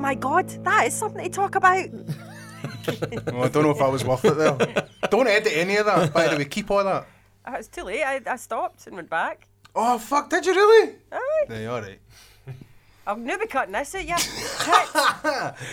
Oh my god, that is something to talk about. Well, I don't know if I was worth it there. don't edit any of that. By the way, keep all that. Uh, It's too late. I, I stopped and went back. Oh fuck! Did you really? Aye. Yeah, all right. I'll never be cutting this out, you tit.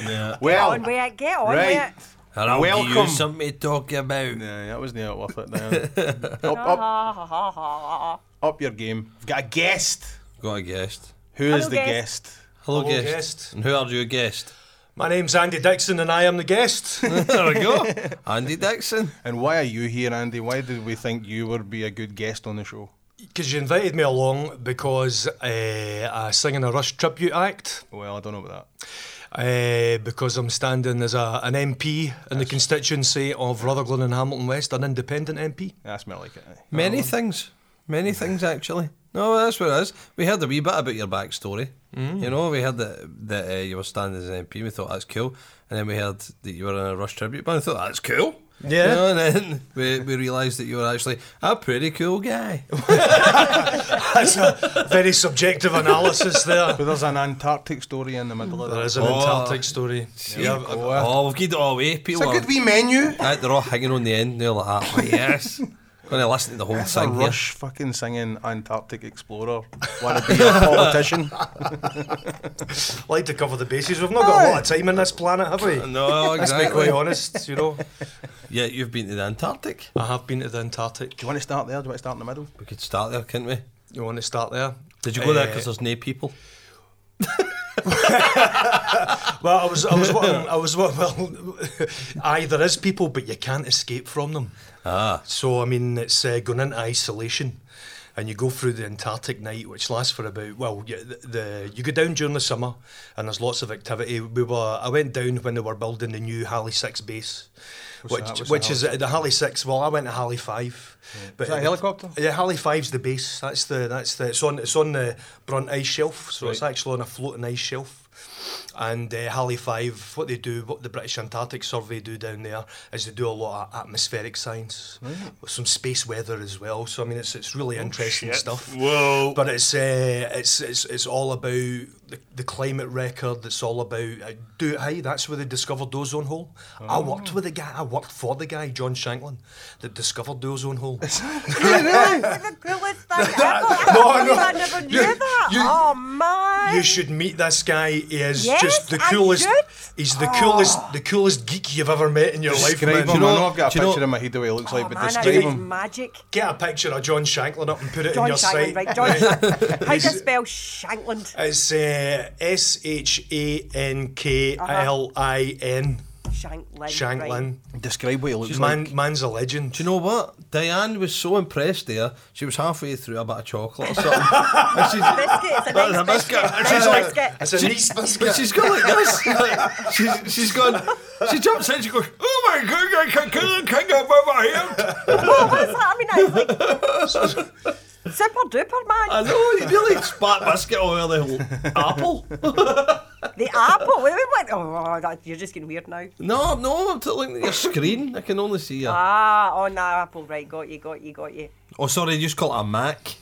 Yeah. Get Well, on with it. Get on right. with it. And I'll give Welcome. you something to talk about. Yeah, that wasn't worth it. Then. up, up, up your game. We've got a guest. Got a guest. Who is Hello, the guest. guest? Hello, Hello, guest. guest. And who are you, guest? My name's Andy Dixon and I am the guest. there we go. Andy Dixon. And why are you here, Andy? Why did we think you would be a good guest on the show? Because you invited me along because uh, I sing in a Rush tribute act. Well, I don't know about that. Uh, because I'm standing as a, an MP in the constituency of Rutherglen and Hamilton West, an independent MP. That's more like it. aye. Many things. Many things, actually. No, that's what it is. We heard a wee bit about your backstory. You know, we heard that, that uh, you were standing as an MP. We thought that's cool. And then we heard that you were in a Rush tribute band. I thought that's cool. Yeah. You know, and then we, we realised that you were actually a pretty cool guy. That's a very subjective analysis there. But there's an Antarctic story in the middle of There There is an Oh. Antarctic story. Yeah, oh, we've got it all away. It's People a are, good wee menu. Aye, they're all hanging on the end. They're like, ah, oh, yes. Going to listen to the whole It's a thing here. rush fucking singing Antarctic Explorer. Want to be a politician? like to cover the bases. We've not got a lot of time on this planet, have we? No, Let's be quite honest, you know. Yeah, you've been to the Antarctic. I have been to the Antarctic. Do you want to start there? Do you want to start in the middle? We could start there, couldn't we? You want to start there? Did you go there Uh, because there's no people? Well, I was, I was, well, I was, well, aye, there is people, but you can't escape from them. Ah, So, I mean, it's uh, going into isolation, and you go through the Antarctic night, which lasts for about well, you, the, the you go down during the summer, and there's lots of activity. We were, I went down when they were building the new Halley Six base, which that? What's which the is Halley uh, the Halley Six. Well, I went to Halley Five. But Is that a helicopter? Yeah, Halley Five's the base. That's the that's the it's on it's on the Brunt ice shelf, so it's actually on a floating ice shelf. And uh, Halley Five, what they do, what the British Antarctic Survey do down there, is they do a lot of atmospheric science, with some space weather as well. So I mean, it's it's really interesting stuff. Whoa. But it's uh, it's it's it's all about the, the climate record that's all about uh, do hey, that's where they discovered the ozone hole. I worked with the guy. I worked for the guy, John Shanklin, that discovered the ozone hole. That's the coolest thing ever. No, can't no. I never knew You- that. you- oh man. You should meet this guy. He is Yes, just the coolest. He's the coolest, the coolest geek you've ever met in your life, Describe man. him. know- I know I've got a do you know- picture in my head the way he looks like, oh, but man, I describe him. magic. Get a picture of John Shanklin up and put it in your Shanklin, site. right? John. How do you spell Shankland? It's uh, Uh, S H A N K L I N. Shanklin. Shanklin. Describe what he looks Man, like. man's a legend. Do you know what? Diane was so impressed there. She was halfway through a bit of chocolate or something. and she's, Biscuit. It's a That's nice a biscuit. biscuit. She's like- biscuit. It's a nice but biscuit. she's gone like this. Like, she's, she's gone. She jumps in. She goes, "Oh my god! I can't kill the king of my head." Oh, what's that? I mean, it's like super duper, man. I know you really spat biscuit all over the whole apple. The apple. Wait, wait, what? Oh, oh, oh that, you're just getting weird now. No, no, I'm looking at your screen. I can only see you. Ah, on the apple. Right, got you, got you, got you. Oh, sorry, you just call it a Mac.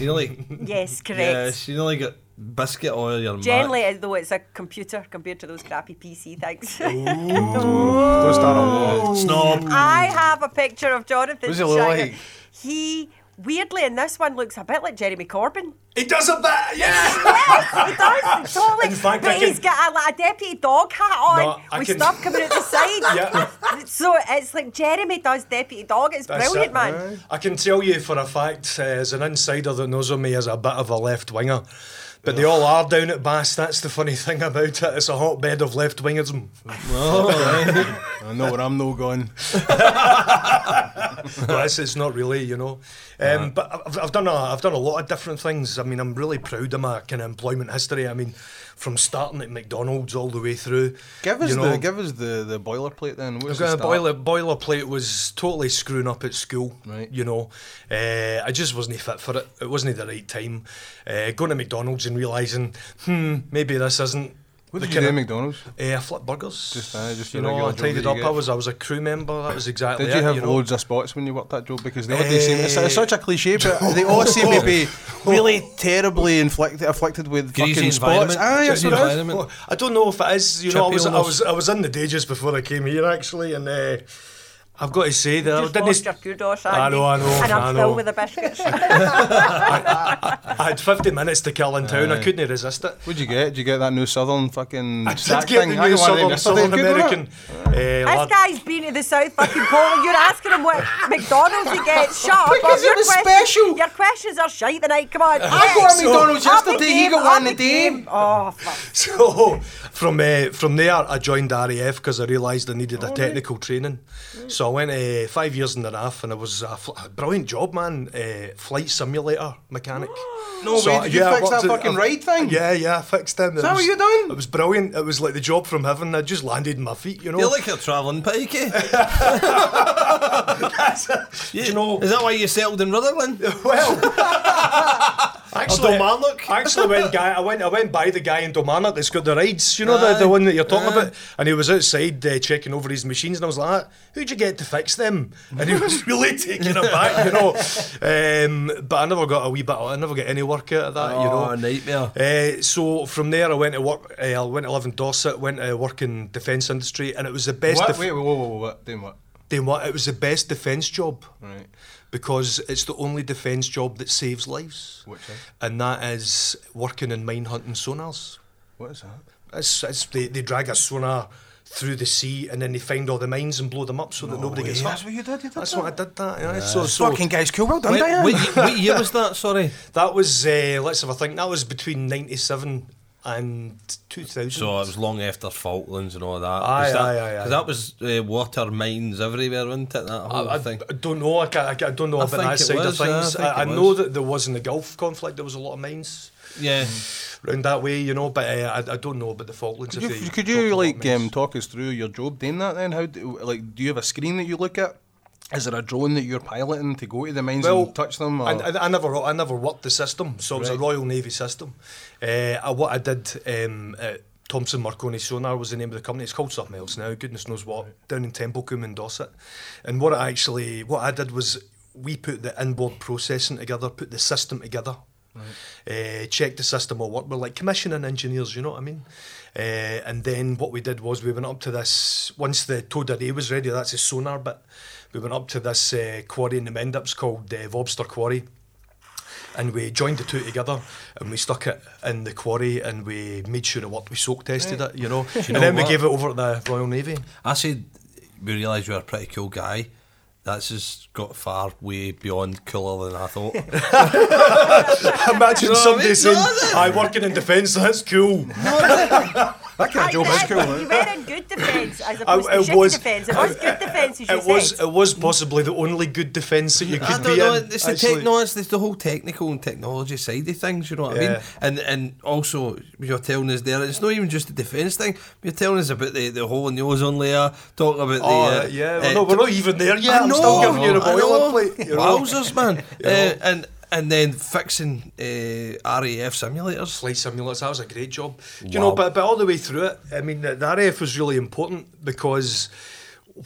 You know, like Yes, correct. yes, you know, like a biscuit oil your Generally, Mac. as though it's a computer compared to those crappy PC things. Don't start a war. Snob. I have a picture of Jonathan. What does he look like? He weirdly and this one looks a bit like Jeremy Corbyn. He does a bit, yeah. He does, totally. In fact, but I can- he's got a, like a deputy dog hat on No, I with can- stuff coming out the side. Yeah. So it's like Jeremy does deputy dog. It's That's brilliant, it. man. I can tell you for a fact, uh, as an insider that knows of me as a bit of a left winger, but they all are down at BAS. That's the funny thing about it. It's a hotbed of left wingerism. I know where I'm no going. but it's, it's not really, you know. Um, But I've, I've done a I've done a lot of different things. I mean, I'm really proud of my kind of employment history. I mean, from starting at McDonald's all the way through. Give us you know, the give us the, the boilerplate then. What's the boiler boilerplate was totally screwing up at school. Right. You know, uh, I just wasn't fit for it. It wasn't the right time. Uh, going to McDonald's and realizing, hmm, maybe this isn't What The did you do at McDonald's? Eh, I flipped burgers. Just, uh, just you know, I job tidied up. I was, I was a crew member. That was exactly. Did you it, have know? loads of spots when you worked that job? Because they all do seem it's, it's such a cliche, but they all seem to be really terribly inflicted, afflicted with Greasy fucking spots. environment. Ah, yes, it is. environment. Well, I don't know if it is. You know, I was, I was, I was in the day just before I came here actually, and uh, I've got to say that I Just didn't. lost your kudos, I know, I know, And I'm I still with the biscuits. I had 50 minutes to kill in town. I couldn't resist it. What'd you get? Did you get that new Southern fucking I did get thing? the new got one of them Southern. Southern American. Uh, This lad. guy's been to the South fucking Poland. You're asking him what McDonald's he gets. Shut up. Because your it was questions- special. Your questions are shite tonight. Come on. I got a Yes. McDonald's Up the yesterday. He got one up the day. game. Oh, fuck. So from uh, from there, I joined RAF because I realised I needed Oh, a technical training. So I went uh, five years in the RAF, and it was a, fl- a brilliant job, man. Uh, flight simulator mechanic. No way, did you I fix that at- fucking ride thing? Yeah, yeah, I fixed them. Is that what you done? It was brilliant. It was like the job from heaven. I just landed on my feet, you know. You're like a travelling pikey. you know, Is that why you settled in Rutherglen? well, actually, Kilmarnock? I actually went guy. I went. I went by the guy in Kilmarnock that's got the rides. You know the, the one that you're talking Aye. about. And he was outside uh, checking over his machines, and I was like, "Ah, "Who'd you get to fix them?" And he was really taken aback, you know. Um, but I never got a wee bit. I never got any work out of that, you know. Oh, nightmare. Uh, so from there, I went to work. Uh, I went to live in Dorset. Went to work in defence industry, and it was the best. What? def- Wait, whoa, whoa, whoa, what? Doing what? doing what? It was the best defence job Right. because it's the only defence job that saves lives. Which is? And that is working in mine hunting sonars. What is that? It's, it's, they, they drag a sonar through the sea and then they find all the mines and blow them up so that nobody gets hurt. That's what you did. You did That's that. what I did. That yeah. so, so Fucking guys, cool. Well done, Wait, Diane. what, what year was that? Sorry. that was uh, let's have a think. That was between ninety seven and two thousand. So it was long after Falklands and all that. Aye, that, aye, aye, aye. 'cause that was uh, water mines everywhere, wasn't it? That whole I, I, thing. I don't know. I, can't, I, can't- I don't know about that side was, of yeah, I things. think I, I know that there was in the Gulf conflict. There was a lot of mines Yeah. Round that way, you know. But uh, I, I don't know about the Falklands. Could you, could you like um, talk us through your job doing that then? How do, like do you have a screen that you look at? Is there a drone that you're piloting to go to the mines Well, and touch them? I, I, I never, I never worked the system, so it was a Royal Navy system. Uh, I, what I did um, at Thomson Marconi Sonar was the name of the company. It's called something else now. Goodness knows what. Down in Templecombe in Dorset. And what I actually, what I did was we put the inboard processing together, put the system together. Uh, check the system will work. We're like commissioning engineers, you know what I mean? Uh, and then what we did was we went up to this, once the towed array was ready, that's the sonar bit, we went up to this uh, quarry in the Mendips called uh, Vobster Quarry and we joined the two together and we stuck it in the quarry and we made sure it worked. We soak tested it, you know, and know then we gave it over to the Royal Navy. I said, we realised you're a pretty cool guy. That's just got far way beyond cooler than I thought. Imagine No, somebody it's saying, not. "I working in defence. That's cool." That kind of job is cool. You were in good defence as opposed I- to it shitty was- defence. It was good defence, you It was, said. it was possibly the only good defence that you I could don't be know. in. It's the actually. no, it's the, the whole technical and technology side of things. You know what I mean? And and also you're telling us there, it's not even just the defence thing. You're telling us about the, the hole in the ozone layer. Talking about Oh, the uh, yeah. uh, no, we're not even there yet. I I'm know, still giving you the I know. boilerplate. Wowzers, man! You know. uh, and and then fixing uh, RAF simulators. flight simulators. That was a great job. Do you know, but, but all the way through it, I mean, the, the RAF was really important because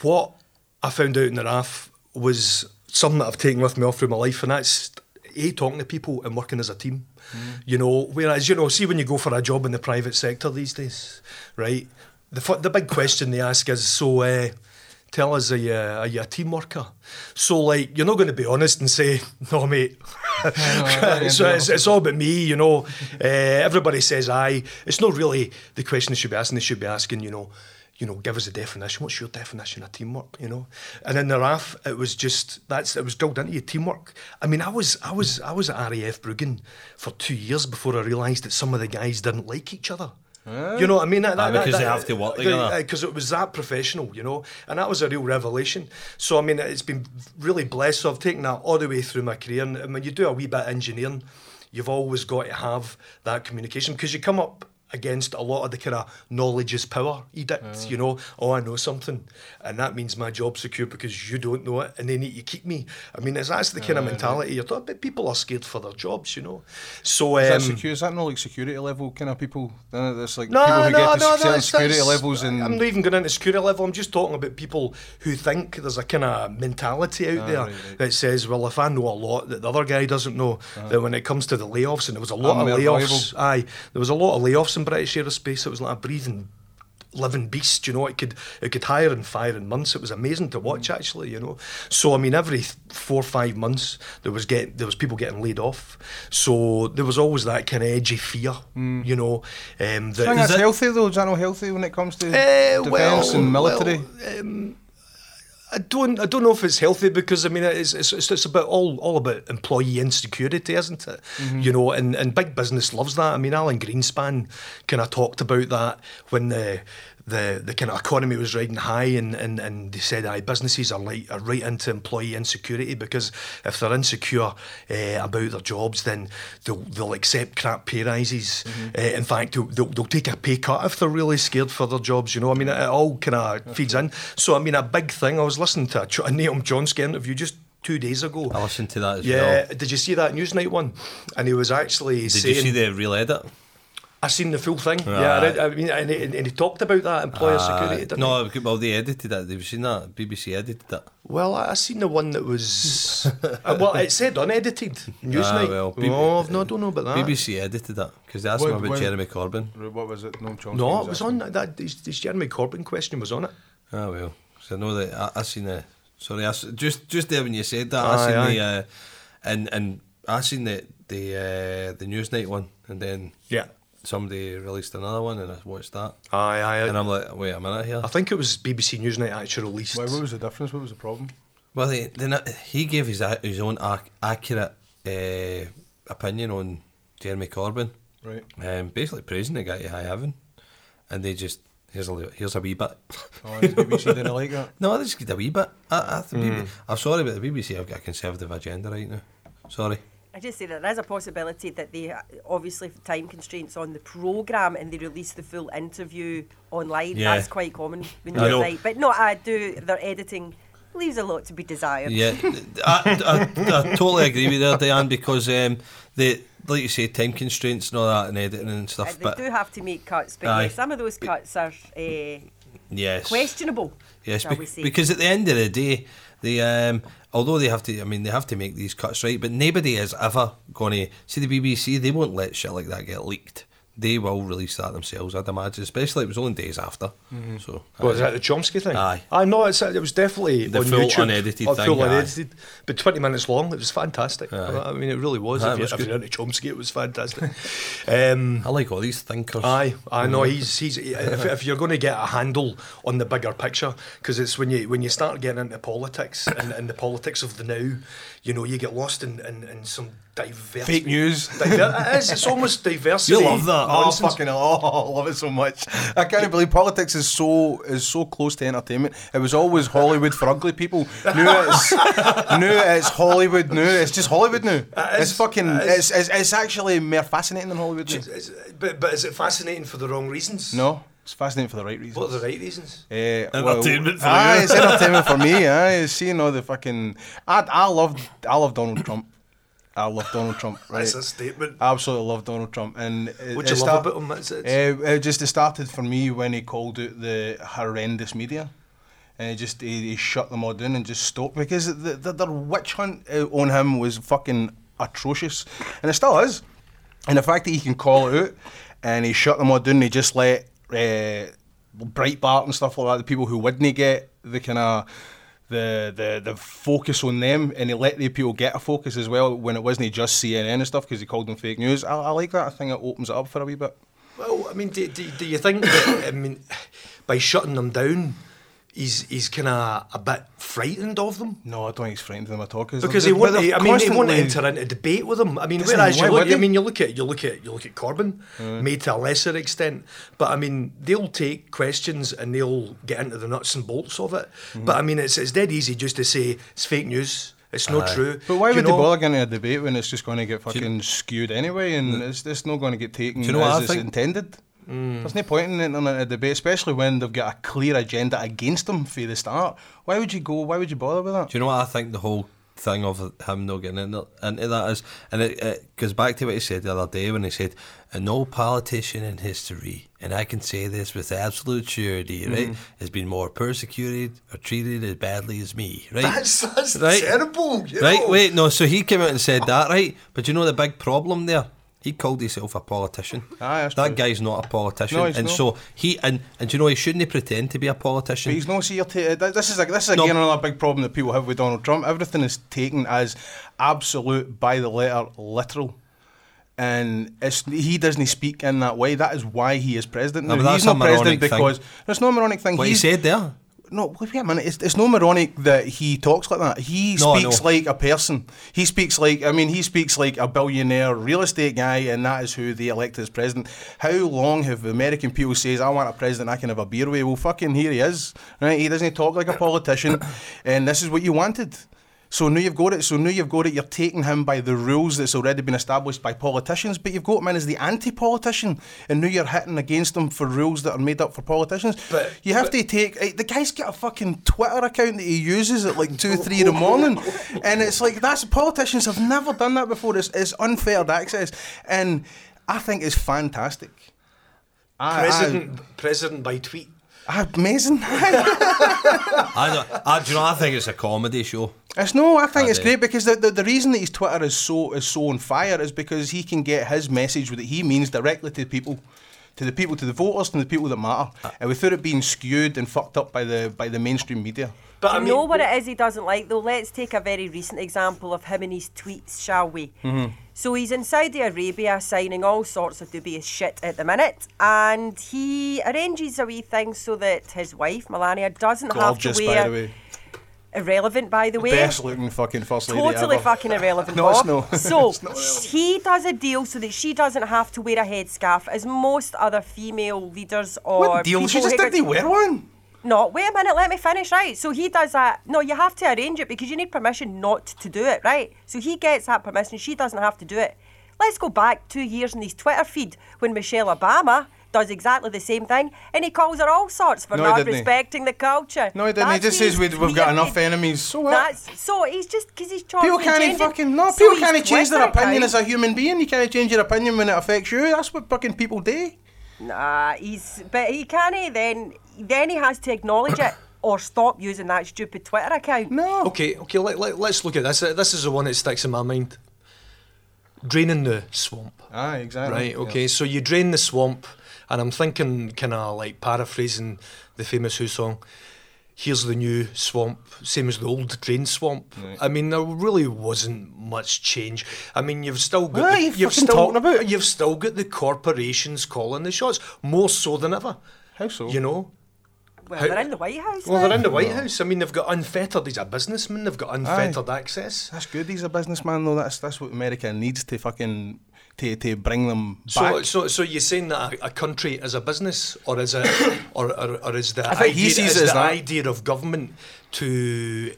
what I found out in the RAF was something that I've taken with me all through my life, and that's A, talking to people and working as a team. You know, whereas, you know, see when you go for a job in the private sector these days, right? The, the big question they ask is, so, uh, tell us, are you, are you a team worker? So, like, you're not going to be honest and say, no, mate. So it's, it's all about me, you know. Uh, everybody says aye. It's not really the question they should be asking. They should be asking, you know, you know, give us a definition. What's your definition of teamwork? You know, and in the RAF, it was just that's it was drilled into you teamwork. I mean, I was I was I was at RAF Bruggen for two years before I realised that some of the guys didn't like each other. You know what I mean? That, Ah, because they have to work together. Because it was that professional, you know, and that was a real revelation. So I mean, it's been really blessed. So I've taken that all the way through my career, and when you do a wee bit of engineering, you've always got to have that communication because you come up against a lot of the kind of knowledge is power edict, you know. Oh, I know something, and that means my job's secure because you don't know it, and they need to keep me. I mean, that's the kind of mentality you're talking about. People are scared for their jobs, you know. So, Is that, um, secure, is that not like security level kind of people? Then There's like no, people who no, get to no, no, security it's- levels and I'm not even going into security level. I'm just talking about people who think there's a kind of mentality out there Ah, right, right. that says, well, if I know a lot that the other guy doesn't know, then when it comes to the layoffs, and there was a lot I'm of layoffs. Aye, there was a lot of layoffs in British aerospace. It was like a breathing living beast you know it could it could hire and fire in months it was amazing to watch Mm. actually you know so i mean every four or five months there was get there was people getting laid off so there was always that kind of edgy fear Mm. you know um I think that's healthy though. Is that not healthy when it comes to Eh, defence well, and military? well, um, I don't. I don't know if it's healthy because I mean it's it's, it's, about all all about employee insecurity, isn't it? Mm-hmm. You know, and, and big business loves that. I mean, Alan Greenspan kind of talked about that when the the the kind of economy was riding high, and, and, and they said, "Aye, businesses are like are right into employee insecurity because if they're insecure uh, about their jobs, then they'll they'll accept crap pay rises. Uh, in fact, they'll, they'll they'll take a pay cut if they're really scared for their jobs. You know, I mean, it, it all kind of feeds in. So, I mean, a big thing. I was listening to a, Ch- a Noam Chomsky interview just two days ago. I listened to that as Yeah, well. did you see that Newsnight one? And he was actually Did saying, you see the real edit? I seen the full thing. Yeah, I, read, I mean, and he, and he talked about that employer security. Uh, didn't he? no, well, they edited it. Have you seen that? BBC edited that. Well, I, I seen the one that was. uh, well, it said unedited. Newsnight. Ah, well, B- oh, no, I don't know about that. BBC edited that because they asked What- him about what- Jeremy Corbyn. What was it? No, Chomsky No, it was asking. on that. This, this Jeremy Corbyn question was on it. Ah well, so I know that I, I seen the. Sorry, I s just just there when you said that, I seen aye. the uh, and and I seen the the uh, the Newsnight one, and then Yeah. Somebody released another one, and I watched that, Aye, aye. and I'm like, wait a minute here. I think it was BBC Newsnight actually released. Why, what was the difference? What was the problem? Well, they, then he gave his his own ac- accurate uh, opinion on Jeremy Corbyn, Right. um, basically praising the guy to high heaven, and they just here's a here's a wee bit. Oh, the BBC didn't like that. No, they just get a wee bit. I, I, the BB I'm sorry, but the BBC have got a conservative agenda right now. Sorry. I just say that there is a possibility that they uh, obviously time constraints on the programme and they release the full interview online. Yeah. That's quite common when you're right. But no, I do. Their editing leaves a lot to be desired. Yeah, I, I, I totally agree with you, Diane, because um, the like you say, time constraints and all that, and editing and Uh, stuff. they But do have to make cuts, but Aye. some of those cuts are uh, yes, questionable. Yes, shall bec- we say? because at the end of the day, they um, although they have to, I mean, they have to make these cuts right. But nobody is ever going to see the BBC. They won't let shit like that get leaked. They will release that themselves, I'd imagine. Especially it was only days after. So Was that the Chomsky thing? Aye. I know it's it was definitely The on full YouTube, unedited thing, full unedited, but twenty minutes long. It was fantastic. Aye. I mean, it really was. Aye, if, it you, was if you're into Chomsky, it was fantastic. um, I like all these thinkers. Aye, I know he's he's. If, if you're going to get a handle on the bigger picture, because it's when you when you start getting into politics and, and the politics of the now, you know, you get lost in in, in some diverse Fake news. Diver- it is. It's almost diversity. You love that. Oh, fucking. Oh, I love it so much. I can't believe politics is so is so close to entertainment. It was always Hollywood for ugly people. Now it's now it's Hollywood. Now it's just Hollywood now. It's is, fucking. it is. It's, it's it's actually more fascinating than Hollywood. now. It's- it's- but but is it fascinating for the wrong reasons? No, it's fascinating for the right reasons. What are the right reasons? Eh, Entertainment for aye, you. it's entertainment for me. Aye, seeing all the fucking. I I love I love Donald Trump. I love Donald Trump. Right. That's a statement. Absolutely love Donald Trump. And it, What it you love start- about him? It's, it's, Uh, it just it started for me when he called out the horrendous media. And he just he, he shut them all down and just stopped because the, the, the witch hunt on him was fucking atrocious, and it still is. And the fact that he can call it out and he shut them all down, he just let uh, Breitbart and stuff like that, the people who wouldn't get the kind of the, the the focus on them, and he let the people get a focus as well when it wasn't just CNN and stuff because he called them fake news. I, I like that. I think it opens it up for a wee bit. Well, I mean, do, do, do you think that, I mean, by shutting them down, he's he's kind of a bit frightened of them? No, I don't think he's frightened of them at all. Cause Because they're- he won't. I mean, he won't enter into debate with them. I mean, whereas you look, I mean, you look at you look at you look at Corbyn, made to a lesser extent, but I mean, they'll take questions and they'll get into the nuts and bolts of it. Mm-hmm. But I mean, it's it's dead easy just to say it's fake news. It's not true. But why You would they know? bother getting a debate when it's just going to get fucking skewed anyway, and it's it's not going to get taken you know as I it's think? Intended? There's no point in entering into a debate, especially when they've got a clear agenda against them from the start. Why would you go? Why would you bother with that? Do you know what I think the whole thing of him not getting into, into that is? And it, it goes back to what he said the other day when he said, No politician in history, and I can say this with absolute surety, mm. right, has been more persecuted or treated as badly as me, right? That's that's Right. terrible. Right, know? wait, no, so he came out and said that, right? But you know the big problem there? He called himself a politician. Ah, Aye, that's that true. guy's not a politician. No, he's and not. so he and and do you know he shouldn't he pretend to be a politician. But he's no see you're this is like this is No. again another big problem that people have with Donald Trump. Everything is taken as absolute by the letter, literal. And it's, he doesn't speak in that way. That is why he is president. No, now. but that's he's not a moronic president thing. because there's no moronic thing. what he said there. No, wait a minute. It's, it's no moronic that he talks like that. He No, speaks know. like a person. He speaks like, I mean, he speaks like a billionaire real estate guy, and that is who they elected as president. How long have the American people says, I want a president I can have a beer with? Well, fucking here he is. Right? He doesn't talk like a politician, and this is what you wanted. So now you've got it. So now you've got it. You're taking him by the rules that's already been established by politicians, but you've got him in as the anti-politician, and now you're hitting against him for rules that are made up for politicians. But- you have to take eh, the guy's got a fucking Twitter account that he uses at like two, three in the morning, and it's like that's politicians have never done that before. It's, it's unfettered access, and I think it's fantastic. I- President, president by tweet. I, amazing. I, don't, I, do you know? I think it's a comedy show. It's no, I think I it's do. great because the, the, the reason that his Twitter is so is so on fire is because he can get his message that he means directly to the people, to the people, to the voters, and the people that matter, Uh. and without it being skewed and fucked up by the by the mainstream media. But Do I mean, know what it is he doesn't like though? Let's take a very recent example of him and his tweets, shall we? Mm-hmm. So he's in Saudi Arabia signing all sorts of dubious shit at the minute, and he arranges a wee thing so that his wife Melania doesn't Gorgeous, have to by wear the way. irrelevant, by the way. Best looking fucking first lady Totally ever. fucking irrelevant. No, it's not. So It's he does a deal so that she doesn't have to wear a headscarf, as most other female leaders or What deal? She just didn't wear one. No, wait a minute, let me finish, right? So he does that. No, you have to arrange it because you need permission not to do it, right? So he gets that permission, she doesn't have to do it. Let's go back two years in his Twitter feed when Michelle Obama does exactly the same thing and he calls her all sorts for No, not respecting the culture. No, he didn't. he That's just says his we, we've got enough enemies. So what? That's so he's just because he's trying People can't fucking no. So people can't change their opinion account- as a human being. You can't change your opinion when it affects you. That's what fucking people do. Nah, he's but he can't. He Then then he has to acknowledge it or stop using that stupid Twitter account. No. Okay, okay. Let, let, let's look at this. Uh, This is the one that sticks in my mind. Draining the swamp. Ah, exactly. Right. Okay. So you drain the swamp, and I'm thinking, kind of like paraphrasing the famous Who song. Here's the new swamp, same as the old drain swamp. I mean, there really wasn't much change. I mean, you've still got What are the, you you've still talking about? you've still got the corporations calling the shots more so than ever. How so? You know. Well, How- they're in the White House. Well, now. they're in the White House. I mean, they've got unfettered. He's a businessman. They've got unfettered access. That's good. He's a businessman, though. That's that's what America needs to fucking to, to bring them So, back. so, so you're saying that a, a country is a business, or is it, or, or, or is the I idea, sees is the that. idea of government to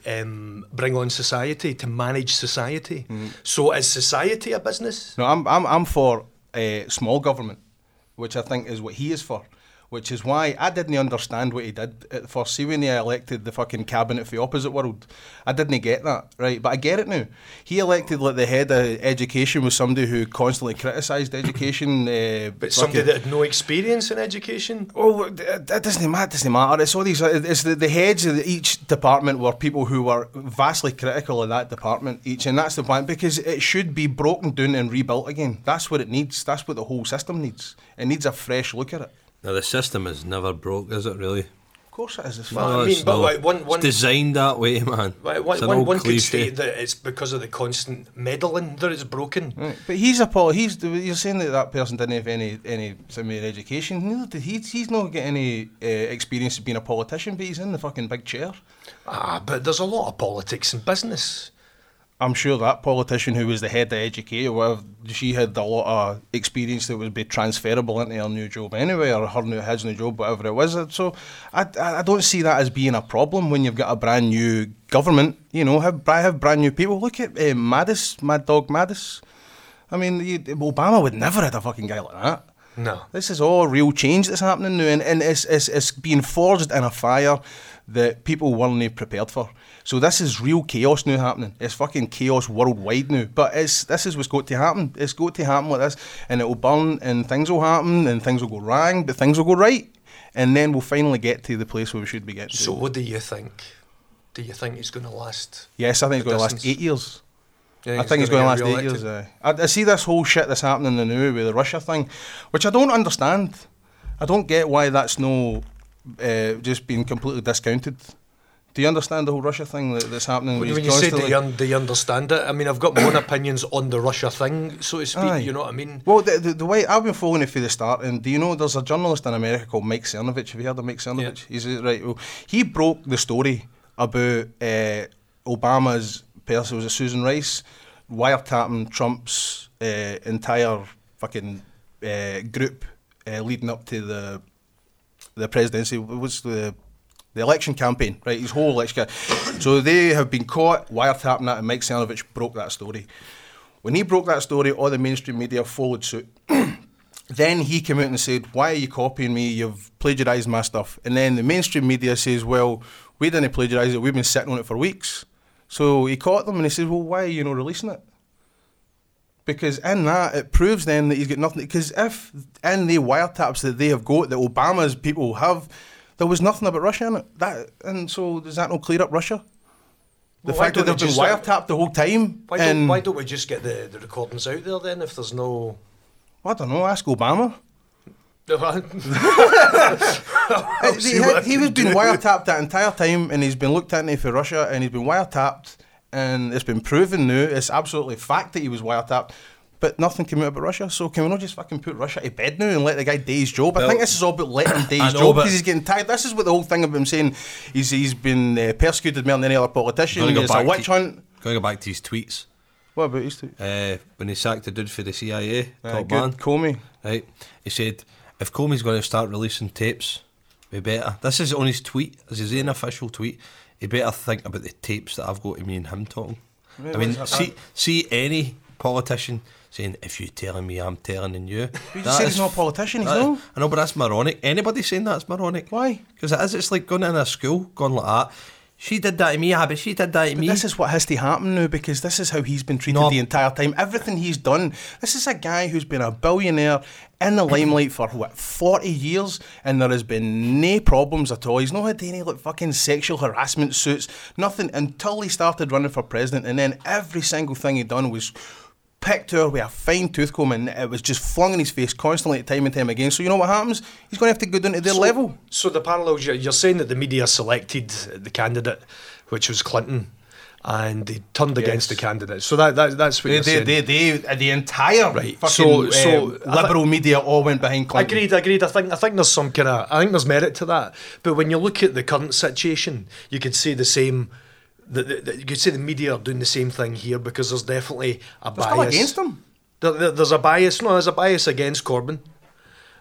um, bring on society, to manage society? Mm. So, is society a business? No, I'm I'm I'm for uh, small government, which I think is what he is for. Which is why I didn't understand what he did at first. See, when he elected the fucking cabinet for the opposite world, I didn't get that, right? But I get it now. He elected like the head of education was somebody who constantly criticised education. Uh, But somebody that had no experience in education? Oh, it doesn't matter. It doesn't matter. It's all these. It's the, the heads of each department were people who were vastly critical of that department each, and that's the point because it should be broken down and rebuilt again. That's what it needs. That's what the whole system needs. It needs a fresh look at it. Now the system is never broke, is it really? Of course, it is. It's Well, fine. I mean, it's but not. like, one- one- it's designed that way, man. Right, It's One, an one, old one could cliche. state that it's because of the constant meddling that it's broken. Right, But he's a pol. He's you're saying that that person didn't have any any similar education. Neither did he. He's not got any uh, experience of being a politician, but he's in the fucking big chair. Ah, but there's a lot of politics in business. I'm sure that politician who was the head of educator, well, she had a lot of experience that would be transferable into her new job anyway, or her new his new job, whatever it was. So I, I I don't see that as being a problem when you've got a brand new government. You know, have have brand new people. Look at uh, Mattis, Mad Dog Mattis. I mean, you, Obama would never had a fucking guy like that. No. This is all real change that's happening now, and, and it's, it's, it's being forged in a fire that people weren't prepared for. So this is real chaos now happening. It's fucking chaos worldwide now. But it's this is what's got to happen. It's got to happen like this, and it will burn, and things will happen, and things will go wrong, but things will go right, and then we'll finally get to the place where we should be getting to. So to. what do you think? Do you think it's going to last? Yes, I think it's going to last eight years. You I think it's going to last eight years. Uh, I, I see this whole shit that's happening now with the Russia thing, which I don't understand. I don't get why that's no uh, just being completely discounted. Do you understand the whole Russia thing that, that's happening? When, when you say do you, un- do you understand it? I mean, I've got my own opinions on the Russia thing, so to speak. Aye. You know what I mean? Well, the, the, the way I've been following it from the start, and do you know there's a journalist in America called Mike Cernovich? Have you heard of Mike Cernovich? He's uh, right. Well, he broke the story about uh, Obama's person was it Susan Rice wiretapping Trump's uh, entire fucking uh, group uh, leading up to the the presidency. Was the the election campaign, right? His whole election. So they have been caught wiretapping that, and Mike Cernovich broke that story. When he broke that story, all the mainstream media followed suit. then he came out and said, "Why are you copying me? You've plagiarised my stuff." And then the mainstream media says, "Well, we didn't plagiarise it. We've been sitting on it for weeks." So he caught them and he says, "Well, why are you not releasing it?" Because in that, it proves then that he's got nothing. Because if in the wiretaps that they have got, that Obama's people have, there was nothing about Russia in it. That and so does that not clear up Russia? The Well, fact that they've been like- wiretapped the whole time. Why don't, why don't we just get the, the recordings out there then if there's no. I don't know. Ask Obama. He, he was being wiretapped that entire time, and he's been looked at for Russia, and he's been wiretapped, and it's been proven now. It's absolutely fact that he was wiretapped, but nothing came out about Russia. So can we not just fucking put Russia to bed now and let the guy do his job? I think this is all about letting him do his know, job because he's getting tired. This is what the whole thing about him saying he's he's been uh, persecuted more than any other politician. Go It's a witch to- hunt. Going to go back to his tweets. What about his two? Uh, when he sacked the dude for the CIA, Uh, top good, man, Comey. right? He said, if Comey's going to start releasing tapes, we better. This is on his tweet, This is an official tweet. He better think about the tapes that I've got to me and him talking. Right, I mean, see, see any politician saying, if you're telling me, I'm telling you. You just said he's not a politician. He's not. I know, but that's moronic. Anybody saying that's moronic? Why? Because it is. It's like going in a school, going like that. She did that to me, but she did that to me. This is what has to happen now because this is how he's been treated No. the entire time. Everything he's done. This is a guy who's been a billionaire in the limelight for what forty years, and there has been no problems at all. He's not had any like fucking sexual harassment suits, nothing until he started running for president, and then every single thing he done was. Picked her with a fine tooth comb and it was just flung in his face constantly, time and time again. So you know what happens? He's going to have to go down to their So- level. So the parallels, you're, you're saying that the media selected the candidate, which was Clinton, and they turned against the Yes. candidate. So that, that that's what They, you're they, saying. they, they, uh, the entire Right, fucking so- so thi- liberal media all went behind Clinton. Agreed, agreed. I think I think there's some kind of I think there's merit to that. But when you look at the current situation, you could say the same. The, the, the- you could say the media are doing the same thing here because there's definitely a bias against him. There, there- there's a bias. No, there's a bias against Corbyn.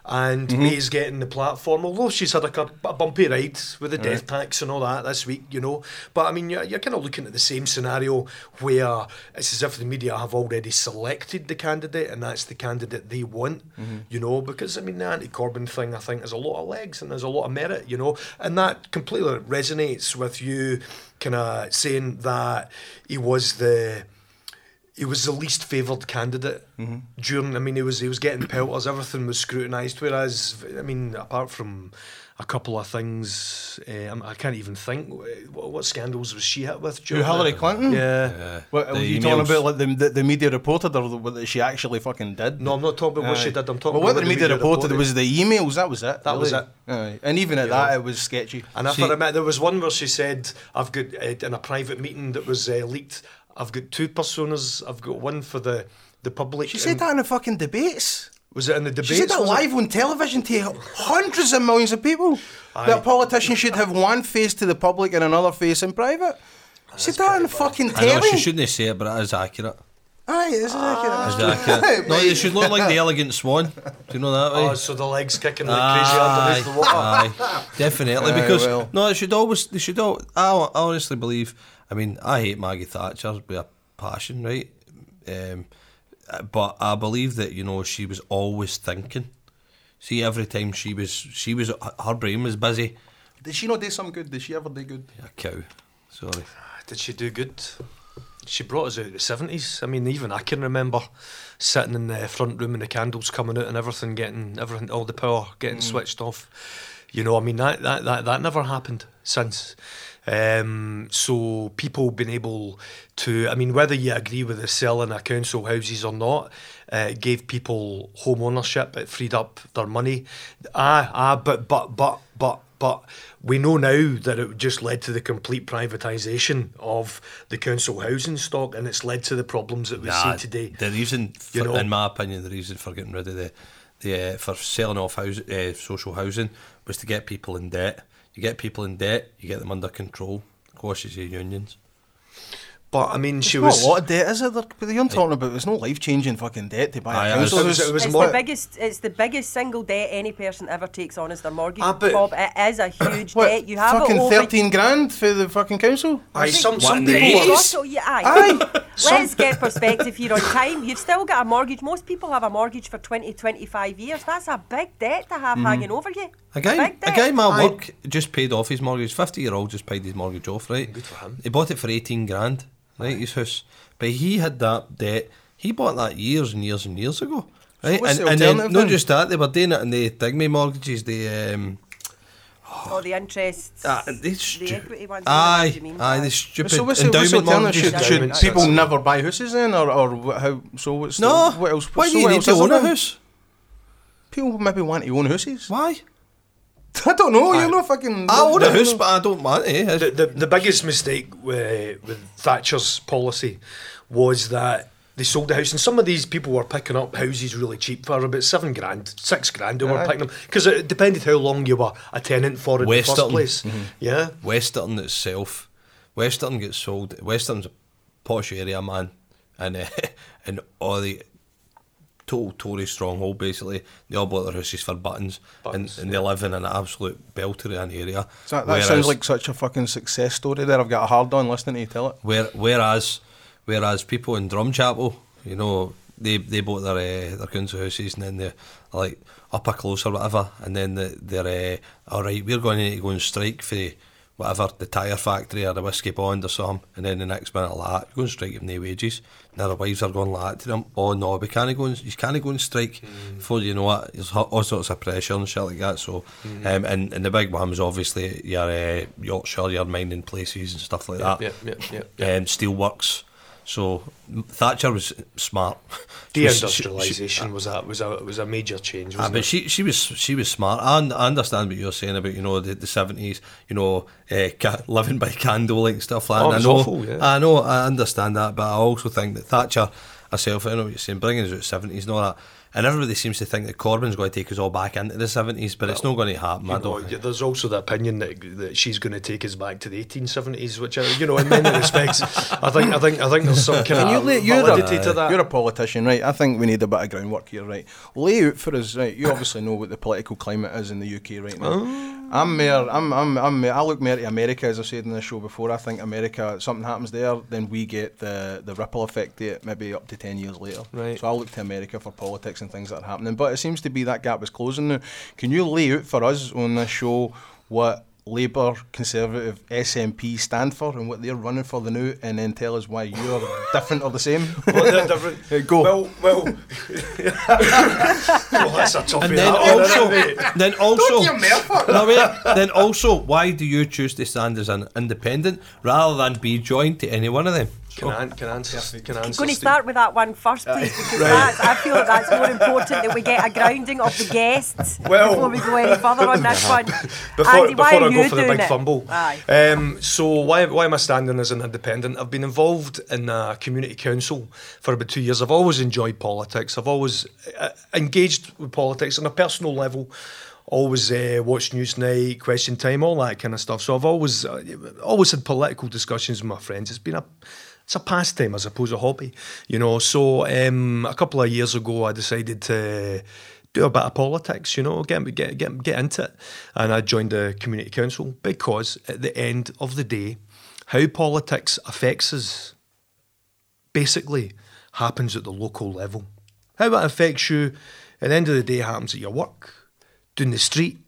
And Mm-hmm. May's getting the platform, although she's had a, a bumpy ride with the death tax and all that this week, you know. But I mean, you're, you're kind of looking at the same scenario where it's as if the media have already selected the candidate and that's the candidate they want, Mm-hmm. you know. Because I mean, the anti Corbyn thing, I think, has a lot of legs and there's a lot of merit, you know. And that completely resonates with you kind of saying that he was the he was the least favoured candidate Mm-hmm. during. I mean, he was he was getting pelters. Everything was scrutinised. Whereas, I mean, apart from a couple of things, uh, I can't even think what, what scandals was she hit with. Who, Hillary Clinton? Yeah. What, The were you talking about like the, the, the media reported or what she actually fucking did? No, I'm not talking about what she did. I'm talking well, what about the media reported was the emails. That was it. That was it. Aye. And even at You that, it was sketchy. And if See- I remember, there was one where she said, "I've got uh, in a private meeting that was uh, leaked. I've got two personas. I've got one for the the public." She said that in the fucking debates. Was it in the debate? She said that live on television to hundreds of millions of people. Aye. That politicians should have one face to the public and another face in private. She said that in the fucking I know she shouldn't say it, but it is accurate. Aye, this is accurate. Is it accurate? no, they should look like the elegant swan. Do you know that way? Oh, so the legs kicking like crazy underneath the water. aye, definitely. Aye, Because well. no, it should always. They should all. I I honestly believe. I mean, I hate Maggie Thatcher with a passion, right? Um, but I believe that you know she was always thinking. See, every time she was, she was, her brain was busy. Did she not do some good? Did she ever do good? A cow. Sorry. Ah, did she do good? She brought us out of the seventies. I mean, even I can remember sitting in the front room and the candles coming out and everything getting everything, all the power getting mm. switched off. You know, I mean that that that, that never happened since. Um, so people been able to, I mean, whether you agree with the selling of council houses or not, uh, it gave people home ownership. It freed up their money. Ah, ah, but but but but but we know now that it just led to the complete privatisation of the council housing stock, and it's led to the problems that we Nah, see today. The reason, for, You know- in my opinion, the reason for getting rid of the, the uh, for selling off house, uh, social housing was to get people in debt. You get people in debt, you get them under control. Of course, Quashes your unions. But I mean, she Not was. a lot of debt, is it? There- But you're talking about there's no life changing fucking debt to buy Aye, a aye, council it was- it was it's more- the biggest. It's the biggest single debt any person ever takes on is their mortgage. Ah, but- Bob, it is a huge What, debt. You have fucking it over. thirteen grand for the fucking council. Aye, some What, some people. are- Also, yeah, aye. Let's get perspective here on time. You've still got a mortgage. Most people have a mortgage for 20, 25 years. That's a big debt to have hanging over you. A guy, a guy in my Aye. work just paid off his mortgage. Fifty year old just paid his mortgage off, right? Good for him. He bought it for eighteen grand, right? His house, but he had that debt. He bought that years and years and years ago, right? what's and the and then not then? just that, they were doing it in the Digme mortgages. The um, Oh, the interests. ah, they the stu- equity ones. I aye, aye, the stupid So what's the, what's the mortgages. Should, should aye. people never buy houses then, or, or how? So what's No, The, what else? why so do you need to own a house? People maybe want to own houses. Why? I don't know. Aye. You're not fucking. I own a don't house, but I don't want it. Eh, eh. the, the, the biggest mistake with, with Thatcher's policy was that they sold the house, and some of these people were picking up houses really cheap for about seven grand, six grand. They were Aye. picking them because it depended how long you were a tenant for in the Western. first place. Mm-hmm. Yeah, Western itself, Western gets sold. Western's a posh area, man, and uh, and all the total Tory stronghold. Basically, they all bought their houses for buttons, Buttons, and, and they live in an absolute belter of an area. So that, that Whereas- sounds like such a fucking success story. There, I've got a hard on listening to you tell it. Where, whereas, whereas people in Drumchapel, you know, they they bought their uh, their council houses and then they're like up a close or whatever, and then the, they're uh, all right. We're going to to go and strike for the, whatever the tyre factory or the whiskey bond or something, and then the next minute like that, go and strike with no wages. Now their wives are going like that to them. Oh no, we can't go and you can't go and strike before you know what. There's all sorts of pressure and shit like that. So, um, and and the big one was obviously your uh, Yorkshire, your mining places and stuff like that yeah, yeah, yeah. yeah. um, steelworks. So Thatcher was smart. Was- Deindustrialisation was a was a was a major change. Ah, Wasn't but it? she she was she was smart. I, I understand what you're saying about you know the seventies. You know, uh, ca- living by candlelight and stuff like Oh, that. was I know, awful, yeah. I know, I understand that, but I also think that Thatcher herself, I know what you're saying, bringing us out seventies and all that. And everybody seems to think that Corbyn's going to take us all back into the seventies, but it's not going to happen. I know, don't. y- think. there's also the opinion that, that she's going to take us back to the 1870s, which, I, you know, in many respects, I think, I think, I think there's some kind you, of you're validity a, to that. you're a politician, right? I think we need a bit of groundwork here, right? Lay out for us, right? You obviously know what the political climate is in the UK right now. Oh. I'm more, I'm, I'm, I'm, I look more to America, as I said in the show before. I think America, something happens there, then we get the, the ripple effect it, maybe up to 10 years later. Right. So I look to America for politics and things that are happening. But it seems to be that gap is closing now. Can you lay out for us on this show what Labour, Conservative, SNP stand for and what they're running for the new, and then tell us why you're different or the same? Well, they're different. Yeah, go. Well, well, well that's a toughie. And then that one, also, isn't it, mate? then also, no, wait, then also, why do you choose to stand as an independent rather than be joined to any one of them? Can I, can I answer? Can I I'm answer? going to start with that one first, please, because that's, I feel that that's more important that we get a grounding of the guests Well- before we go any further on this one. Before, Andy, why before are I go you for the doing big it? fumble. Aye. Um, so why why am I standing as an independent? I've been involved in a community council for about two years. I've always enjoyed politics. I've always uh, engaged with politics on a personal level. Always uh, watched Newsnight, Question Time, all that kind of stuff. So I've always uh, always had political discussions with my friends. It's been a it's a pastime as opposed to a hobby, you know. So um, a couple of years ago, I decided to do a bit of politics, you know, get get get get into it, and I joined the community council because at the end of the day, how politics affects us basically happens at the local level. How it affects you at the end of the day happens at your work, down the street,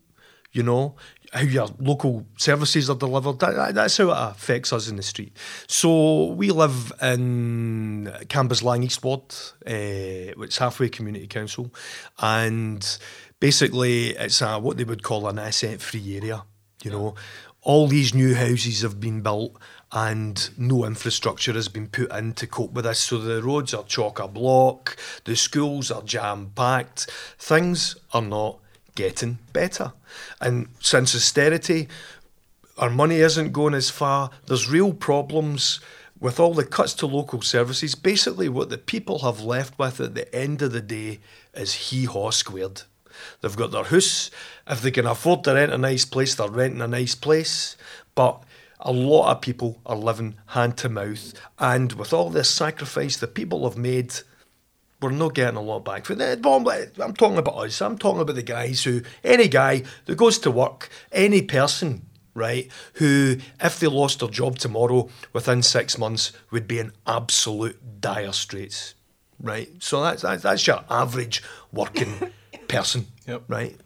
you know, how your local services are delivered. That, that- that's how it affects us in the street. So we live in Cambuslang East Ward, uh, which is halfway community council, and basically it's a, what they would call an asset-free area. You know, all these new houses have been built and no infrastructure has been put in to cope with this. So the roads are chock a block, the schools are jam packed, things are not getting better. And since austerity, our money isn't going as far. There's real problems with all the cuts to local services. Basically, what the people have left with at the end of the day is hee haw squared. They've got their house. If they can afford to rent a nice place, they're renting a nice place. But a lot of people are living hand to mouth. And with all this sacrifice the people have made, we're not getting a lot back for that. I'm talking about us. I'm talking about the guys who, any guy that goes to work, any person, right, who, if they lost their job tomorrow, within six months, would be in absolute dire straits, right? So that's that's, that's your average working person, Yep. right?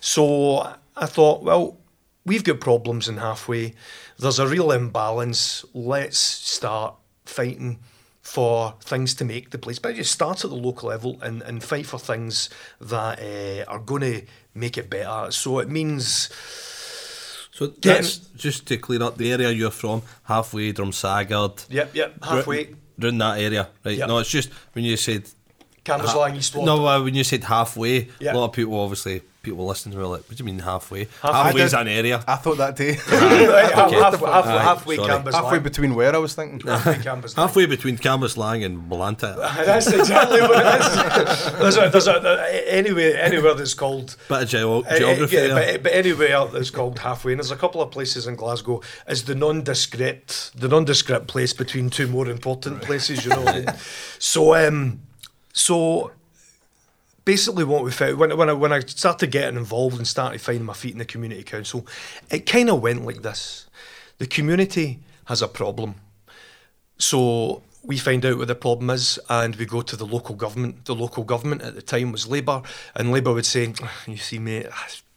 So I thought, well, we've got problems in halfway. There's a real imbalance. Let's start fighting for things to make the place. But just start at the local level and, and fight for things that uh, are going to make it better. So it means So Getting- that's just to clear up the area you're from, halfway Drumsagard. Yep, yep, halfway. Round that area, right? Yep. No, it's just when you said Cambuslang East Ward. No, uh, when you said halfway, Yeah. a lot of people obviously people listening were like, "What do you mean halfway? Halfway. halfway is I an area." I thought that day. Right, Okay. halfway, halfway, Aye, halfway sorry. Halfway between where I was thinking. halfway Cambuslang. halfway between Cambuslang and Blantyre. That's exactly what it is. There's a, there's a, anyway, anywhere that's called Bit of geo- Uh, geography yeah, but, but anywhere that's called halfway, and there's a couple of places in Glasgow is the nondescript, the nondescript place between two more important places, you know. so, um, so basically, what we found when when I when I started getting involved and started finding my feet in the community council, it kind of went like this: the community has a problem. So we find out what the problem is and we go to the local government. The local government at the time was Labour, and Labour would say, ah, You see, mate,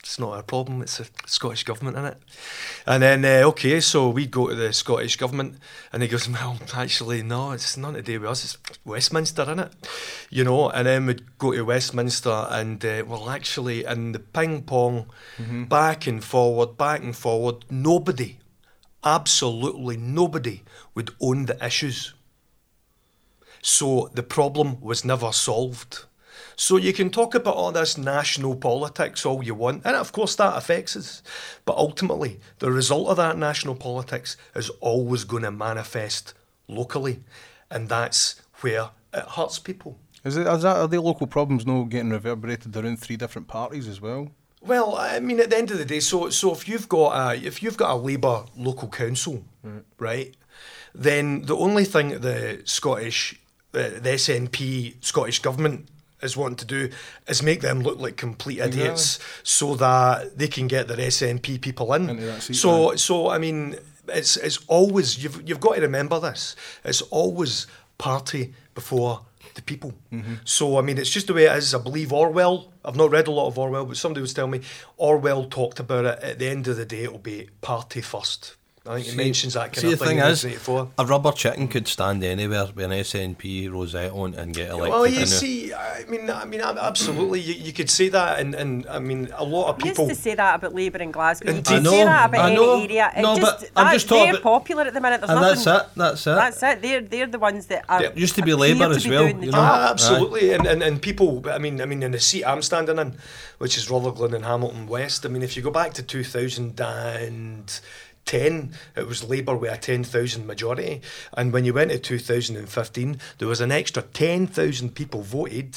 it's not our problem, it's the Scottish government in it. And then, uh, okay, so we'd go to the Scottish government, and he goes, Well, actually, no, it's none to do with us, it's Westminster, in it. You know, and then we'd go to Westminster, and uh, well, actually, in the ping pong, back and forward, back and forward, nobody absolutely nobody would own the issues. So the problem was never solved. So you can talk about all this national politics all you want, and of course that affects us. But ultimately, the result of that national politics is always going to manifest locally, and that's where it hurts people. Is it? Is that, are the local problems no getting reverberated around three different parties as well? Well, I mean, at the end of the day, so so if you've got a if you've got a Labour local council, right, then the only thing the Scottish, uh, the SNP Scottish government is wanting to do is make them look like complete idiots, so that they can get their SNP people in. Into that seat, so right. so I mean, it's it's always you've you've got to remember this. It's always party before the people. Mm-hmm. So I mean, it's just the way it is. I believe Orwell. I've not read a lot of Orwell, but somebody was telling me Orwell talked about it. At the end of the day, it'll be party first. I think he See- mentions that kind See, of the thing thing is, 1984. a rubber chicken could stand anywhere with an SNP rosette on and get elected. Well, you couldn't see, I mean, I mean, absolutely, you, you could say that, and, and I mean, a lot of I people. used to say that about Labour in Glasgow. You Indeed. can I know, say that about I any know. area. It No, just, but I'm just talking they're about- popular at the minute. There's and nothing. that's it. That's it. That's it. They're they're the ones that are. Yeah. Used to be Labour as well, you know. Ah, absolutely, and, and and people. I mean, I mean, in the seat I'm standing in, which is Rutherglen and Hamilton West. I mean, if you go back to 2010, it was Labour with a 10,000 majority, and when you went to 2015, there was an extra 10,000 people voted.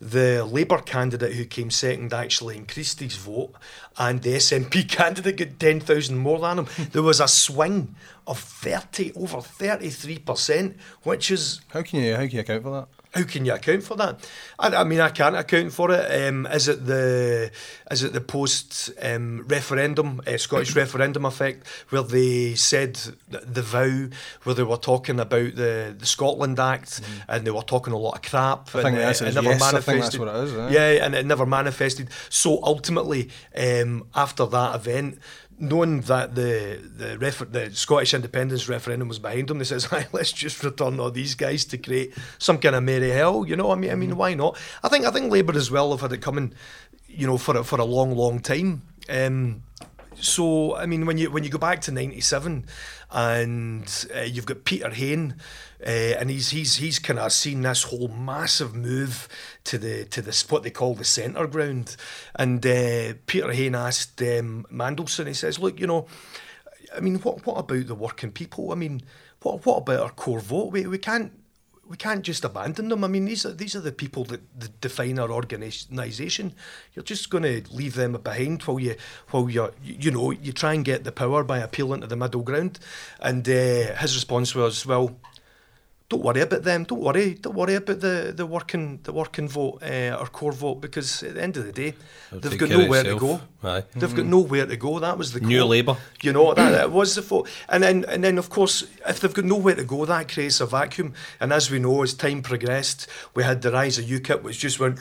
The Labour candidate who came second actually increased his vote, and the SNP candidate got 10,000 more than him. There was a swing of 30 over 33 percent, which is How can you how can you account for that? How can you account for that? I, I mean, I can't account for it. Um, is it the is it the post um, referendum uh, Scottish referendum effect where they said the, vow, where they were talking about the, the Scotland Act and they were talking a lot of crap I think uh, the answer it is never yes, manifested. that's what it is, eh? Yeah, and it never manifested. So ultimately, um, after that event, knowing that the the, refer- the Scottish independence referendum was behind them, they says, "Right, let's just return all these guys to create some kind of merry hell." You know, I mean, I mean, why not? I think I think Labour as well have had it coming, you know, for a, for a long, long time. Um, so I mean, when you when you go back to '97, and uh, you've got Peter Hain, uh, and he's he's he's kind of seen this whole massive move to the to this what they call the centre ground, and uh, Peter Hain asked um, Mandelson, he says, look, you know, I mean, what what about the working people? I mean, what what about our core vote? We we can't we can't just abandon them. I mean, these are these are the people that, that define our organisation. You're just going to leave them behind while you while you you know you try and get the power by appealing to the middle ground. And uh, his response was, well. Don't worry about them. Don't worry. Don't worry about the, the working the working vote uh, or core vote because at the end of the day, It'll they've got care of nowhere to go. Aye. They've got nowhere to go. That was the New quote. Labour. You know that, that was the vote, and then and then of course if they've got nowhere to go, that creates a vacuum. And as we know, as time progressed, we had the rise of UKIP, which just went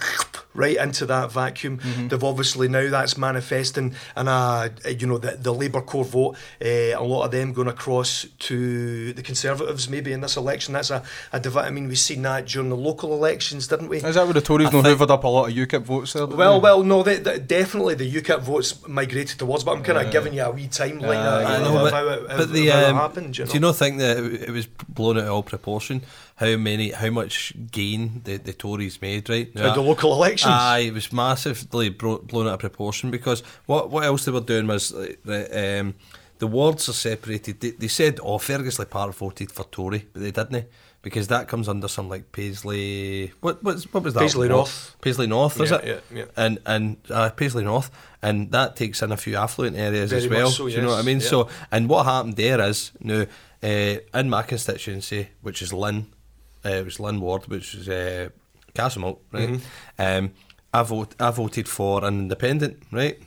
right into that vacuum. They've obviously now that's manifesting, and uh, you know the the Labour core vote, uh, a lot of them going across to the Conservatives maybe in this election. That's a, a divi- I mean, we've seen that during the local elections, didn't we? Is that where the Tories I hoovered up a lot of UKIP votes there? Well, they? well, no, they, they, definitely the UKIP votes migrated towards, but I'm kind of giving you a wee timeline Yeah, know, but, of how it, but of the how um, happened. You know? do you not think that it was blown out of all proportion? How many, how much gain the, the Tories made, right? At the local elections? Aye, it was massively bro- blown out of proportion because what what else they were doing was like, the, um, the wards are separated. They, they said, "Oh, Ferguslie Park voted for Tory," but they didn't because that comes under some like Paisley. What what's, what was that? Paisley? North. Paisley North, is Yeah, it? yeah, yeah. And and uh, Paisley North, and that takes in a few affluent areas Very as well. so, do you know what I mean? yeah. So, and what happened there is now uh, in my constituency, which is Linn, uh, it was Linn Ward, which is uh, right? Mm-hmm. Um, I vote, I voted for an independent, right?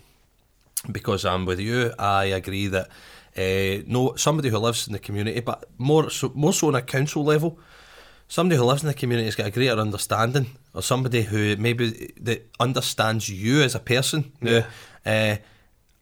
Because I'm with you, I agree that uh, no somebody who lives in the community, but more so, more so on a council level, somebody who lives in the community has got a greater understanding, or somebody who maybe that understands you as a person. Yeah. Uh,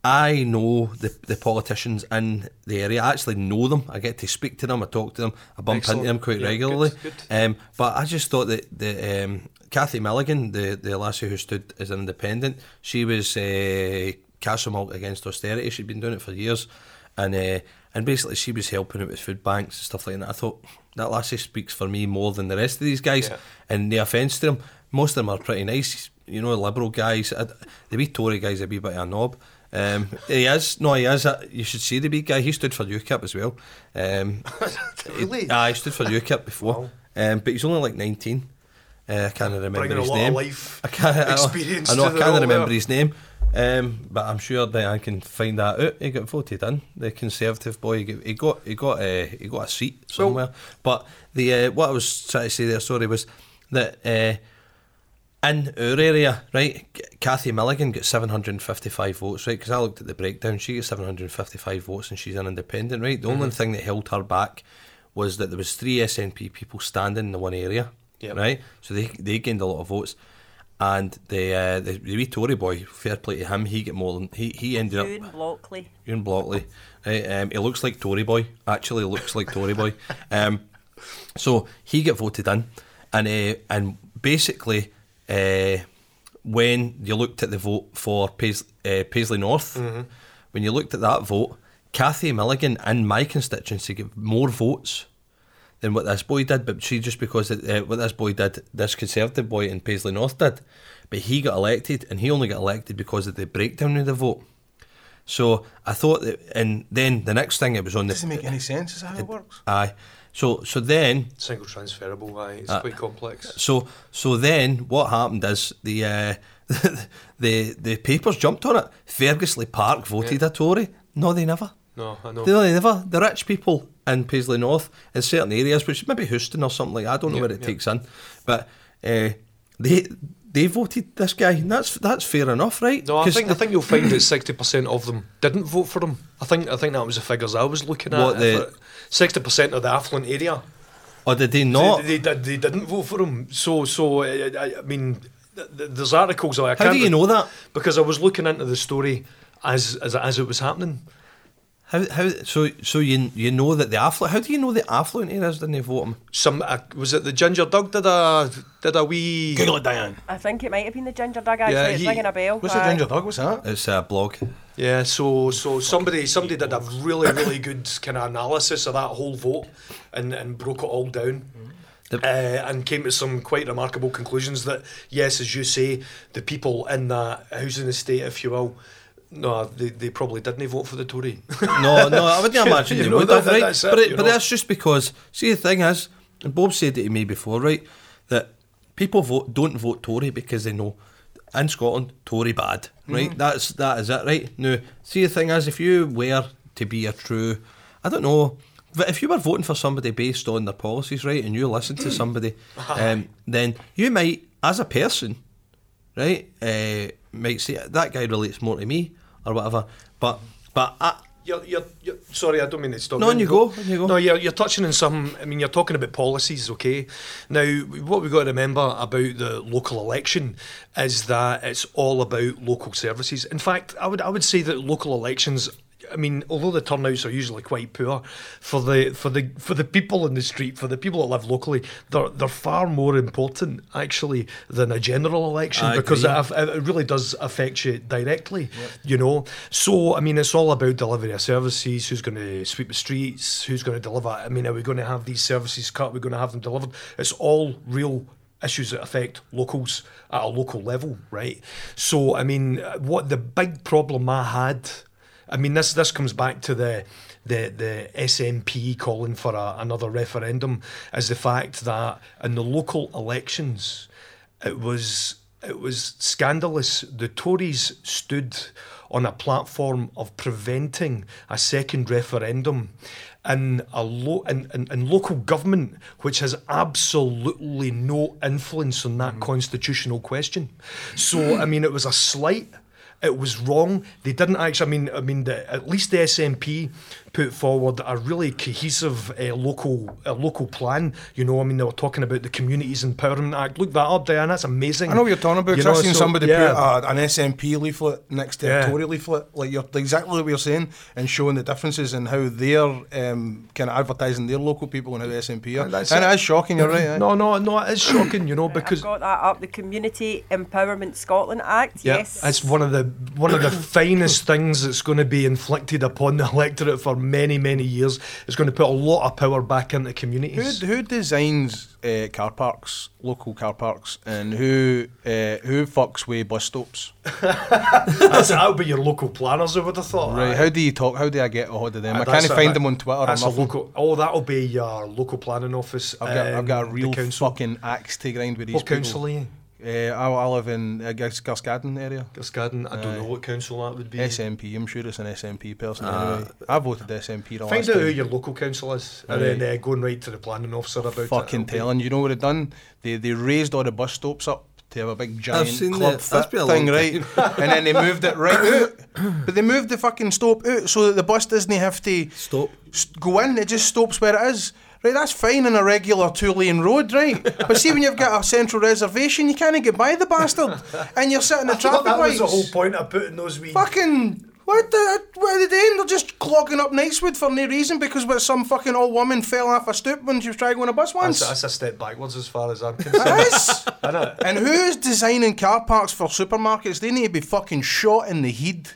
I know the the politicians in the area. I actually know them. I get to speak to them. I talk to them. I bump Excellent. into them quite Yeah, regularly. good, Um, but I just thought that the um, Kathy Milligan, the the lassie who stood as an independent, she was uh, Castlemilk against austerity. She'd been doing it for years, and uh, and basically she was helping out with food banks and stuff like that. I thought that lassie speaks for me more than the rest of these guys. Yeah. And the offence to them, most of them are pretty nice. You know, liberal guys. The wee Tory guy's a wee bit of a knob. Um, he is. No, he is. Uh, You should see the big guy. He stood for UKIP as well. Um, Really? He, aye, he stood for UKIP before. Um, but he's only like 19. Uh, I can't remember Bringing a his name. life I can't, experience I know, I can't remember his name. Um, but I'm sure that I can find that out. He got voted in. The Conservative boy. He got he got he got, uh, he got a seat somewhere. but the uh, what I was trying to say there, sorry, was that uh, in our area, right, Kathy Milligan got 755 votes, right? Because I looked at the breakdown. She got 755 votes, and she's an independent, right? The Mm-hmm. only thing that held her back was that there was three SNP people standing in the one area, Yep. right? So they they gained a lot of votes. And the, uh, the the wee Tory boy, fair play to him, he get more than he he ended up Ewan Blockley. Ian Blockley. Right, um, he looks like Tory boy. Actually, looks like Tory boy. Um, so he get voted in, and uh, and basically, uh, when you looked at the vote for Pais- uh, Paisley North, when you looked at that vote, Kathy Milligan in my constituency got more votes than what this boy did. But she just because it, uh, what this boy did, this Conservative boy in Paisley North did, but he got elected, and he only got elected because of the breakdown of the vote. So I thought that, and then the next thing it was on the doesn't make any sense. Is that how it works? aye. So so then Single transferable, aye, it's Uh, quite complex. so so then what happened is the uh, the the papers jumped on it. Ferguslie Park voted a Tory. No, they never. No, I know. They never? The rich people in Paisley North, in certain areas, which maybe Houston or something like that, I don't know Yeah, where it yeah. takes in, but uh, they they voted this guy. And that's that's fair enough, right? No, I think I think you'll find that sixty percent of them didn't vote for him. I think I think that was the figures I was looking at. What, the- Sixty percent of the affluent area, or did they not? they, they, did- they didn't vote for him. So so uh, I, I mean, th- th- there's articles. I How can't do you know that? Because I was looking into the story as as as it was happening. How how so so you you know that the affluent? How do you know the affluent areas didn't vote him? Some uh, was it the Ginger Dug did a did a wee Google it, Diane. I think it might have been the Ginger Dog actually. Yeah, it's he- ringing a bell. What's Aye. the ginger dog? What's that? It's a blog. Yeah, so so somebody somebody did a really really good kind of analysis of that whole vote and and broke it all down. Uh, and came to some quite remarkable conclusions that yes, as you say, the people in that housing estate, if you will, no, they, they probably didn't vote for the Tory. No, no, I wouldn't imagine You they know, would that- have, right? that's it, but it, but know. that's just because. See, the thing is, and Bob said it to me before, right? That people vote don't vote Tory because they know in Scotland Tory bad, right? Mm-hmm. That's that is it, right? Now, see, the thing is, if you were to be a true, I don't know. But if you were voting for somebody based on their policies, right, and you listen to somebody, um, then you might, as a person, right, uh, might say that guy relates more to me or whatever. But but I, You're, you're, you're, sorry, I don't mean to stop. No, on you go, on you go. No, you're, you're touching on some. I mean, you're talking about policies, okay? Now, what we've got to remember about the local election is that it's all about local services. In fact, I would I would say that local elections. I mean, although the turnouts are usually quite poor, for the for the for the people in the street, for the people that live locally, they're they're far more important actually than a general election I because it, it really does affect you directly. You know, so I mean, it's all about delivery of services. Who's going to sweep the streets? Who's going to deliver? I mean, are we going to have these services cut? We're we going to have them delivered? It's all real issues that affect locals at a local level, right? So, I mean, what the big problem I had, I mean, this this comes back to the the the SNP calling for a, another referendum, is the fact that in the local elections, it was it was scandalous. The Tories stood on a platform of preventing a second referendum in a lo- in, in, in local government, which has absolutely no influence on that mm-hmm. constitutional question. So, I mean, it was a slight. It was wrong. They didn't actually. I mean, I mean, the, at least the SNP put forward a really cohesive uh, local uh, local plan. You know, I mean, they were talking about the Communities Empowerment Act. Look that up, Diane. That's amazing. I know what you're talking about. You 'cause know, I've seen so- somebody yeah. put uh, an SNP leaflet next to Yeah. a Tory leaflet, like you're exactly what you're saying, and showing the differences in how they're um, kind of advertising their local people and how SNP are. And that's and it. it is shocking. You're right. eh? No, no, no. It is shocking, you know, because I've got that up. The Community Empowerment Scotland Act. Yeah, yes. it's one of the one of the finest things that's going to be inflicted upon the electorate for many many years. It's going to put a lot of power back into communities. Who, who designs uh, car parks, local car parks, and who uh, who fucks with bus stops? That's, that'll be your local planners. I would have thought. Right? Aye. How do you talk? How do I get a hold of them? Uh, I can't a- find that- them on Twitter or That's a local. Oh, that'll be your local planning office. I've got, I've got a um, real fucking axe to grind with these What people. council are you? Uh, I, I live in uh, Gas- area. Garscadden. I don't Aye. know what council that would be. SNP, I'm sure it's an SNP person anyway. I voted SNP the Find last out who your local council is, and Right. then uh, going right to the planning officer about it. Fucking It'll be- telling you know what they done? They they raised all the bus stops up to have a big giant seen club that. That's fit thing, right? and then they moved it right out. But they moved the fucking stop out so that the bus doesn't have to Stop. s- go in. It just stops where it is. Right, that's fine on a regular two-lane road, right? But see, when you've got a central reservation, you can't get by the bastard, and you're sitting in traffic that lights. was the whole point of putting those wee. Fucking what the what are they doing? They're just clogging up Knightswood for no reason because what some fucking old woman fell off a stoop when she was trying to go on a bus once. That's, that's a step backwards as far as I'm concerned. It is. And who's designing car parks for supermarkets? They need to be fucking shot in the head.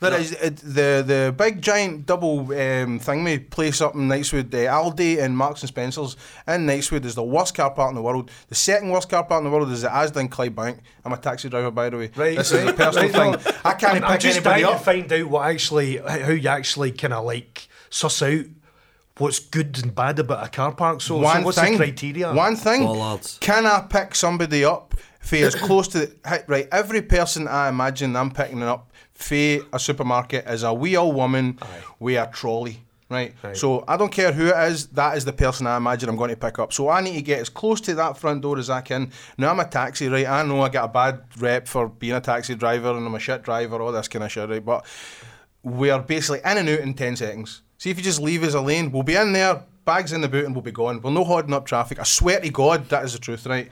There is uh, the the big giant double um, thingy place up in Knightswood, uh, Aldi and Marks and Spencers in Knightswood is the worst car park in the world. The second worst car park in the world is the Asda and Clydebank. I'm a taxi driver, by the way. Right, this is a personal right, thing. I can't I'm, I'm pick just anybody trying up. to find out what actually, how you actually kind of like suss out what's good and bad about a car park. So, so one what's thing, the criteria? One thing. Bollards. Can I pick somebody up Faye as close to the, hi- right. Every person I imagine I'm picking up, Faye a supermarket is a wee old woman with a trolley. Right. Right. So I don't care who it is, that is the person I imagine I'm going to pick up. So I need to get as close to that front door as I can. Now I'm a taxi, right? I know I get a bad rep for being a taxi driver and I'm a shit driver, all this kind of shit, right? But we are basically in and out in 10 seconds. See if you just leave us a lane, we'll be in there, bags in the boot, and we'll be gone. We're no holding up traffic. I swear to God, that is the truth, right?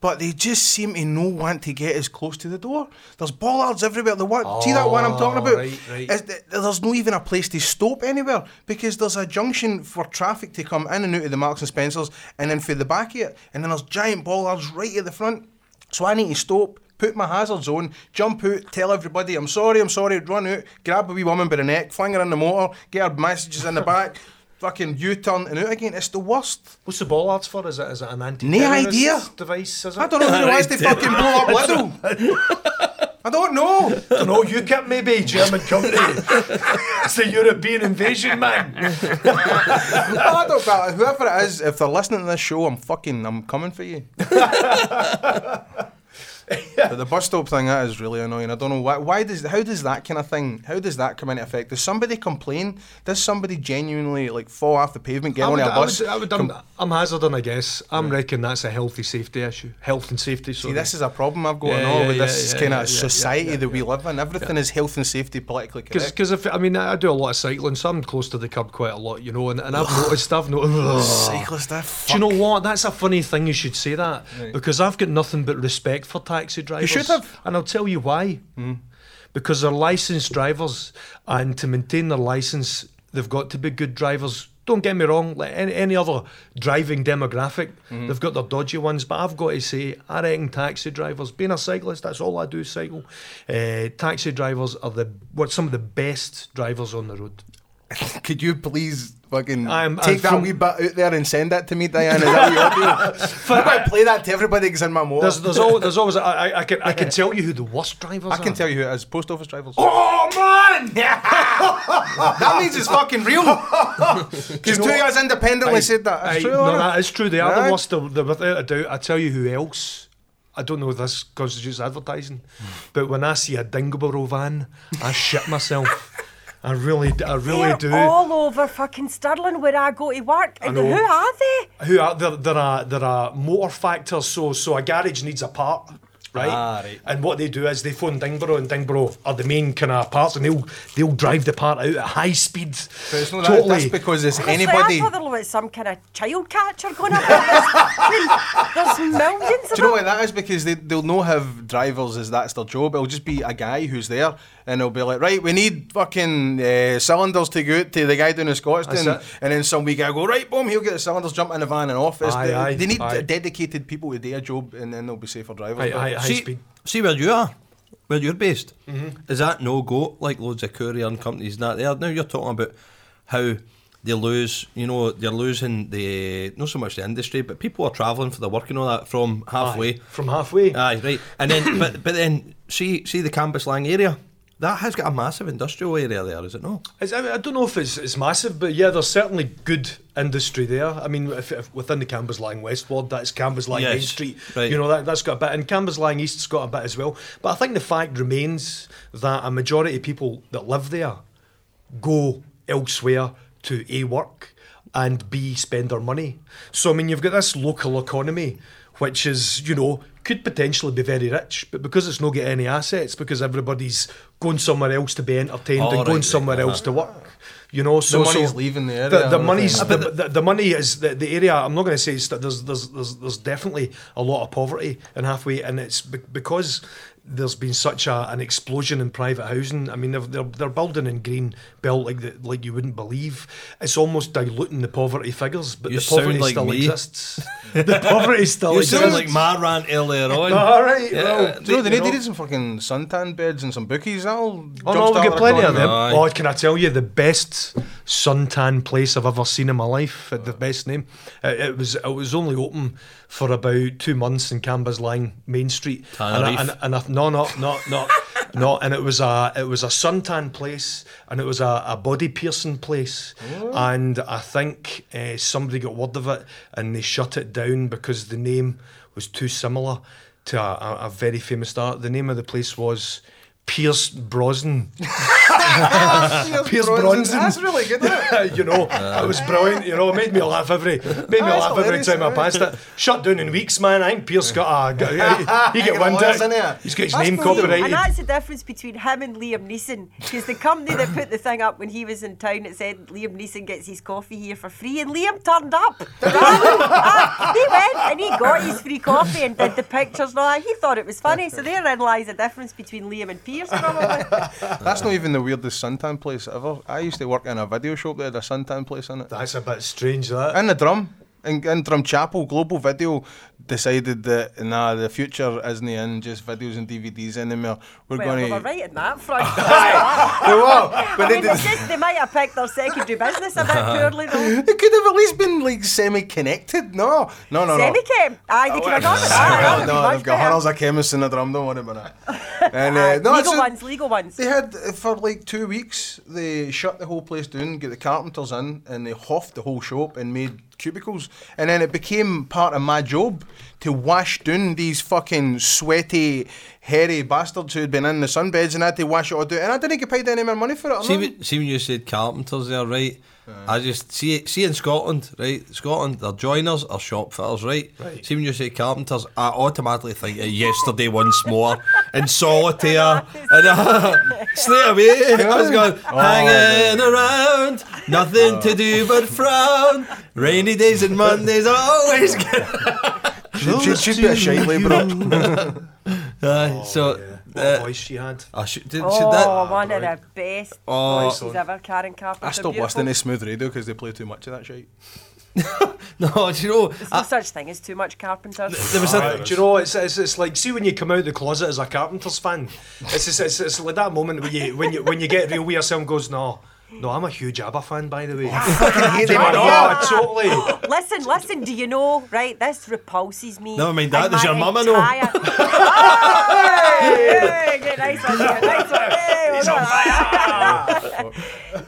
But they just seem to no want to get as close to the door. There's bollards everywhere. The one, see that one I'm talking ah, about? right, right. Is th- there's no even a place to stop anywhere because there's a junction for traffic to come in and out of the Marks and Spencers and then for the back of it. And then there's giant bollards right at the front. So I need to stop, put my hazards on, jump out, tell everybody I'm sorry, I'm sorry, run out, grab a wee woman by the neck, fling her in the motor, get her messages in the back, fucking U-turn and out again. It's the worst. What's the bollards for? Is it is it an anti No idea. device? Is it? I don't know who wants to fucking blow up Lidl. I don't know. don't know. UKIP maybe German company. it's the European invasion, man. I don't, but whoever it is, if they're listening to this show, I'm fucking, I'm coming for you. But the bus stop thing that is really annoying. I don't know why. Why does how does that kind of thing? How does that come into effect? Does somebody complain? Does somebody genuinely like fall off the pavement, get I on would, a I bus? would, I would, I'm, I'm hazarding, I guess. I'm reckon that's a healthy safety issue. Health and safety. See, this is a problem I've got Yeah, on yeah, with yeah, this yeah, kind yeah, of yeah, yeah, society yeah, that we live in. Everything is health and safety politically correct. Because if I mean I do a lot of cycling, so I'm close to the curb quite a lot, you know, and, and I've noticed I've noticed. Cyclist, Do you know what? That's a funny thing. You should say that because I've got nothing but respect for taxi drivers. should have. and I'll tell you why. Because they're licensed drivers, and to maintain their license, they've got to be good drivers. Don't get me wrong, like any, any other driving demographic, they've got their dodgy ones. But I've got to say, I reckon taxi drivers, being a cyclist, that's all I do, cycle. Uh, taxi drivers are the what some of the best drivers on the road. Could you please fucking I'm- take I'm that from- wee bit out there and send that to me, Diane? Is that what you're doing? Going to play that to everybody because in my motor. There's, there's, always, there's always, I, I- I can, I can tell you who the worst drivers I are. can tell you who it is. Post office drivers. Oh man! that means it's fucking real. Because two of us independently said that. It's Aye, true, no, that is true. They are Right. the worst, they're, they're without a doubt. I tell you who else. I don't know if this constitutes advertising, hmm. but when I see a Dingbro van, I shit myself. I really, I really They're do. all over fucking Stirling where I go to work. And know. who are they? Who are there? There are there are motor factors. So so a garage needs a part, right? Ah, right. And what they do is they phone Dingbro, and Dingbro are the main kind of parts, and they'll they'll drive the part out at high speed. But it's not that, that's because it's Honestly, anybody. I thought there was some kind of child catcher going up. There's, I mean, there's millions of Do you know them. why that is? Because they, they'll not have drivers as that's their job. It'll just be a guy who's there and they'll be like, right, we need fucking uh, cylinders to go out to the guy down in Scotstoun. That's. And then some wee guy will go, right, boom, he'll get the cylinders, jump in the van and off. It's Aye, the- aye, they need aye. dedicated people to do a job and then they'll be safer drivers. Aye, aye, see, speed. see where you are, where you're based. Mm-hmm. Is that no go like loads of courier and companies and that there? Now you're talking about how they lose, you know, they're losing the not so much the industry, but people are travelling for the work and all that from halfway. Aye, from halfway. Aye, right. And then, but but then, see see the Cambuslang area. That has got a massive industrial area there, is it not? I, mean, I don't know if it's, it's massive, but yeah, there's certainly good industry there. I mean, if, if within the Cambuslang West Ward, that's Cambuslang Main Yes, Street. right. You know, that, that's got a bit, and Cambuslang East's got a bit as well. But I think the fact remains that a majority of people that live there go elsewhere to A, work, and B, spend their money. So, I mean, you've got this local economy, which is, you know, could potentially be very rich, but because it's not got any assets, because everybody's going somewhere else to be entertained Oh, and right, going right, somewhere else to work. You know, so the money's so leaving the area The, the money's the, the, the money is the, the area. I'm not going to say it's, that there's, there's there's there's definitely a lot of poverty in halfway, and it's be- because there's been such a, an explosion in private housing. I mean, they're, they're, they're building in green belt like the, like you wouldn't believe. It's almost diluting the poverty figures, but You the poverty sound like still me. exists. the poverty still You exists. sound like my rant earlier on. All right, Yeah, well, Do you know, they you need, they know. need some fucking suntan beds and some bookies. That'll Oh no, we jumpstart got plenty of economy. them. Aye. Oh, can I tell you the best suntan place I've ever seen in my life? uh, The best name. It, it was it was only open for about two months in Cambuslang Main Street. and, I, and, and I, no, no, no, no, no. And it was a it was a suntan place, and it was a, a body piercing place. And I think uh, somebody got word of it, and they shut it down because the name was too similar to a, a, a very famous star. The name of the place was Pierce Brosnan. Pierce Bronson. That's really good. Isn't it? you know, it was brilliant. You know, it made me laugh every made me That's laugh every hilarious, time I passed it. Shut down in weeks, man. I think Pierce got a got, he, he He get got wind lawyers, of it. He's got his That's name brilliant. And copyrighted. that's the difference between him and Liam Neeson. Because the company that put the thing up when he was in town, it said Liam Neeson gets his coffee here for free, and Liam turned up. He went and he got his free coffee and did the pictures and all that. He thought it was funny. So therein lies the difference between Liam and Pierce, probably. That's not even the weirdest suntan place ever. I used to work in a video shop that had a suntan place in it. That's a bit strange. That. In the drum. In, in Drumchapel, Global Video decided that nah, the future isn't in just videos and DVDs anymore. We're well, going to. right in that front. They were, but I they, mean, did, just they might have picked their secondary business a bit poorly, though. they could have at least been like semi-connected. No, no, no, no. Semi-chem. Aye, they could have done it. That no, they've got hundreds of chemists in the drum. Don't worry about that. And uh, no, legal it's- ones, legal ones. They had uh, for like two weeks. They shut the whole place down, get the carpenters in, and they hoffed the whole shop and made cubicles. And then it became part of my job to wash down these fucking sweaty, hairy bastards who'd been in the sunbeds, and I had to wash it all down. And I didn't get paid any more money for it. See, when- see when you said carpenters there, right? I just see see in Scotland, right? Scotland, they're joiners or shop fitters, right? Right. See when you say carpenters, I automatically think of yesterday once more in solitaire, and uh, straight away I was going hanging around, nothing to do but frown. Rainy days and Mondays are always get. Should, should, should be a shite labourer. Aye, so. Yeah. Uh, What a voice she had. I should, did, Oh, should that, one of the best Oh. voices ever, Karen Carpenter. I stopped beautiful. listening to smooth radio because they play too much of that shit. no, do you know? There's no such thing as too much Carpenter. There was a, do you know? It's, it's, it's like see when you come out of the closet as a Carpenters fan. It's it's, it's, it's like that moment when you when you when you get real with yourself and goes no. No, I'm a huge ABBA fan, by the way. Oh, hate Man, oh, totally. listen, listen, do you know, right, this repulses me. Never mind that, and does my your mama know? entire- hey, hey, nice one nice one. Hey, He's on fire.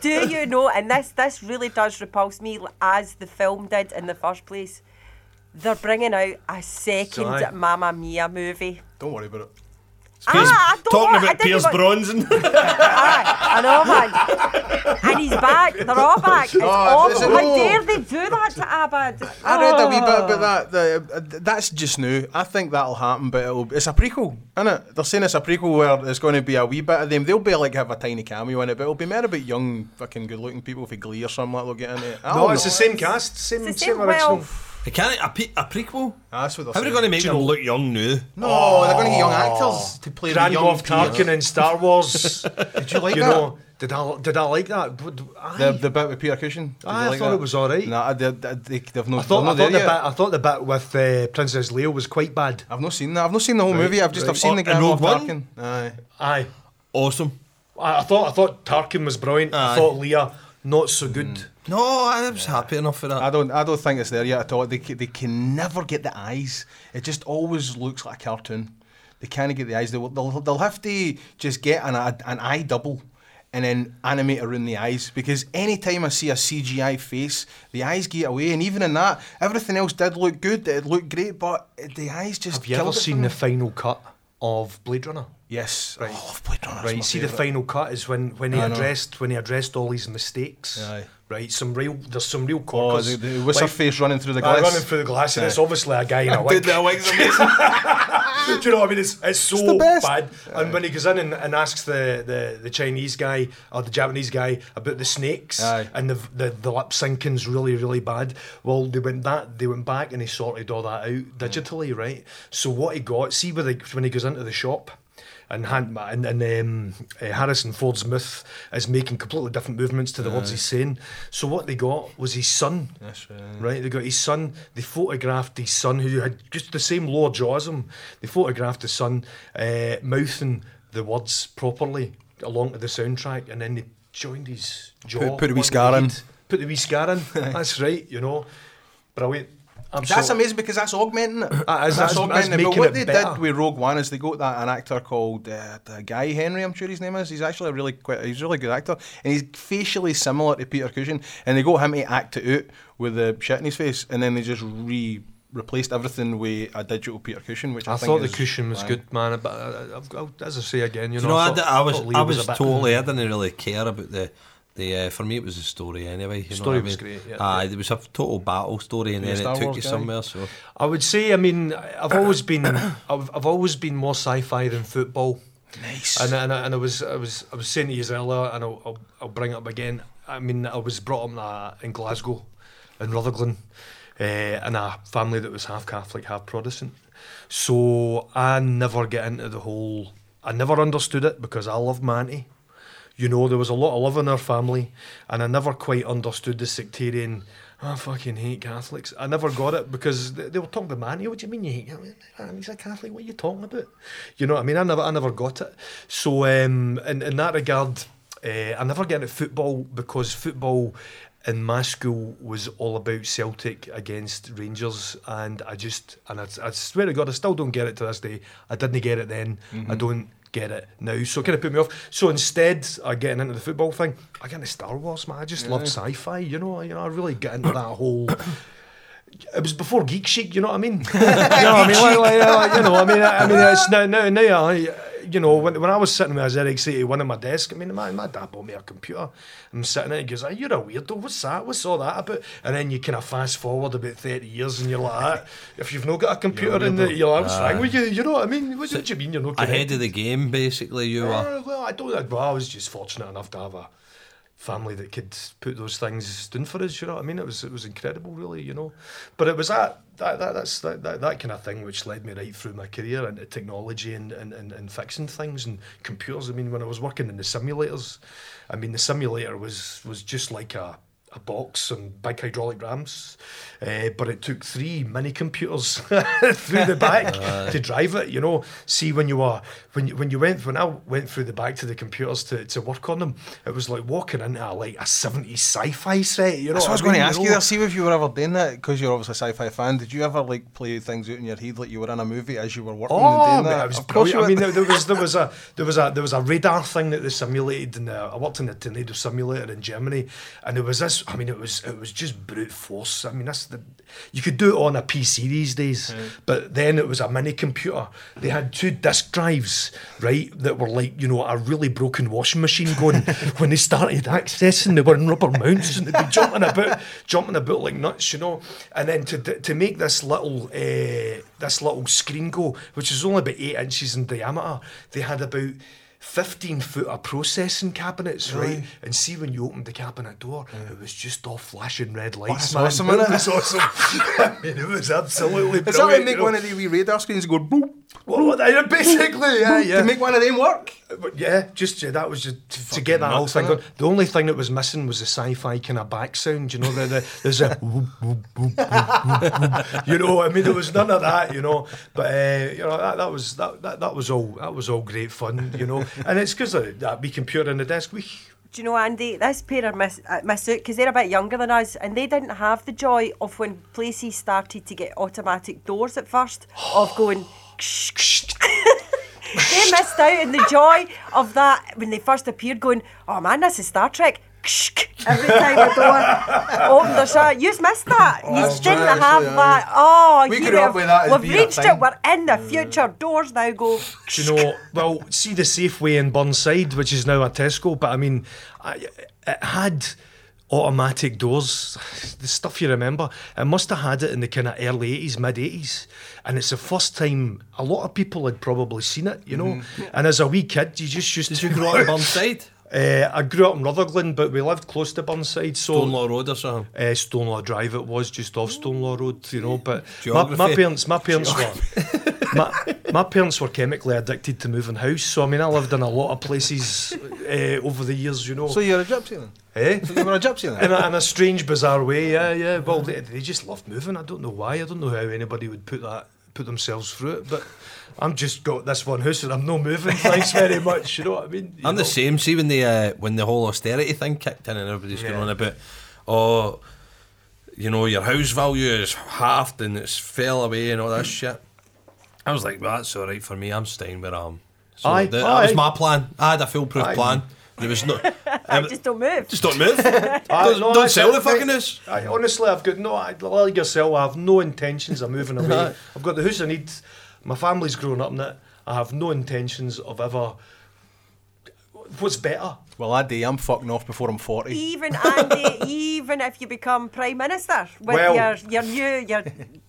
Do you know, and this this really does repulse me, as the film did in the first place. They're bringing out a second Aye. Mamma Mia movie. Don't worry about it. Piers- Ah, I don't talking want- about didn't Pierce even- Bronson. Aye, I know, man. And he's back. They're all back. It's Oh, is awful. it- How oh. dare they do that to ABBA? I read a wee bit Oh. about that. The, uh, that's just new. I think that'll happen, but it'll, it's a prequel, isn't it? They're saying it's a prequel where there's going to be a wee bit of them. They'll be like have a tiny cameo in it, but it'll be more about young, fucking good-looking people for Glee or something like they'll get in it. I No, it's know. the same cast, same, It's the same same, original. well, It can't a, pe- a prequel. That's what they're How are they saying. going to make Do you them look young now? No, they're going to get young actors to play Grand the young Moff Tarkin in Star Wars. Did you like you that? know, did I did I like that? But- aye. The, the bit with Peter Cushing. Did Aye, I like thought that? it was alright. Nah, I they, they've no. I thought, they're I not thought there the yet. bit I thought the bit with uh, Princess Leia was quite bad. I've not seen that. I've not seen the whole Right, movie. I've just right. I've seen Oh, the in Grand Moff Tarkin. Aye. Aye. Awesome. I, I thought I thought Tarkin was brilliant. I thought Leia not so good. No, I was happy enough for that. I don't. I don't think it's there yet at all. They they can never get the eyes. It just always looks like a cartoon. They can't get the eyes. They'll they'll, they'll have to just get an an eye double. And then animate around the eyes because anytime I see a CGI face, the eyes get away, and even in that, everything else did look good. It looked great, but the eyes just. Have you killed ever seen the final cut of Blade Runner? Yes. Right. Oh, I've played on it. Right, It's see my the final cut is when, when he I know. addressed when he addressed all his mistakes. Aye. Right, some real there's some real Oh, corkers. the, the what's her face running through the Aye, glass? running through the glass, and Aye. it's obviously a guy in a Dude, wig. the wig's amazing. Do you know what I mean? It's, it's so best. bad. And when he goes in and, and asks the, the, the Chinese guy or the Japanese guy about the snakes Aye. and the, the the lip syncing's really really bad. Well, they went that they went back and he sorted all that out digitally, right? So what he got, see where when he goes into the shop. And, Han- and, and um, uh, Harrison Ford's myth is making completely different movements to the words he's saying. So what they got was his son. Right. Right, they got his son. They photographed his son, who had just the same lower jaw as him. They photographed his son uh, mouthing the words properly along to the soundtrack, and then they joined his jaw. Put- put a wee scar in. Put the wee scar in. that's right. You know, brilliant. That's Absolute- amazing because that's augmenting it. That is- that's that's- augmenting that's it. But what it they better. did with Rogue One is they got that an actor called uh, the Guy Henry, I'm sure his name is. He's actually a really quite, he's a really good actor, and he's facially similar to Peter Cushing. And they got him to act it out with the shit in his face, and then they just re replaced everything with a digital Peter Cushing, which I, I think thought the is- cushion was aye. good, man. But I, I've got, as I say again, you Do know, you know, I, thought- d- I was, I was, a bit- totally, I didn't really care about the, the. Uh, for me, it was a story anyway. You know Story what I was mean? great, yeah. Aye, there was a total battle story, and You're then Star it took Wars you guy? somewhere. So I would say, I mean, I've always been, I've, I've always been more sci-fi than football. Nice. And, and, and I was, I was, I was saying to you earlier, and I'll, I'll, I'll bring it up again. I mean, I was brought up in, uh, in Glasgow, in Rutherglen, uh, in a family that was half Catholic, half Protestant. So I never get into the whole. I never understood it because I love Manty. You know, there was a lot of love in our family, and I never quite understood the sectarian. "Oh, I fucking hate Catholics. I never got it because they, they were talking about Manny. What do you mean you hate? him? Man, he's a Catholic. What are you talking about? You know what I mean? I never, I never got it. So, um, in in that regard, uh, I never get into football because football in my school was all about Celtic against Rangers, and I just and I, I swear to God, I still don't get it to this day. I didn't get it then. I don't get it now. So kind of put me off. So instead of getting into the football thing, I get into Star Wars, man. I just love sci-fi. You know, you know, I really get into that whole. It was before Geek Chic, you know what I mean? you know what I mean? Like, like, like, you know, I mean, I, I mean, it's now, now, now, I, you know, when, when I was sitting with a ZX81 on my desk, I mean, my, my dad bought me a computer. I'm sitting there he goes, oh, you're a weirdo. What's that? What's all that about? And then you kind of fast forward about 30 years and you're like, ah, if you've not got a computer in the, you're like, what's wrong with you? You know what I mean? What, what do you mean you're not ahead of the game, basically, you were. Uh, well, I don't. Well, I was just fortunate enough to have a family that could put those things down for us. You know what I mean? It was it was incredible, really. You know, but it was that that, that that's that, that, that kind of thing which led me right through my career into technology and, and, and, and fixing things and computers. I mean, when I was working in the simulators, I mean, the simulator was was just like a a box and big hydraulic rams, uh, but it took three mini computers through the back to drive it. You know, see when you were when you, when you went when I went through the back to the computers to, to work on them, it was like walking into a, like a '70s sci-fi set. You know, That's what I was going to ask you know? there. See if you were ever doing that because you're obviously a sci-fi fan. Did you ever like play things out in your head like you were in a movie as you were working Oh, and doing that? I was Of course. I mean, there, there was there was a there was a there was a radar thing that they simulated, and I worked in the tornado simulator in Germany, and there was this. I mean, it was it was just brute force. I mean, that's the you could do it on a PC these days, but then it was a mini computer. They had two disk drives, right, that were like you know a really broken washing machine going when they started accessing. They were in rubber mounts and they'd be jumping about, jumping about like nuts, you know. And then to to make this little uh, this little screen go, which is only about eight inches in diameter, they had about. 15 foot of processing cabinets, right? And see when you opened the cabinet door, it was just all flashing red lights. that's man. awesome, it was awesome. I mean, it was absolutely Is that like make you one of the wee radar screens go boop? Well, well, yeah, basically, yeah, yeah. To make one of them work? But yeah, just yeah, that was just to, to get that whole thing going. The only thing that was missing was the sci-fi kind of back sound. You know, the, the, there's a whoop, whoop, whoop. you know. I mean, there was none of that. You know, but uh, you know that, that was that, that that was all that was all great fun. You know, and it's because of that wee computer on the desk. We Do you know, Andy, this pair are miss, uh, miss because they're a bit younger than us and they didn't have the joy of when places started to get automatic doors at first, of going. ksh, ksh. they missed out on the joy of that when they first appeared, going, oh man, this is Star Trek. Ksh, ksh. Every time the door opened or shut, you missed that. Oh, you that's didn't true, have actually, aye. that. Oh, We here grew up have- with that We've reached it. We're in the future. Doors now go. Do you know, well, see the Safeway in Burnside, which is now a Tesco, but I mean, I, it had automatic doors, the stuff you remember. It must have had it in the kind of early 80s, mid 80s. And it's the first time a lot of people had probably seen it, you know. Mm-hmm. And as a wee kid, you just used Did to. you grow up in Burnside? Uh, I grew up in Rutherglen, but we lived close to Burnside, so Stonelaw Road or something? uh, Stonelaw Drive it was just off Stonelaw Road, you know. But my, my parents, my parents were my, my parents were chemically addicted to moving house. So I mean, I lived in a lot of places uh, over the years, you know. So you're a gypsy then? eh? So you were a gypsy then? In a, in a strange, bizarre way, yeah, yeah. Well, they, they just loved moving. I don't know why. I don't know how anybody would put that, put themselves through it. But I'm just got this one house and I'm no moving. Thanks very much. You know what I mean? You I'm the same. See when the uh, when the whole austerity thing kicked in and everybody's going Yeah. on about, oh, you know, your house value is halved and it's fell away and all that shit. I was like, well, that's all right for me. I'm staying where I am. So Aye, the- that was my plan. I had a foolproof Aye. plan. There was no, I just don't move. Just don't move. Ah, don't no, don't that's sell the fucking house. I, honestly, I've got no. I, like yourself, I have no intentions of moving away. I've got the house I need. My family's grown up in it. I have no intentions of ever. What's better? Well, I do. I'm fucking off before I'm 40. Even Andy, even if you become prime minister with Well- your your new your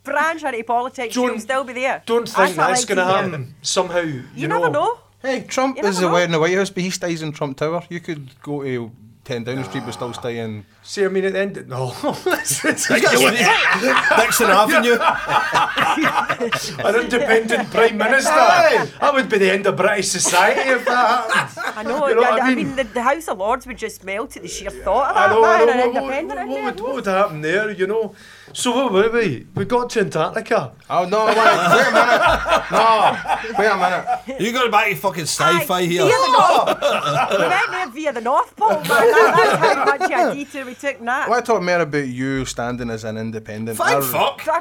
branch out of politics, Don't- you'll still be there. Don't think quite that's going to to happen somehow. You, You, never know. Hey, Trump You is never know. away in the White House, but he stays in Trump Tower. You could go to 10 Downing Street, but still staying. See, I mean, at the end, no, it's Nixon Avenue. an independent prime minister. That would be the end of British society if that happened. I know. You know I, what I I mean? mean, the, the House of Lords would just melt at the sheer thought of I that. know, I know. What, what, what, in what there. would, what would happen there, you know? So what were we? We got to Antarctica. Oh, no, wait, wait a minute. No, wait a minute. You got back to fucking sci-fi Aye, here. Via the North. we went there via the North Pole, man. That, that's how much of a detour we took in that. I talk more about you standing as an independent. Fine fuck. I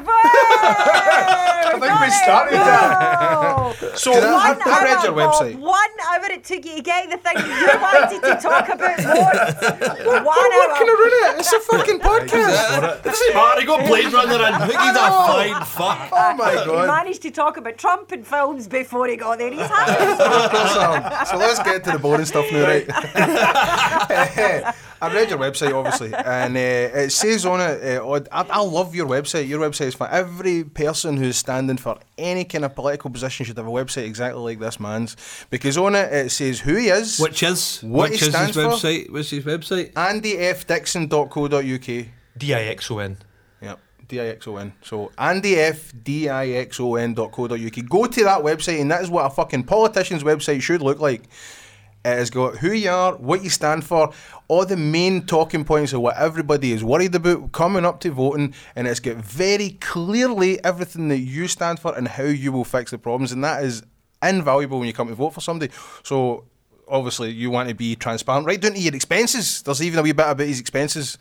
think we started that. So Did I- One I read hour, your Bob, website. One hour it took you to get the thing you wanted to talk about most. One hour. Can I run it? It's a fucking podcast. This is Marty got Blade Runner in. I think he's a fine fuck. Oh my god. He managed to talk about Trump in films before he got there. He's happy. so, so let's get to the boring stuff now, right? I read your website, obviously, and uh, it says on it, uh, I, I love your website. Your website is fine. Every person who's standing for any kind of political position should have a website exactly like this man's, because on it it says who he is, Which is What which he is his stands for? website? What's his website? andyfdixon.co.uk. D-I-X-O-N. Yep, D-I-X-O-N. So andyfdixon.co.uk. Go to that website, and that is what a fucking politician's website should look like. It has got who you are, what you stand for, all the main talking points of what everybody is worried about coming up to voting, and it's got very clearly everything that you stand for and how you will fix the problems, and that is invaluable when you come to vote for somebody. So obviously you want to be transparent, right down to your expenses. There's even a wee bit about his expenses.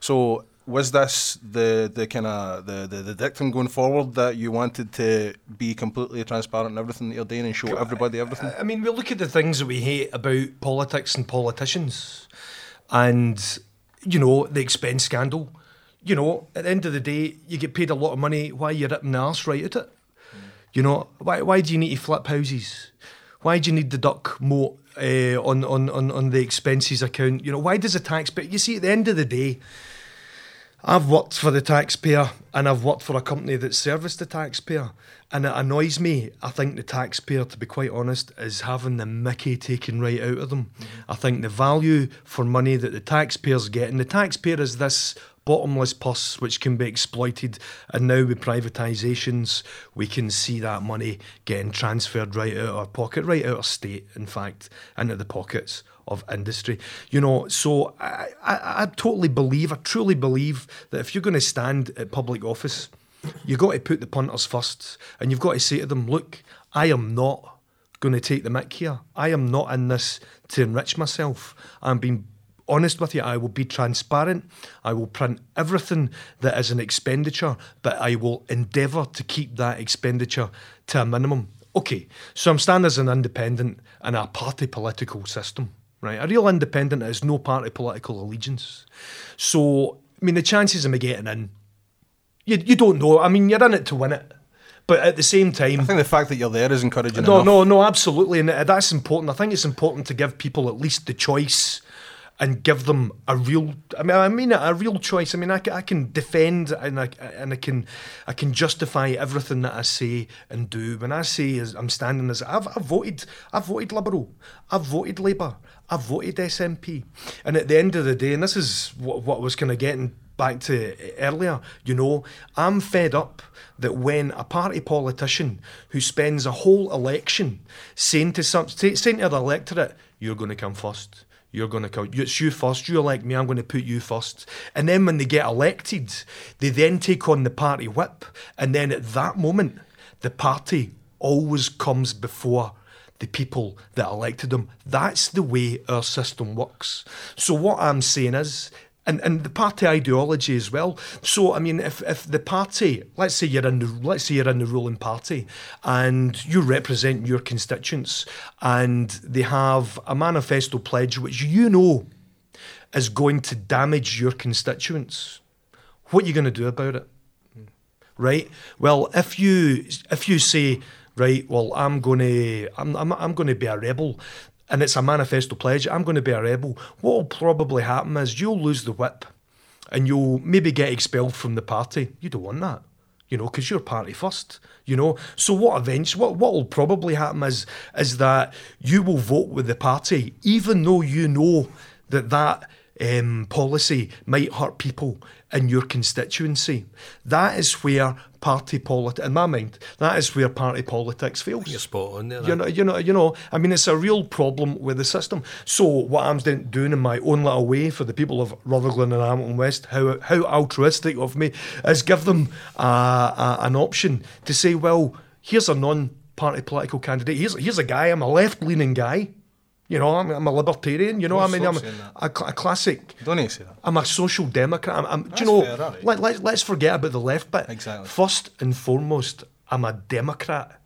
So was this the the kind of the, the the dictum going forward that you wanted to be completely transparent in everything that you're doing and show everybody everything? I mean, we look at the things that we hate about politics and politicians, and you know the expense scandal. You know, at the end of the day, you get paid a lot of money. Why you ripping the arse right at it? You know, why why do you need to flip houses? Why do you need the duck moat uh, on, on on on the expenses account? You know, why does the tax? But you see, at the end of the day, I've worked for the taxpayer and I've worked for a company that serviced the taxpayer. And it annoys me. I think the taxpayer, to be quite honest, is having the mickey taken right out of them. I think the value for money that the taxpayer's getting, the taxpayer is this bottomless purse which can be exploited. And now with privatisations, we can see that money getting transferred right out of our pocket, right out of state, in fact, into the pockets of industry. You know, so I, I, I totally believe, I truly believe that if you're going to stand at public office, you've got to put the punters first and you've got to say to them, look, I am not going to take the mick here. I am not in this to enrich myself. I'm being honest with you. I will be transparent. I will print everything that is an expenditure, but I will endeavour to keep that expenditure to a minimum. Okay, so I'm standing as an independent in a party political system, right? A real independent has no party political allegiance. So, I mean, the chances of me getting in, you, you don't know. I mean, you're in it to win it. But at the same time, I think the fact that you're there is encouraging no, enough. no, no, absolutely, and uh, that's important. I think it's important to give people at least the choice and give them a real. I mean, I mean a real choice. I mean, I, I can defend and I and I can I can justify everything that I say and do. When I say is I'm standing as I've, I've voted, I've voted Liberal, I've voted Labour, I've voted SNP, and at the end of the day, and this is what what I was kind of getting back to earlier, you know, I'm fed up that when a party politician who spends a whole election saying to some saying to the electorate, you're going to come first. You're going to come. It's you first. You elect me. I'm going to put you first. And then when they get elected, they then take on the party whip. And then at that moment, the party always comes before the people that elected them. That's the way our system works. So what I'm saying is, and, and the party ideology as well. So I mean, if, if the party, let's say you're in the let's say you're in the ruling party, and you represent your constituents, and they have a manifesto pledge which you know is going to damage your constituents, what are you going to do about it? Right? Well, if you if you say, right, well, I'm going to I'm, I'm, I'm going to be a rebel, and it's a manifesto pledge, I'm going to be a rebel. What will probably happen is you'll lose the whip, and you'll maybe get expelled from the party. You don't want that you know, because you're party first, you know. So what events, what what will probably happen is is that you will vote with the party, even though you know that that um, policy might hurt people in your constituency. That is where party politics, in my mind, that is where party politics fails. You're spot on there. You know, you know, you know. I mean, it's a real problem with the system. So, what I'm doing in my own little way for the people of Rutherglen and Hamilton West, how how altruistic of me, is give them an option to say, well, here's a non-party political candidate. Here's here's a guy. I'm a left-leaning guy. You know, I'm, I'm a libertarian. You know, I mean, I'm stop saying that. a, a classic. Don't need to say that. I'm a social democrat. I'm, I'm, do you know? fair, let, let, let's forget about the left bit. Exactly. First and foremost, I'm a democrat.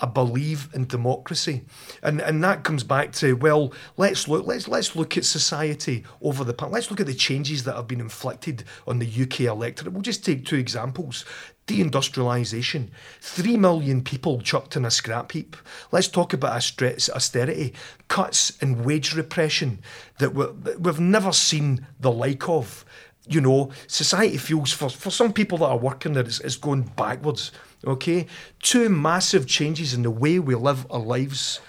I believe in democracy, and and that comes back to well, let's look let's let's look at society over the past. Let's look at the changes that have been inflicted on the UK electorate. We'll just take two examples. Deindustrialisation, three million people chucked in a scrap heap. Let's talk about austerity, cuts in wage repression that we- that we've never seen the like of you know, society feels for, for some people that are working there, it's, it's going backwards. Okay? Two massive changes in the way we live our lives.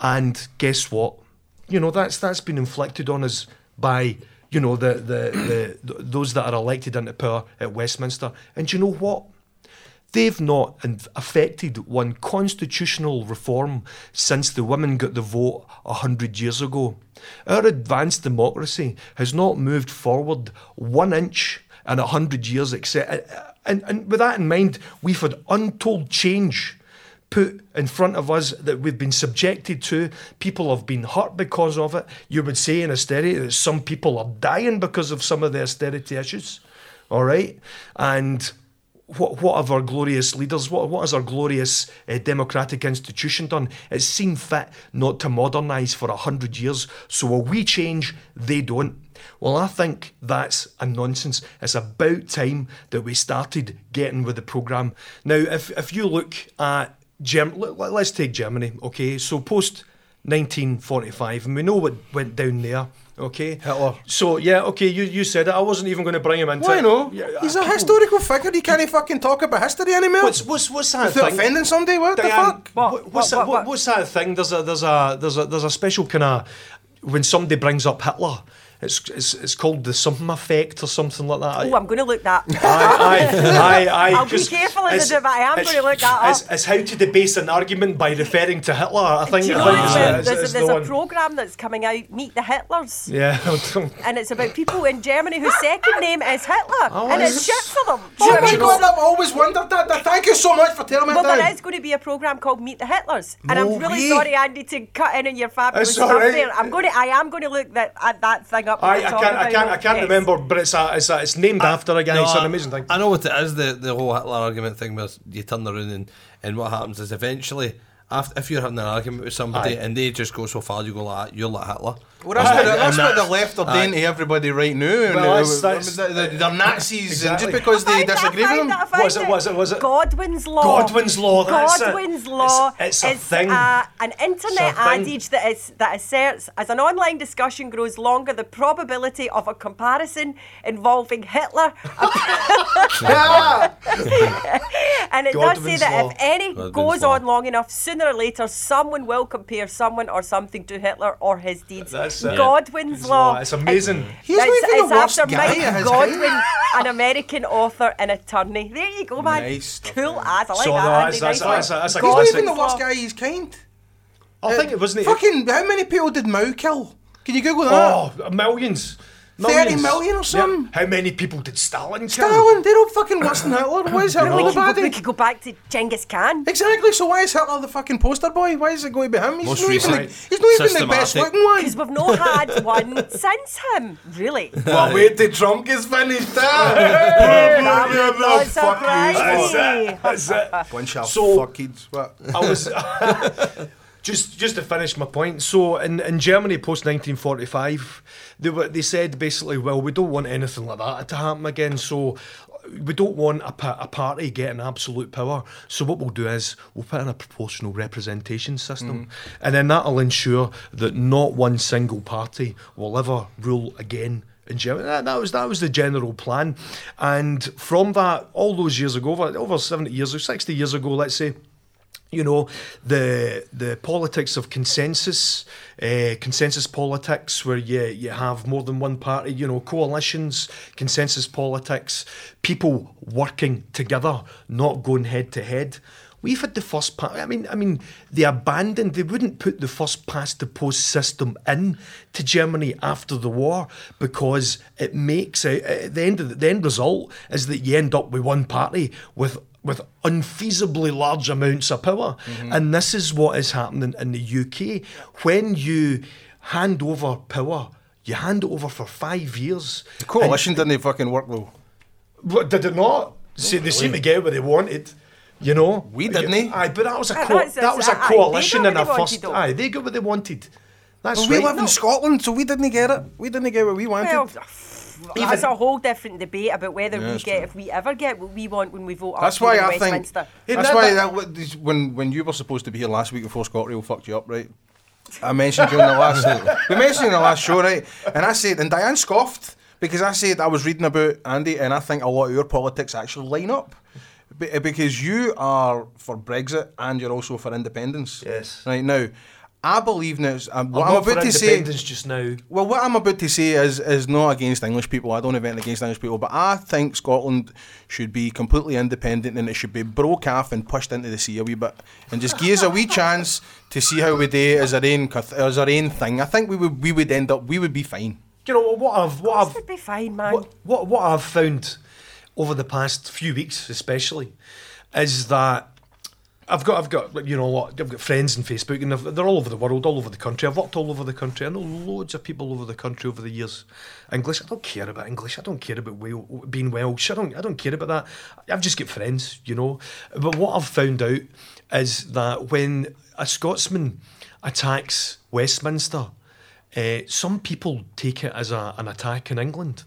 And guess what? You know, that's that's been inflicted on us by, you know, the the, the, those that are elected into power at Westminster. And do you know what? They've not affected one constitutional reform since the women got the vote a hundred years ago. Our advanced democracy has not moved forward one inch in a hundred years, except, uh, uh, and, and with that in mind, we've had untold change put in front of us that we've been subjected to. People have been hurt because of it. You would say in austerity that some people are dying because of some of the austerity issues. All right? And what, what have our glorious leaders, what, what has our glorious uh, democratic institution done? It's seen fit not to modernise for a hundred years. So while we change, they don't. Well, I think that's a nonsense. It's about time that we started getting with the programme. Now, if, if you look at Germ- let- let- let's take Germany, okay? So post 1945, and we know what went down there, okay? Hitler. So yeah, okay, you, you said it. I wasn't even going to bring him into Why it. no? Yeah, He's uh, a people- historical figure. He can't fucking talk about history anymore. What's what's what's that Without thing? offending somebody? What the Diane, fuck? What- what- what's, what- that, what- what- what's that thing? There's a there's a there's a there's a special kind of when somebody brings up Hitler. It's, it's it's called the something effect or something like that. Oh, I'm going to look that. Aye, aye, aye, aye. I'll be careful in the debate. I am gonna look that It's, up. it's how to debase an argument by referring to Hitler. I think. Do you I think there's, it's, a, it's- there's, it's there's the a one. programme that's coming out, Meet the Hitlers. Yeah. And it's about people in Germany whose second name is Hitler. oh, and it's it? shit for them. Oh you know my I mean? god, I've always wondered that. that- Thank you so much for telling me Well, that. there is going to be a programme called Meet the Hitlers, and No I'm really way. sorry, Andy, to cut in on your fabulous It's stuff all right. there. I'm going to, I am going to look that at that thing up. I, I can't I can't I can't Yes. remember, but it's a, it's a, it's named after a guy. No, it's an amazing thing. I know what it is. The the whole Hitler argument thing, where you turn around and, and what happens is eventually, after if you're having an argument with somebody Aye. and they just go so far, you go like, you're like Hitler. Well, that's, what, the, And that's what the left are Aye. doing to everybody right now. and Well, uh, that's- that's- I mean, they're, they're Nazis, Exactly. and just because they disagree with them. that- I find Was it- was it- was it- Godwin's law? Godwin's law, that's it. Godwin's law. It's- it's a is, thing. uh, an internet a thing. adage that is that asserts as an online discussion grows longer, the probability of a comparison involving Hitler And it does say that law. if any Godwin's goes law. on long enough, sooner or later someone will compare someone or something to Hitler or his deeds. That's it. Godwin's It's law. It's amazing. He's it's, even it's the worst after guy Mike Godwin, an American author and attorney. There you go, man. Nice stuff, cool man. ass. I like So, that. no, Andy. that's- nice that's- that's a- that's a He's not classic. even the worst guy, he's kind. I think it wasn't. Uh, fucking, how many people did Mao kill? Can you Google that? Oh, millions. 30 Millions. million or something? Yeah. How many people did Stalin kill? Stalin, they're all fucking worse than Hitler. Why is Hitler we, the could go, we could go back to Genghis Khan. Exactly, so why is Hitler the fucking poster boy? Why is it going to be him? He's Most not even the, he's not even the best systematic- looking one. Because we've not had one since him, really. Well, wait till Trump gets finished. That would not Fuck surprise you. me. That's it. Bunch of So- fuck kids. What? I was. Just, just to finish my point. So, in, in Germany post 1945, they were they said basically, well, we don't want anything like that to happen again. So, we don't want a, pa- a party getting absolute power. So, what we'll do is we'll put in a proportional representation system, mm. and then that'll ensure that not one single party will ever rule again in Germany. That, that was that was the general plan, and from that, all those years ago, over, over seventy years or sixty years ago, let's say you know the the politics of consensus uh, consensus politics where you you have more than one party you know coalitions consensus politics people working together not going head to head We've had the first part. I mean, I mean, they abandoned. They wouldn't put the first past the post system in to Germany after the war because it makes uh, at the end of the, the end result is that you end up with one party with with unfeasibly large amounts of power. And this is what is happening in the UK. When you hand over power, you hand it over for five years. The coalition didn't fucking work though. But did it not? See, they seem to get what they wanted. You know, We didn't, eh? Aye, but that was a Aye, co- that's- that was a aye, they coalition got and a what they first. wanted. Aye, they got what they wanted. That's Well, we live No. in Scotland, so we didn't get it. We didn't get what we wanted. Well, that's a whole different debate about whether we get, if we ever get what we want when we vote That's up why in I think. Hey, That's that- why that- that, wa- when when you were supposed to be here last week before ScotRail fucked you up, right? I mentioned you in the last. we mentioned in the last show, right? And I said, and Diane scoffed because I said I was reading about Andy, and I think a lot of your politics actually line up. Because you are for Brexit and you're also for independence. Yes. Right now, I believe now. Um, what I'm I'm, about to say. just now. Well, what I'm about to say is is not against English people. I don't have anything against English people, but I think Scotland should be completely independent and it should be broke off and pushed into the sea a wee bit, and just give us a wee chance to see how we do as our own as our own thing. I think we would we would end up we would be fine. You know what I've what I've would be fine, man. what, what what I've found over the past few weeks, especially, is that I've got I've got you know what I've got friends on Facebook and they're all over the world, all over the country. I've worked all over the country. I know loads of people over the country over the years. English, I don't care about English. I don't care about Wales, being Welsh. I don't I don't care about that. I've just got friends, you know. But what I've found out is that when a Scotsman attacks Westminster. Uh, some people take it as a, an attack in England,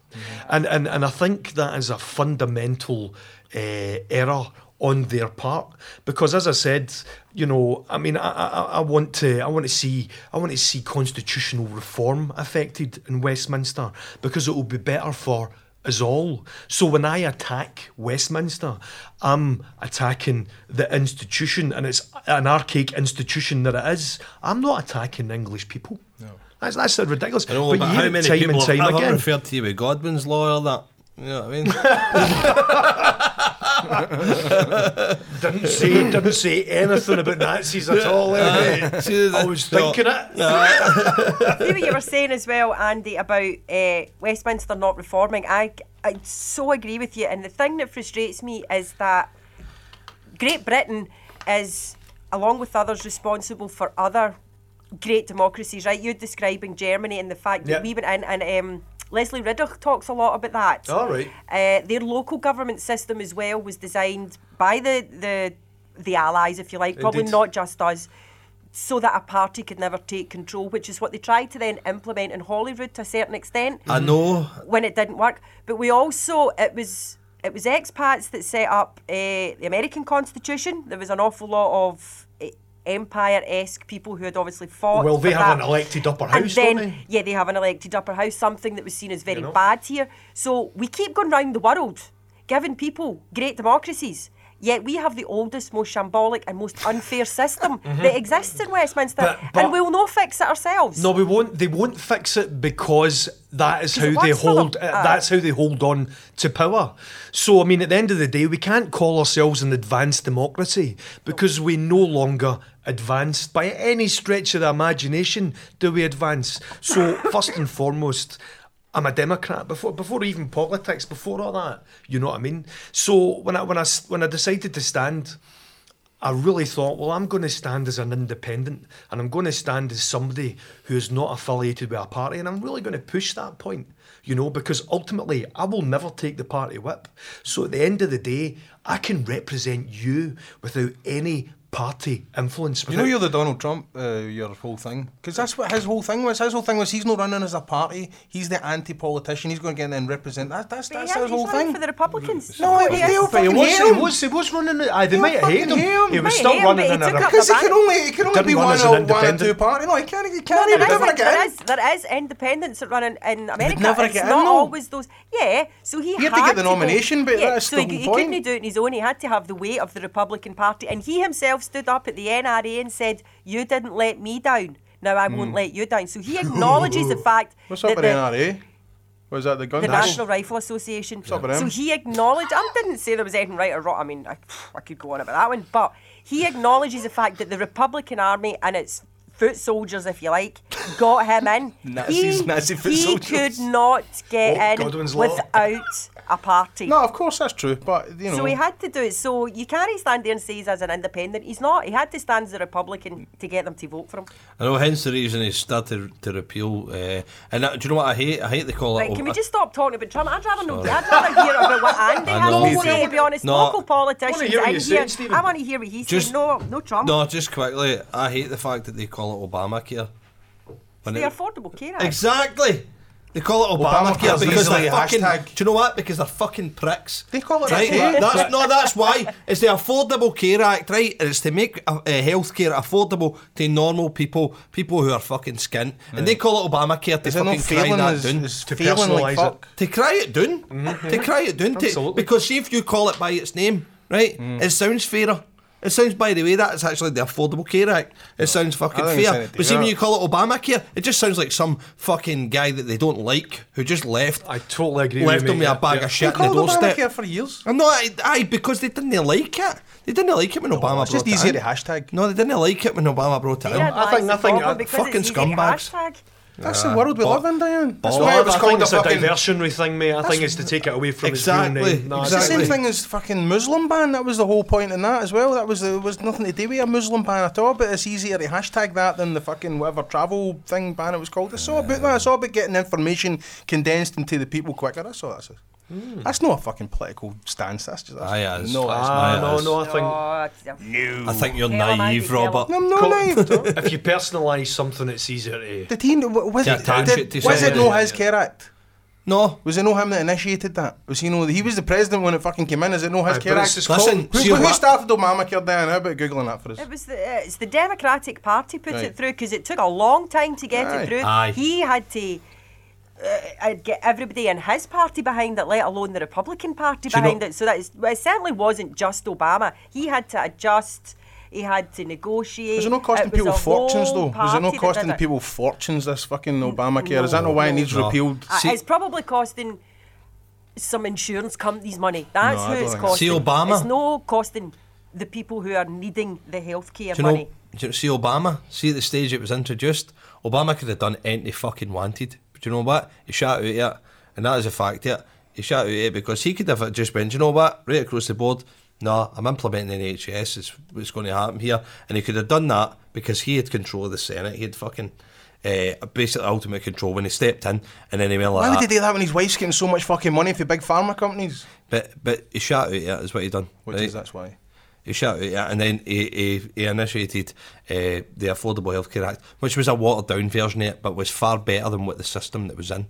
and, and and I think that is a fundamental uh, error on their part because, as I said, you know, I mean, I, I, I want to I want to see I want to see constitutional reform affected in Westminster because it will be better for us all. So when I attack Westminster, I'm attacking the institution, and it's an archaic institution that it is. I'm not attacking English people. No. That's, that's ridiculous. I know, but but, you hear how it many time people and time have ever again. referred to you with Godwin's law or that? You know what I mean? didn't say didn't say anything about Nazis at all. eh? I was thinking it. See what you were saying as well, Andy, about uh, Westminster not reforming. I, I so agree with you. And the thing that frustrates me is that Great Britain is, along with others, responsible for other great democracies, right? You're describing Germany and the fact that Yep. we went in and um, Lesley Riddoch talks a lot about that. All right. Uh, their local government system as well was designed by the the, the allies, if you like, probably Indeed. not just us, so that a party could never take control, which is what they tried to then implement in Holyrood to a certain extent I know. when it didn't work. But we also it was it was expats that set up uh, the American Constitution. There was an awful lot of empire-esque people who had obviously fought. Well, they have that. an elected upper And house, then, don't they? yeah, they have an elected upper house, something that was seen as very know? bad here. So we keep going round the world, giving people great democracies. Yet we have the oldest, most shambolic, and most unfair system that exists in Westminster, Mm-hmm. But- but- and we'll not fix it ourselves. No, we won't. They won't fix it because that is how they works for them. hold. uh, that's how they hold on to power. So, I mean, at the end of the day, we can't call ourselves an advanced democracy because we no longer advanced by any stretch of the imagination. Do we advance? So, first and foremost. I'm a Democrat before before even politics, before all that. You know what I mean? So when I when I when I decided to stand, I really thought, well, I'm going to stand as an independent and I'm going to stand as somebody who is not affiliated with a party. And I'm really going to push that point, you know, because ultimately I will never take the party whip. So at the end of the day, I can represent you without any party influence. You know you're the Donald Trump, uh, your whole thing? Because that's what his whole thing was. His whole thing was he's not running as a party. He's the anti-politician. He's going to get in and represent. That, that's But that's yeah, his he's wole thing. for the Republicans. No, Of it course was he is. the But he fucking was, hate he was, he was running. it. Aye, they They'll might have hated him. hate him. He was Might still him, running but in a took Because he can only he can only be run one as of an one or two independent. party. No, he can't. He No, can't. there He'd is, never there get in. is, there is independents that run in, in America. never it's get not always those. Yeah, so he, He had to get the nomination, but that's the he, whole he couldn't do it on his own. He had to have the weight of the Republican Party, and he himself stood up at the NRA and said, "You didn't let me down. Now I won't let you down." So he acknowledges the fact Hmm. What's up with the, NRA? Was that the gun? the Dash? National Rifle Association. up with So he acknowledged. I didn't say there was anything right or wrong. I mean, I, I could go on about that one, but he acknowledges the fact that the Republican Army and its foot soldiers, if you like, got him in. Nazis, he, Nazi foot he soldiers. could not get Oh, in Godwin's Law. without a party. No, of course that's true, but you know. So he had to do it. So you can't stand there and say he's as an independent. He's not. He had to stand as a Republican to get them to vote for him. I know, hence the reason he started to repeal. Uh, and uh, do you know what I hate? I hate they call Right, it. can we just stop talking about Trump? I'd rather know. I'd rather hear about what Andy I has know. to say. To be honest, No. local politicians Wanna hear what in you're saying, I want to hear what he's Just- saying. No, no Trump. No, just quickly, I hate the fact that they call it Obamacare. When the it- Affordable Care Act. Exactly. They call it Obamacare Obamacare's because they're fucking. hashtag. Do you know what? Because they're fucking pricks. They call it right. okay. That's no. That's why it's the Affordable Care Act, right? And it's to make uh, uh, healthcare affordable to normal people, people who are fucking skint, and they call it Obamacare to is it fucking cry that Is, down. is To like personalise fuck? To cry it down. To cry it down. To, because see if you call it by its name, right? It sounds fairer. It sounds, by the way, that it's actually the Affordable Care Act. It sounds fucking I think it's fair. anything But see, when you call it Obamacare, it just sounds like some fucking guy that they don't like who just left. I totally agree left with you, them with a bag Yeah. of shit They on the called doorstep. Obamacare for years. I'm not, aye, because they didn't like it. They didn't like it when Obama It's just brought it easier in. to hashtag. No, they didn't like it when Obama brought it They in. I think- lies I think, problem uh, because fucking it's easy scumbags. Hashtag. That's the world we live in, Diane. That's but- why it was I called think a it's a fucking. diversionary thing, mate. I think it's to take it away from Exactly, his real name. No, It's the same thing as fucking Muslim ban. That was the whole point in that as well. That was there was nothing to do with a Muslim ban at all. But it's easier to hashtag that than the fucking whatever travel thing ban it was called. It's all about that. It's all about getting information condensed into the people quicker. That's all that's. It. That's not a fucking political stance. That's just. That's, Aye, it is. No, it's Ah, Aye, no, it is. no, I think Oh, no. I think you're Tell 'em, naive, Andy, tell 'em. Robert. I'm not Co- naive. at if you personalise something, it's easier to. Did he? Was Yeah, it? tangent Did, to was it it. no his care act? No. Was it no him that initiated that? Was he no? He was the president when it fucking came in. Is it no his Aye, care but act? it's just Listen, Who, see who what- started Obamacare, Dan? How about googling that for us? It was the uh, it's the Democratic Party put Right. it through because it took a long time to get Aye. it through. Aye. He had to uh, uh, get everybody in his party behind it, let alone the Republican Party Do you behind know- it. So that is, well, it certainly wasn't just Obama. He had to adjust. He had to negotiate. Was it not costing was people fortunes though? Was it not costing did it. people fortunes? This fucking Obamacare. Is that not why it needs No. repealed? Uh, it's probably costing some insurance companies money. That's No, who it's costing. See Obama? It's no costing the people who are needing the healthcare Do you know, money. do you see Obama? See at the stage it was introduced, Obama could have done anything he fucking wanted. But you know what? He shot out it, and that is a fact. Yeah, he shot out it because he could have just went. "Do You know what? Right across the board. No, I'm implementing the NHS. Is what's going to happen here, and he could have done that because he had control of the Senate. He had fucking. Uh, basically, ultimate control when he stepped in, and then he went like Why would that. he do that when his wife's getting so much fucking money for big pharma companies? But but he shot out it is what he done. Which right? is that's why. He shut it, yeah, and then he, he, he initiated uh, the Affordable Healthcare Act, which was a watered down version of it, but was far better than what the system that was in.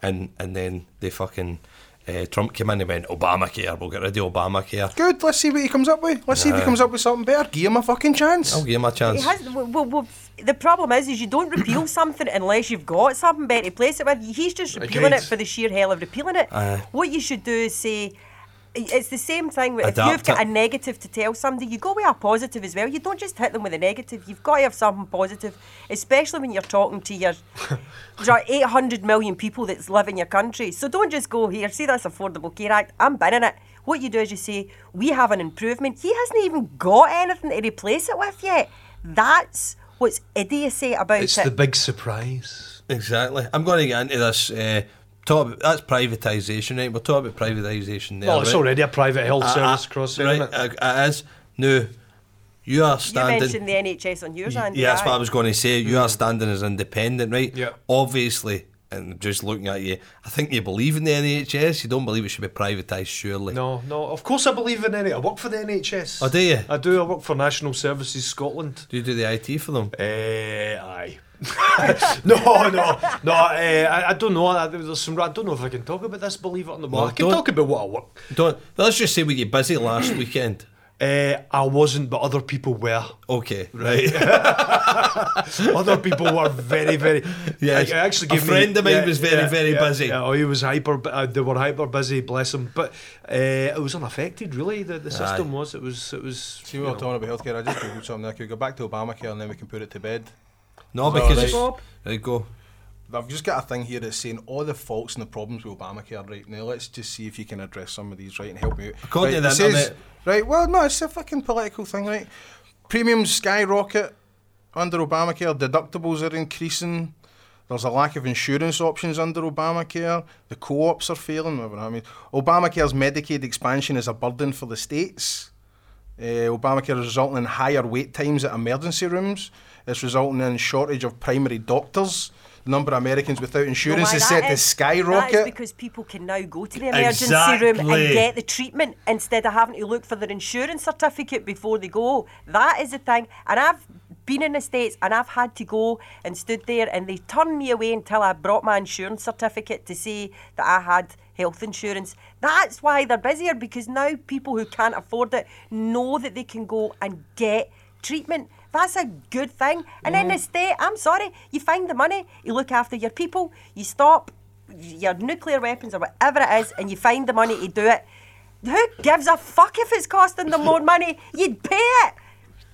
And and then they fucking uh, Trump came in and went Obamacare, we'll get rid of Obamacare. Good. Let's see what he comes up with. Let's see if he comes up with something better. Give him a fucking chance. I'll give him a chance. has, well, well, well, the problem is, is you don't repeal something unless you've got something better to place it with. He's just repealing Agreed. it for the sheer hell of repealing it. Aye. what you should do is say, it's the same thing. With, if Adapt you've got it. a negative to tell somebody, you go with a positive as well. You don't just hit them with a negative. You've got to have something positive, especially when you're talking to your, your 800 million people that's live in your country. So don't just go here. See this Affordable Care Act. I'm binning it. What you do is you say we have an improvement. He hasn't even got anything to replace it with yet. That's what's idiocy about It's it. the big surprise. Exactly. I'm going to get into this. Uh, talk, about, that's privatisation, right? We're talking about privatisation there. Well, it's right? already a private health Uh, service uh, cross there, right, it? uh, it is. No, you are standing. you standing. mentioned the NHS on yours, Andy. Yeah, that's aye. what I was going to say. You are standing as independent, right? Yeah. Obviously, and just looking at you, I think you believe in the NHS. You don't believe it should be privatised, surely. No, no. Of course, I believe in it. I work for the NHS. Oh, do you? I do. I work for National Services Scotland. Do you do the IT for them? Eh, aye. no, no, no. Uh, I, I don't know. I, there's some. I don't know if I can talk about this. Believe it or not. Well, I can talk about what I work. Don't. Let's just say we get busy last weekend. Uh, I wasn't, but other people were. Okay, right. Other people were very, very. Yes. I, I actually A gave me- friend of mine was very, very yeah, busy. Yeah, oh, he was hyper. Uh, they were hyper busy. Bless him. But uh, it was unaffected. Really, the, the system Aye. was. It was. It was. See, we were know. talking about healthcare. I just googled something. I could go back to Obamacare and then we can put it to bed. No, So, because right. it's, Bob? right, go. I've just got a thing here that's saying all the faults and the problems with Obamacare right now. Let's just see if you can address some of these right and help me out. According right, to it the says- internet- right, well, no, it's a fucking political thing, right? Premiums skyrocket under Obamacare. Deductibles are increasing. There's a lack of insurance options under Obamacare. The co-ops are failing. I mean, Obamacare's Medicaid expansion is a burden for the states. Uh, Obamacare is resulting in higher wait times at emergency rooms. It's resulting in shortage of primary doctors. The number of Americans without insurance why is that set to is? That is skyrocket. because people can now go to the emergency room and get the treatment instead of having to look for their insurance certificate before they go. That is the thing. And I've been in the States and I've had to go and stood there and they turned me away until I brought my insurance certificate to say that I had health insurance. That's why they're busier because now people who can't afford it know that they can go and get treatment. That's a good thing. And in the state, I'm sorry, you find the money, you look after your people, you stop your nuclear weapons or whatever it is, and you find the money to do it. Who gives a fuck if it's costing them more money? You'd pay it.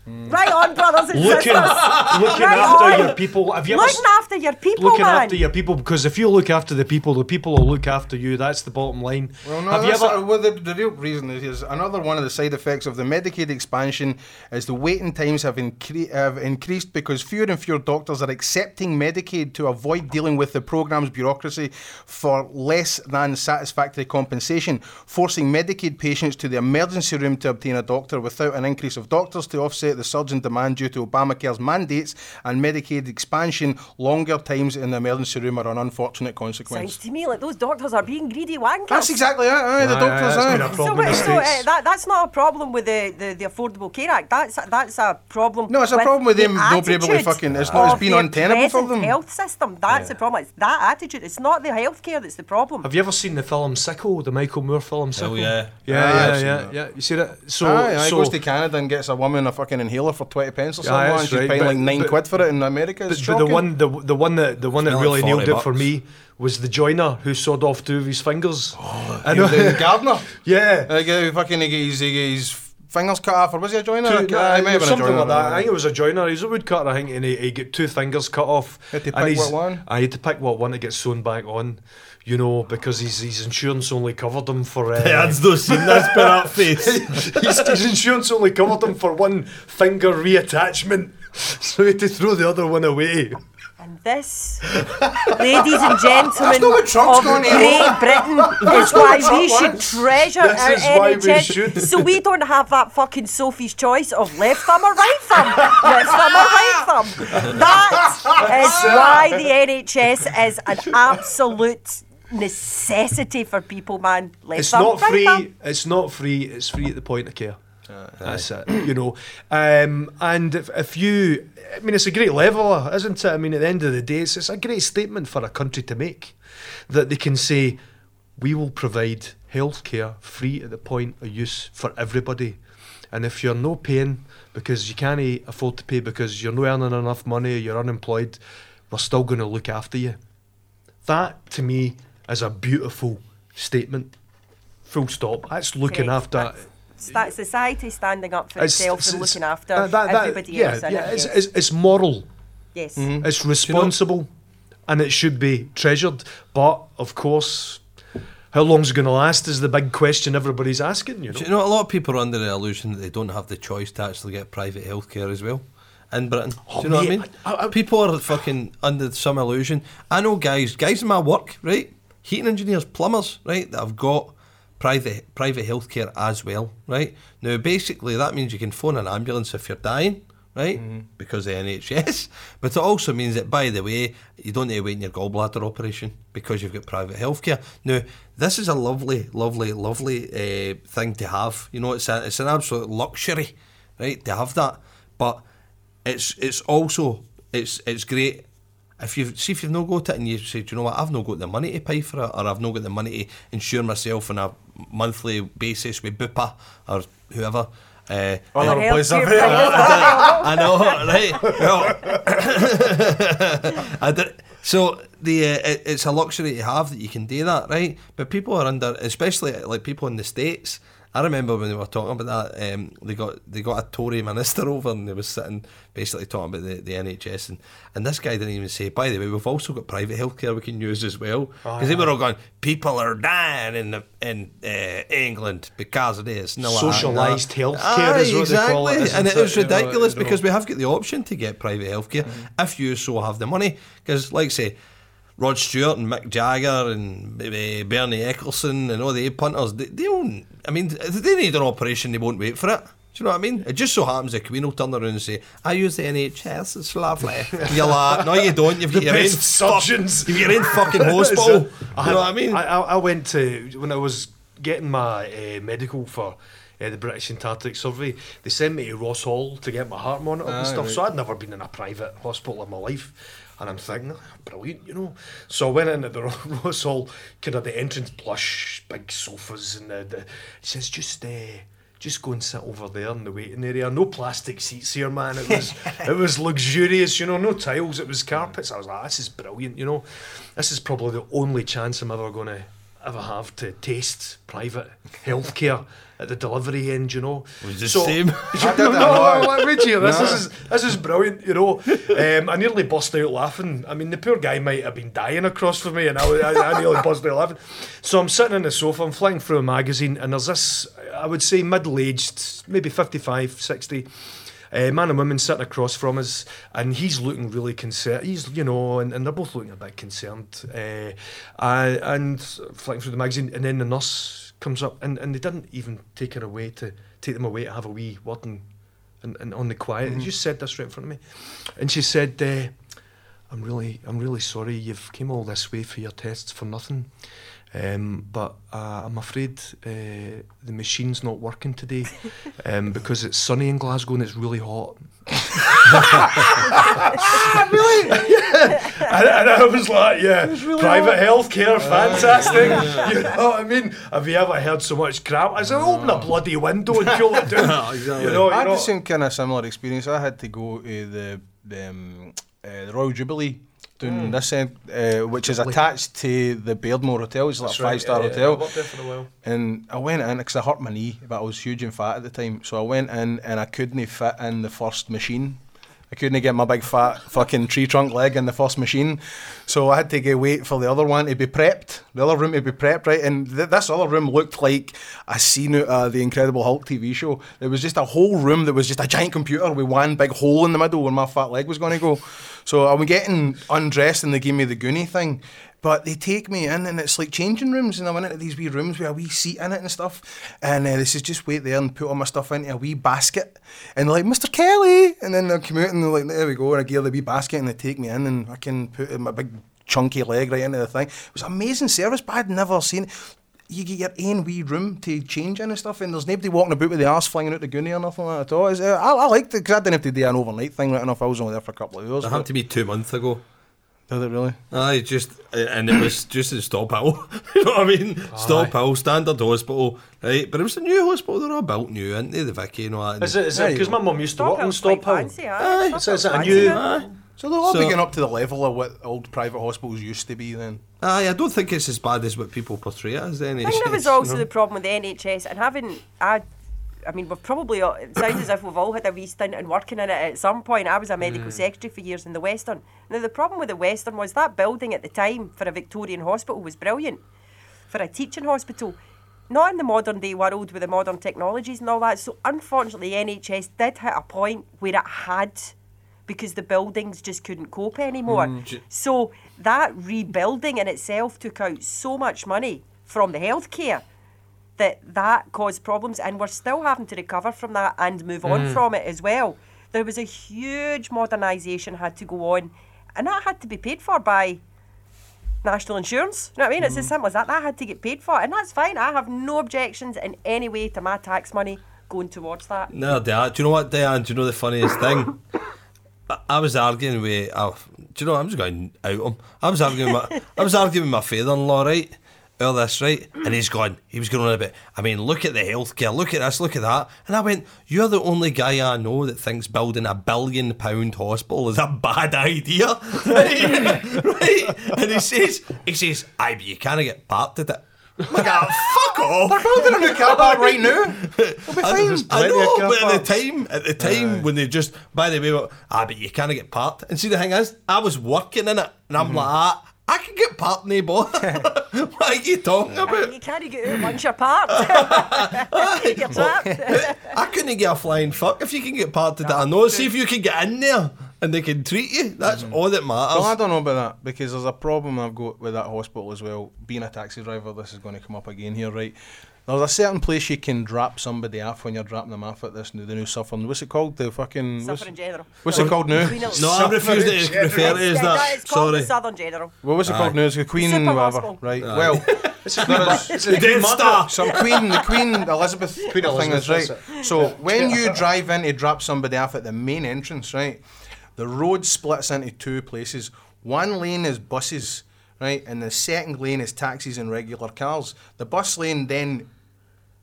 Mm. Right on, brothers and Looking, sisters. looking Right after on. your people. Have you Looking s- after your people, looking man. after your people because if you look after the people, the people will look after you. That's the bottom line. Well, no, Have you ever? well, the, the real reason is, is another one of the side effects of the Medicaid expansion is the waiting times have, incre- have increased because fewer and fewer doctors are accepting Medicaid to avoid dealing with the program's bureaucracy for less than satisfactory compensation, forcing Medicaid patients to the emergency room to obtain a doctor without an increase of doctors to offset the surge in demand due to Obamacare's mandates and Medicaid expansion. Longer times in the emergency room are an unfortunate consequence. Sounds to me like those doctors are being greedy wankers. That's exactly it. Aye, the Aye, doctors. aye, aye. that's been a So, problem wait, in the so uh, that, that's not a problem with the, the, the Affordable Care Act. That's that's a problem. No, it's a problem with the them not being able to fucking- it's not- it's of been untenable for present them. health system. That's the problem. It's that attitude. It's not the healthcare that's the problem. Have you ever seen the film Sicko, the Michael Moore film Sicko? yeah. yeah, Aye, I've yeah, yeah, yeah. You see that? So, Aye, aye, so goes to Canada and gets a woman a fucking inhaler for twenty pence or something, Aye, and she's right, paying but- like nine but- quid for it in America. But, It's but the one, the, the one that the one that really like nailed 40 it for me was the joiner who sawed off two of his fingers. Oh, I the, the gardener. Yeah. Like, uh, fucking, he get his, he get his fingers cut off, or was he a joiner? I Two, uh, he may have been a something joiner, like that. I think it was a joiner. He's a woodcutter, I think, and he, he got two fingers cut off. Had to pick he's- what one? I had to pick what one to get sewn back on. You know, because his his insurance only covered him for. Uh, Dad's no seen this but that face. his, his insurance only covered him for one finger reattachment, so he had to throw the other one away. And this, ladies and gentlemen not of Great Britain, is why we should wants. treasure This our is why we NHS. should. So we don't have that fucking Sophie's choice of left thumb or right thumb, left thumb or right thumb. That is why the NHS is an absolute necessity for people, man. Left It's thumb, not free. thumb. It's not free. It's free at the point of care. That's it. You know, um, and if, if you, I mean, it's a great leveler, isn't it? I mean, at the end of the day, it's, it's a great statement for a country to make that they can say, we will provide healthcare free at the point of use for everybody. And if you're no paying because you can't afford to pay because you're not earning enough money, or you're unemployed, we're still going to look after you. That to me is a beautiful statement. Full stop. That's looking Correct. after. That's- That society standing up for It's- itself it's- and looking after uh, that- that- everybody yeah, else. in Yeah, it's, it's, it's moral. yes. It's responsible, and it should be treasured. But of course, how long's it going to last is the big question everybody's asking. You know. You know a lot of people are under the illusion that they don't have the choice to actually get private healthcare as well in Britain? Oh, Do you know mate, what I mean? I- I- people are fucking under some illusion. I know guys, guys in my work, right? Heating engineers, plumbers, right? That have got private private healthcare as well, right? Now basically that means you can phone an ambulance if you're dying, right? Because of NHS. But it also means that, by the way, you don't need to wait in your gallbladder operation because you've got private healthcare. Now, this is a lovely, lovely, lovely uh, thing to have. You know, it's a, it's an absolute luxury, right, to have that. But it's it's also it's it's great if you see if you've no got it and you say, Do you know what, I've not got the money to pay for it or I've not got the money to insure myself on a monthly basis with Bupa or whoever. Uh, Oh, Your boys, healthcare I've. I know, right? Well, I don't- so the uh, it, it's a luxury to have that you can do that, right? But people are under, especially like people in the states. I remember when they were talking about that, um, they got they got a Tory minister over and they was sitting basically talking about the, the NHS and, and this guy didn't even say, by the way, we've also got private healthcare we can use as well because they were all going, people are dying in the, in uh, England because of this. and all that and that." Socialised healthcare Aye, is what they call it, exactly. and it You ridiculous you know. because we have got the option to get private healthcare if you so have the money. Because, like say, Rod Stewart and Mick Jagger and maybe Bernie Ecclestone and all the punters, they, they don't. I mean, if they need an operation, they won't wait for it. Do you know what I mean? It just so happens the Queen will turn around and say, I use the NHS, it's lovely. You're like, no, you don't. You've got your own fuck- surgeons. You've got your own fucking hospital. So, you know what I mean? I, I went to when I was getting my uh, medical for uh, the British Antarctic Survey. They sent me to Ross Hall to get my heart monitored and stuff. right. So I'd never been in a private hospital in my life. And I'm thinking, "Ah, brilliant, you know. So I went into the Ross Hall, kind of the entrance plush, big sofas, and the, the it says just uh, just go and sit over there in the waiting area. No plastic seats here, man. It was it was luxurious, you know, no tiles, it was carpets. I was like, this is brilliant, you know. This is probably the only chance I'm ever gonna ever have to taste private healthcare at the delivery end, you know. Was the same. I did no, that, no, no. no, wait here. This, this is this is brilliant, you know. Um, I nearly bust out laughing. I mean, the poor guy might have been dying across from me, and I, I, I nearly bust out laughing. So I'm sitting on the sofa, I'm flying through a magazine, and there's this, I would say, middle-aged, maybe 55, 60. Uh, man and woman sitting across from us, and he's looking really concerned. He's, you know, and, and they're both looking a bit concerned. Uh, and flicking through the magazine, and then the nurse comes up, and, and they didn't even take her away to take them away to have a wee word and, and, and on the quiet. They just said this right in front of me, and she said, uh, "I'm really, I'm really sorry. You've came all this way for your tests for nothing." Um, but uh, I'm afraid uh, the machine's not working today um, because it's sunny in Glasgow and it's really hot. really? and, and I was like, yeah, private healthcare, fantastic. You know what I mean? Have you ever heard so much crap? I said, open a bloody window and cool it down. Exactly. You know, I had the same kind of similar experience. I had to go to the the, um, uh, the Royal Jubilee down this end, uh, which is attached to the Beardmore Hotel. It's like That's a right, five star yeah, yeah, hotel. I worked there for a while. And I went in because I hurt my knee, but I was huge and fat at the time. So I went in and I couldn't fit in the first machine. I couldn't get my big fat fucking tree trunk leg in the first machine. So I had to go wait for the other one to be prepped, the other room to be prepped, right? And th- this other room looked like a scene out of the Incredible Hulk TV show. There was just a whole room that was just a giant computer with one big hole in the middle where my fat leg was going to go. So I'm getting undressed and they gave me the Goonie thing. But they take me in and it's like changing rooms and I went into these wee rooms with a wee seat in it and stuff. And uh, this is just wait there and put all my stuff into a wee basket. And they're like, Mr. Kelly. And then they'll come out and they're like, there we go. And I gear the wee basket and they take me in and I can put my big chunky leg right into the thing. It was amazing service, but I'd never seen you get your own wee room to change in and stuff, and there's nobody walking about with the arse flinging out the goonie or nothing like that at all. It's, uh, I, I liked it because I didn't have to do an overnight thing right enough. I was only there for a couple of hours. It had to be two months ago. Did it really? Aye, just and it was just in Stobhill. you know what I mean? Stobhill, standard hospital, right? But it was a new hospital. They're all built new, aren't they? The Vicky and all that. Is it? Is it? Because my mum used to work on Stop Stobhill. fancy, aye. Aye, so is it a new- aye. Aye. So they're all So- getting up to the level of what old private hospitals used to be then. Aye, I don't think it's as bad as what people portray it as. The NHS, I think that was you also know? the problem with the NHS and having I I mean we've probably all- it sounds as if we've all had a wee stint in working in it at some point. I was a medical Mm. secretary for years in the Western. Now the problem with the Western was that building at the time for a Victorian hospital was brilliant. For a teaching hospital. Not in the modern day world with the modern technologies and all that. So unfortunately the NHS did hit a point where it had because the buildings just couldn't cope anymore. j- So that rebuilding in itself took out so much money from the healthcare that that caused problems, and we're still having to recover from that and move on from it as well. there was a huge modernisation had to go on, and that had to be paid for by national insurance. You know what I mean? It's as simple as that. That had to get paid for, and that's fine. I have no objections in any way to my tax money going towards that. No, Diane. Do you know what, Diane? Do you know the funniest thing? I- I was arguing with. Uh, do you know? I'm just going out him. I was arguing. With my, I was arguing with my father-in-law, right? All this, right? And he's gone. He was going on a bit. I mean, look at the healthcare. Look at this. Look at that. And I went. You're the only guy I know that thinks building a billion-pound hospital is a bad idea, right? right? And he says, he says, "Aye, but you can't get parked at it." Like, "Ah, fuck off. Building a new car park right now. It'll be fine. I know, but at the time, at the time when they just, by the way, ah, but you can't get parked. And see, the thing is, I was working in it, and I'm Mm-hmm. like, ah, I can get parked, no bother. what are you talking about? You can't get out once you're parked. you're trapped. I couldn't get a flying fuck if you can get parked at that. I know. See if you can get in there and they can treat you. That's mm-hmm. all that matters. Well, I don't know about that because there's a problem I've got with that hospital as well. Being a taxi driver, this is going to come up again here, right? There's a certain place you can drop somebody off when you're dropping them off at this new, the new Southern. What's it called? The fucking what's, General. what's it called now? No, I refuse to refer to it as It's- that. It's called the Sorry. Southern General. Well, what's it called now? It's the Queen Super whatever, hospital. right? Well, It's a Queen, it's a The Queen Star. some Queen, the Queen Elizabeth Queen Elizabeth thing is right. So when you drive in to drop somebody off at the main entrance, right, the road splits into two places. One lane is buses, right, and the second lane is taxis and regular cars. The bus lane then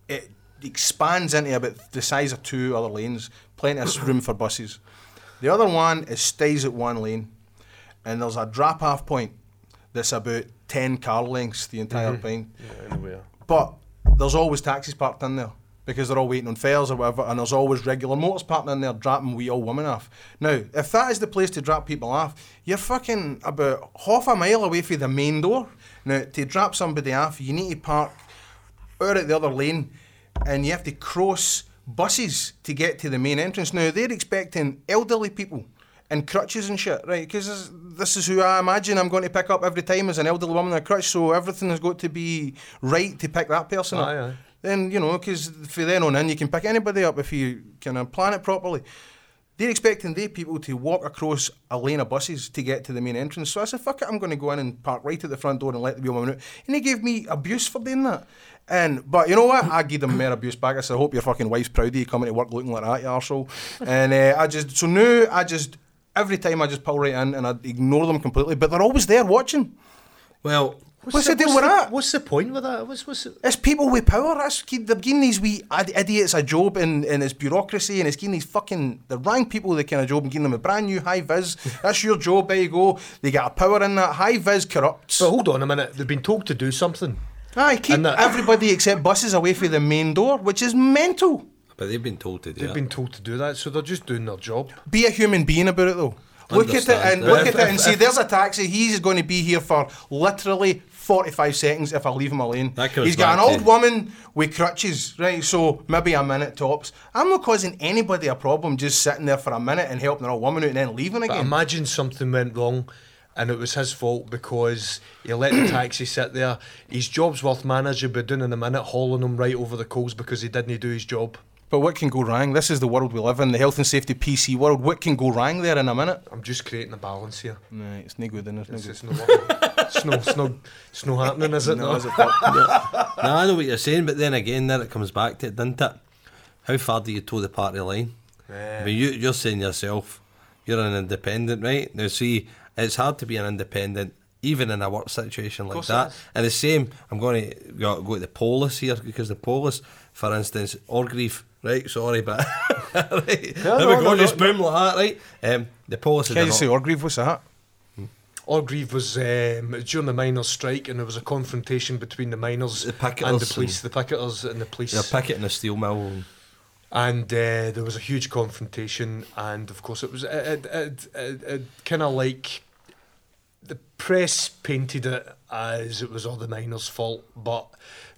it expands into about the size of two other lanes, plenty of room for buses. The other one is stays at one lane, and there's a drop off point that's about ten car lengths the entire mm-hmm. time. But there's always taxis parked in there because they're all waiting on fares or whatever, and there's always regular motors parked in there dropping wee old women off. Now, if that is the place to drop people off, you're fucking about half a mile away from the main door. Now, to drop somebody off, you need to park out at the other lane, and you have to cross buses to get to the main entrance. Now, they're expecting elderly people and crutches and shit, right? Because this, this is who I imagine I'm going to pick up every time as an elderly woman in a crutch, so everything has got to be right to pick that person Aye, up. aye. Then, you know, because for then on in, you can pick anybody up if you can plan it properly. They're expecting they people to walk across a lane of buses to get to the main entrance. So I said, fuck it, I'm going to go in and park right at the front door and let the woman out. And he gave me abuse for doing that. And But you know what? I gave him more abuse back. I said, I hope your fucking wife's proud of you coming to work looking like that, you arsehole. and uh, I just, so now I just, every time I just pull right in and I ignore them completely. But they're always there watching. Well, What's the deal with the, that? What's the point with that? What's, what's it? It's people with power. That's they're giving these wee idiots a job in, in its bureaucracy, and it's giving these fucking the rank people the kind of job and giving them a brand new high vis. That's your job. There you go. They get a power in that high vis corrupts. But hold on a minute. They've been told to do something. Aye, keep that- everybody except buses away from the main door, which is mental. but they've been told to do They've it. been told to do that, so they're just doing their job. Be a human being about it though. Look at it Understand. and look If- at it and if- see. There's a taxi. He's going to be here for literally 45 seconds if I leave him alone. He's got an old to- woman with crutches, right? So maybe a minute tops. I'm not causing anybody a problem just sitting there for a minute and helping an old woman out and then leaving again. But again. imagine something went wrong and it was his fault because he let the taxi sit there. His job's worth manager, but doing in a minute, hauling him right over the coals because he didn't do his job. But what can go wrong? This is the world we live in, the health and safety PC world. What can go wrong there in a minute? I'm just creating a balance here. Nah, it's no good, and it's no It's, good. it's, no, working. it's, no, it's, no, it's no happening, is it? No, No, is it, Doc? No, I know what you're saying, but then again, there it comes back to it, doesn't it? How far do you toe the party line? I mean, you, you're saying yourself, you're an independent, right? Now, see, it's hard to be an independent, even in a work situation like course it that. is. And the same, I'm going to go, go to the polis here because the polis, for instance, Orgreave, right? Sorry, but right, there no, we go, no. just boom like that, right? Um, the polis is Can an you say Orgreave? What's that? Orgreave was um, during the miners' strike, and there was a confrontation between the miners The and the picketers police. The picketers and the police. They're picketing a steel mill. and uh, there was a huge confrontation, and of course it was it, it, it, it, kind of like the press painted it as it was all the miners' fault, but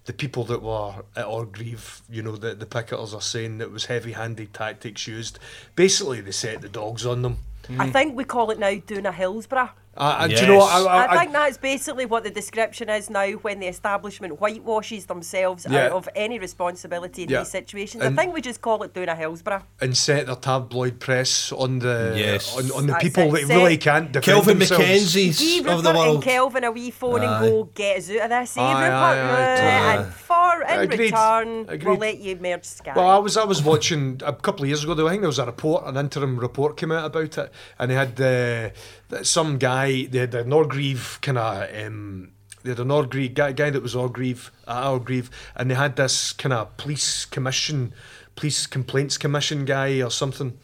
the people that were at Orgreave, you know, the, the picketers are saying that it was heavy-handed tactics used. Basically, they set the dogs on them. I think we call it now doing a Hillsborough. Uh, and do you know what? I, I, I, think that's basically what the description is now when the establishment whitewashes themselves Yeah. out of any responsibility in Yeah. these situations. And- I think we just call it doing a Hillsborough. and set their tabloid press on the Yes. on, on the That's people it. that really can't defend Kelvin themselves. MacKenzie's Give of the Rupert and. Kelvin a wee phone Aye. and go, get us out of this, eh, Aye, Rupert? aye, aye, totally. and for, in Agreed. return, we'll let you merge Sky. Well, I was I was watching a couple of years ago. Though I think there was a report, an interim report came out about it, and they had uh, that some guy, they had an Orgreave kind of. Um, they had an Orgreave guy, guy that was Orgreave at Orgreave, and they had this kind of police commission, police complaints commission guy or something.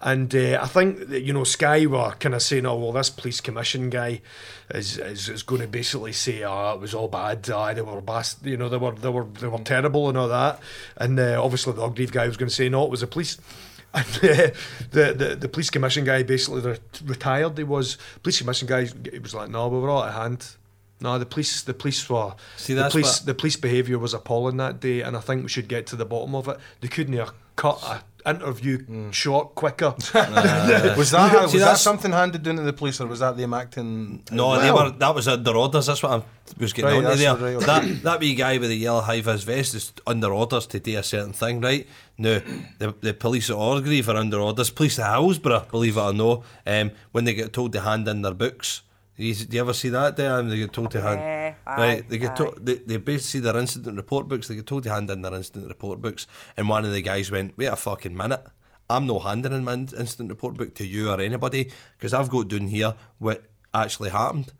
And uh, I think that, you know Sky were kind of saying, "Oh well, this police commission guy is is, is going to basically say, oh, it was all bad. Aye, they were bast, you know, they were they were they were terrible and all that." And uh, obviously the Orgreave guy was going to say, "No, it was the police." And uh, the, the the police commission guy basically retired. He was police commission guy. He was like, "No, we were all at hand." No, the police, the police were, See, the police, what- the police behaviour was appalling that day, and I think we should get to the bottom of it. They couldn't have cut a interview short quicker. was that was See, that something handed down to the police, or was that them acting? No, they were. That was under orders. That's what I was getting Right, on to there. right, okay. That that wee guy with the yellow high vis vest is under orders to do a certain thing, right? No, the the police at Orgreave are under orders. Police at Hillsborough, believe it or no, um, when they get told to hand in their books. You, do you ever see that? Dan? They get told to hand. Eh, aye, right, they get aye. told. They, they basically see their incident report books. They get told to hand in their incident report books, and one of the guys went, "Wait a fucking minute." I'm not handing in my incident report book to you or anybody because I've got down here what actually happened,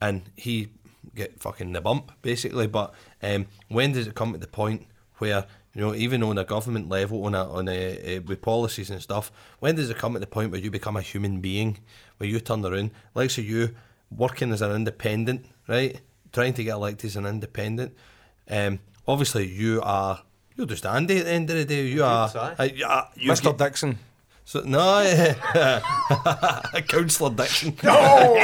and he get fucking the bump basically. But um, when does it come to the point where you know even on a government level, on a on a, uh, with policies and stuff, when does it come at the point where you become a human being, where you turn around, like so you working as an independent, right, trying to get elected as an independent. Um, obviously you are. You're just Andy at the end of the day. You are. aye. uh, you are- you Mr. get- Dixon. so, no, A Councillor Dixon. No.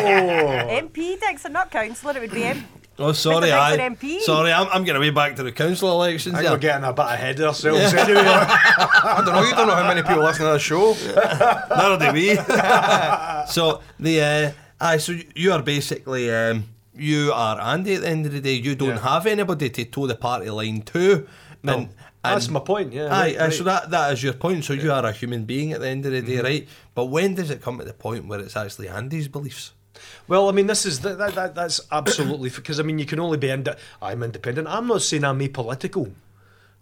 MP Dixon, not councillor, it would be M. Oh, sorry, I. Dixon MP. Sorry, I'm, I'm getting way back to the council elections. I think here. we're getting a bit ahead of ourselves anyway. I don't know. You don't know how many people listen to the show. Neither do we. so the uh, aye, so you are basically um, you are Andy at the end of the day. You don't Yeah. have anybody to toe the party line to. No, And- that's my point. Yeah, Aye, right, aye, so that that is your point. So you are a human being at the end of the day, Mm-hmm. right? But when does it come to the point where it's actually Andy's beliefs? Well, I mean, this is that, that, that that's absolutely because I mean, you can only be ind- I'm independent. I'm not saying I'm apolitical,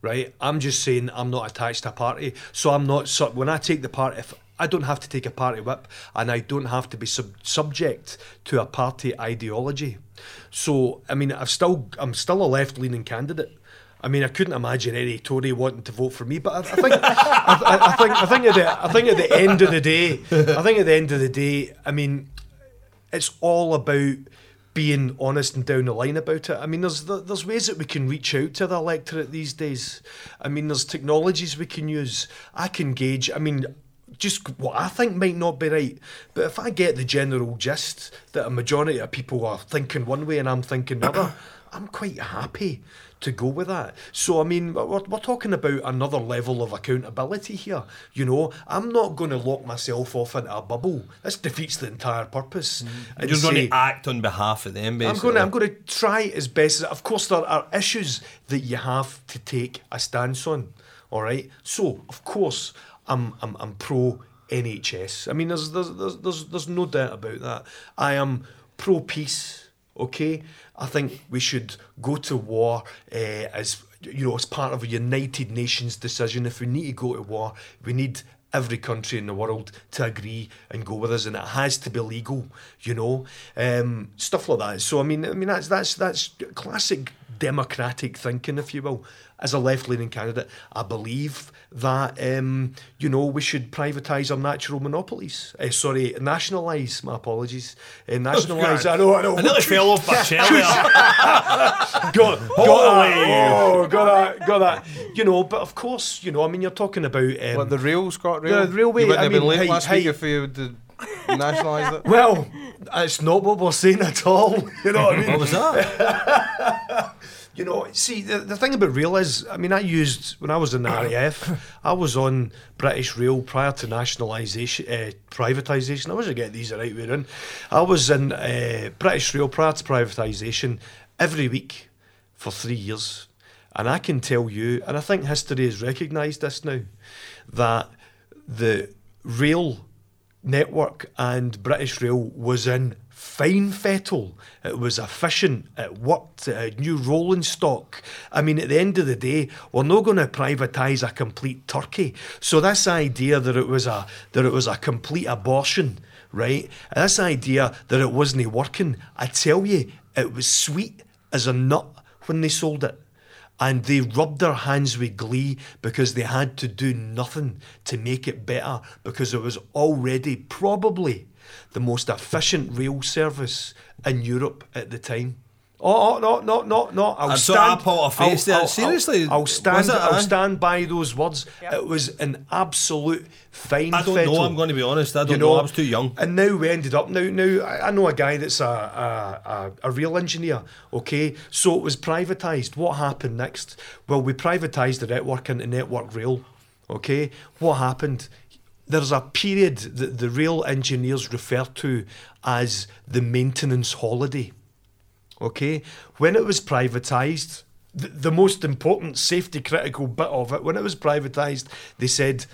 right? I'm just saying I'm not attached to a party. So I'm not su- when I take the part if I don't have to take a party whip and I don't have to be sub- subject to a party ideology. So I mean, I've still I'm still a left leaning candidate. I mean, I couldn't imagine any Tory wanting to vote for me, but I, I think, I, I, I think, I think at the, I think at the end of the day, I think at the end of the day, I mean, it's all about being honest and down the line about it. I mean, there's there's ways that we can reach out to the electorate these days. I mean, there's technologies we can use. I can gauge. I mean. Just what I think might not be right, but if I get the general gist that a majority of people are thinking one way and I'm thinking another, I'm quite happy to go with that. So, I mean, we're, we're talking about another level of accountability here. You know, I'm not going to lock myself off into a bubble. This defeats the entire purpose. Mm. And You're going to act on behalf of them, I'm going to I'm going to try as best as of course there are issues that you have to take a stance on all right so of course I'm I'm, I'm pro NHS I mean there's there's, there's there's there's no doubt about that. I am pro peace okay? I think we should go to war uh, as you know as part of a United Nations decision. If we need to go to war we need every country in the world to agree and go with us, and it has to be legal, you know, um, stuff like that. So I mean, I mean that's that's that's classic democratic thinking, if you will. As a left-leaning candidate, I believe that um, you know we should privatise our natural monopolies. Uh, sorry, nationalise. My apologies. Uh, nationalise. I know. I know. I nearly fell off my chair there. got, got that. Oh, got that. Got that. You know, but of course, you know. I mean, you're talking about um, What the rail, ScotRail? The railway, You wouldn't I have been mean, late hey, last hey. week if you would have nationalised it. Well, it's not what we're saying at all. You know what I mean? What was that? You know, see, the, the thing about rail is, I mean, I used, when I was in the RAF, I was on British Rail prior to nationalisation, uh, privatisation. I wish I get these the right way in. I was in uh, British Rail prior to privatisation every week for three years. And I can tell you, and I think history has recognised this now, that the rail network and British Rail was in fine fettle. It was efficient. It worked. It had new rolling stock. I mean, at the end of the day, we're not going to privatise a complete turkey. So this idea that it was a that it was a complete abortion, right? This idea that it wasn't working. I tell you, it was sweet as a nut when they sold it and they rubbed their hands with glee because they had to do nothing to make it better because it was already probably the most efficient rail service in Europe at the time. Oh, oh no, no, no, no! I'll I saw stand. a pot of face there. Seriously, I'll, I'll stand. it, I'll aye? stand by those words. It was an absolute fine. I don't fettle. know. I'm going to be honest. I don't You know, know, I was too young. And now we ended up. Now, now I I know a guy that's a a, a, a real engineer. Okay, so it was privatised. What happened next? Well, we privatised the network into Network Rail. Okay, what happened? There's a period that the rail engineers refer to as the maintenance holiday. Okay, when it was privatised, the, the most important safety critical bit of it, when it was privatised, they said,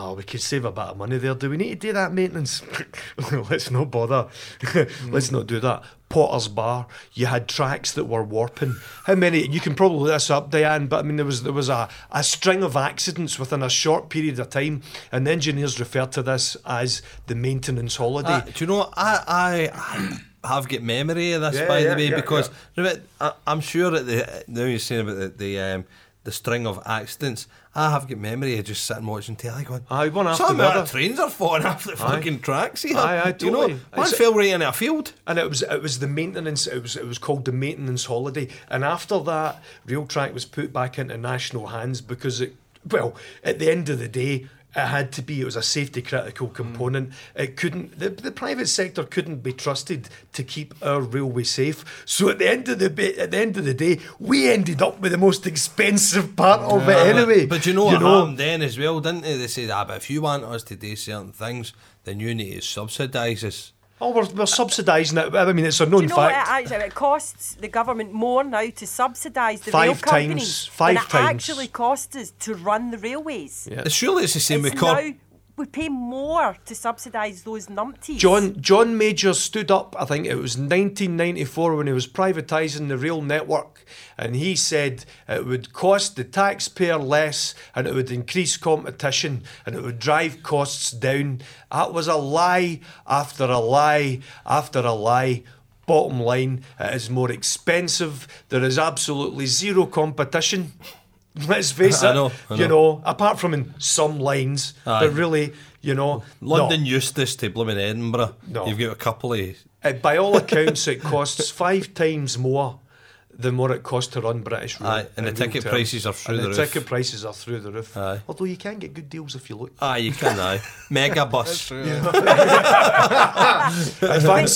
Oh, we could save a bit of money there. Do we need to do that maintenance? Let's not bother. Let's not do that. Potters Bar, you had tracks that were warping. How many? You can probably look this up, Diane. But I mean, there was there was a, a string of accidents within a short period of time, and engineers referred to this as the maintenance holiday. Uh, do you know I, I have got memory of this, Yeah, by yeah, the way, yeah, because remember, I, I'm sure that the now you're saying about the the, um, the string of accidents. I have got memory of just sitting watching telly, going, Aye, one after "Some the of the other." trains are falling off the fucking tracks here." Aye, aye, Do you know, totally. one fell right into a field. And it was it was the maintenance. It was it was called the maintenance holiday. And after that, Railtrack was put back into national hands because it. Well, at the end of the day, it had to be. It was a safety critical component. It couldn't. The, the private sector couldn't be trusted to keep our railway safe. So at the end of the bit, at the end of the day, we ended up with the most expensive part of it anyway. But you know you what happened then as well, didn't they? They said, ah, but if you want us to do certain things, then you need to subsidise us. Oh, we're, we're subsidising it. I mean, it's a known Do known you know what it, fact. actually, it costs the government more now to subsidise the Five rail companies times- five than it times. actually costs us to run the railways. Yeah. It's surely it's the same It's with corp- now we pay more to subsidise those numpties. John John Major stood up, I think it was 1994 when he was privatising the rail network, and he said it would cost the taxpayer less and it would increase competition and it would drive costs down. That was a lie after a lie after a lie. Bottom line, it is more expensive. There is absolutely zero competition. Let's face it. I know, I You know. know, apart from in some lines, Aye. but really, you know, no. London Euston to blooming Edinburgh. No. You've got a couple of Uh, by all accounts, it costs five times more than more it costs to run British Rail. Aye, and the ticket terms. prices are through and the the roof. ticket prices are through the roof. Aye. Although you can get good deals if you look. Ah, you can aye. Mega bus. Advanced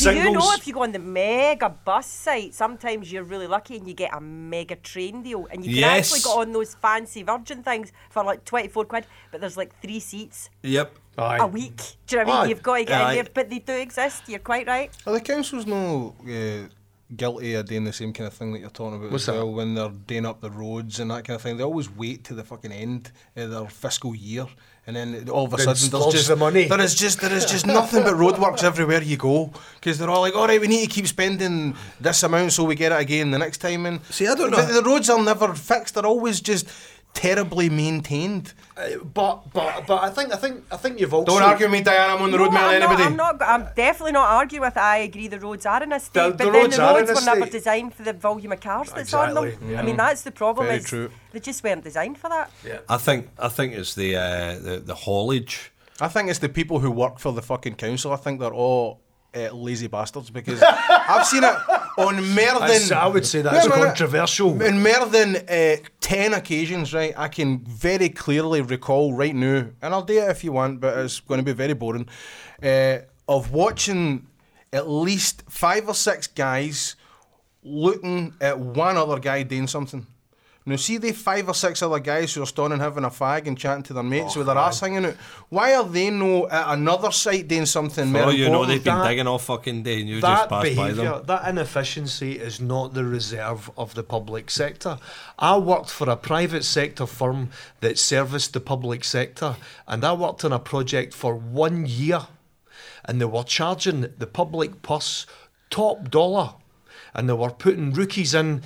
But do you know if you go on the mega bus site, sometimes you're really lucky and you get a mega train deal, and you can Yes. actually go on those fancy Virgin things for like twenty four quid, but there's like three seats Yep. Aye. a week. Do you know what I mean? Aye. You've got to get Aye. in there, but they do exist. You're quite right. Are the councils no uh, guilty of doing the same kind of thing that you're talking about What's as that? well when they're doing up the roads and that kind of thing? They always wait to the fucking end of their fiscal year. And then all of a Then sudden, splurge there's just the money. there is just there is just nothing but roadworks everywhere you go because they're all like, all right, we need to keep spending this amount so we get it again the next time. And See, I don't the, know- the roads are never fixed; they're always just terribly maintained. Uh, but but but I think I think I think you've also Don't argue with me, Diana. I'm on the road, no, man. I'm, not, Anybody? I'm not. I'm definitely not arguing with. I agree the roads are in a state, The- but then roads the roads a were never state. designed for the volume of cars that's on them. Exactly, I mean, that's the problem. Very is true. They just weren't designed for that. yeah. I think I think it's the uh, the the haulage. I think it's the people who work for the fucking council. I think they're all uh, lazy bastards because I've seen it on more than I would say that's Yeah, controversial. In more than uh, ten occasions, right? I can very clearly recall right now, and I'll do it if you want, but it's going to be very boring. Uh, of watching at least five or six guys looking at one other guy doing something. Now, see the five or six other guys who are standing having a fag and chatting to their mates Oh, with their ass hanging out. Why are they no at another site doing something? For all more you know, they've been that- digging all fucking day and you just that pass by them. that inefficiency is not the reserve of the public sector. I worked for a private sector firm that serviced the public sector, and I worked on a project for one year, and they were charging the public purse top dollar, and they were putting rookies in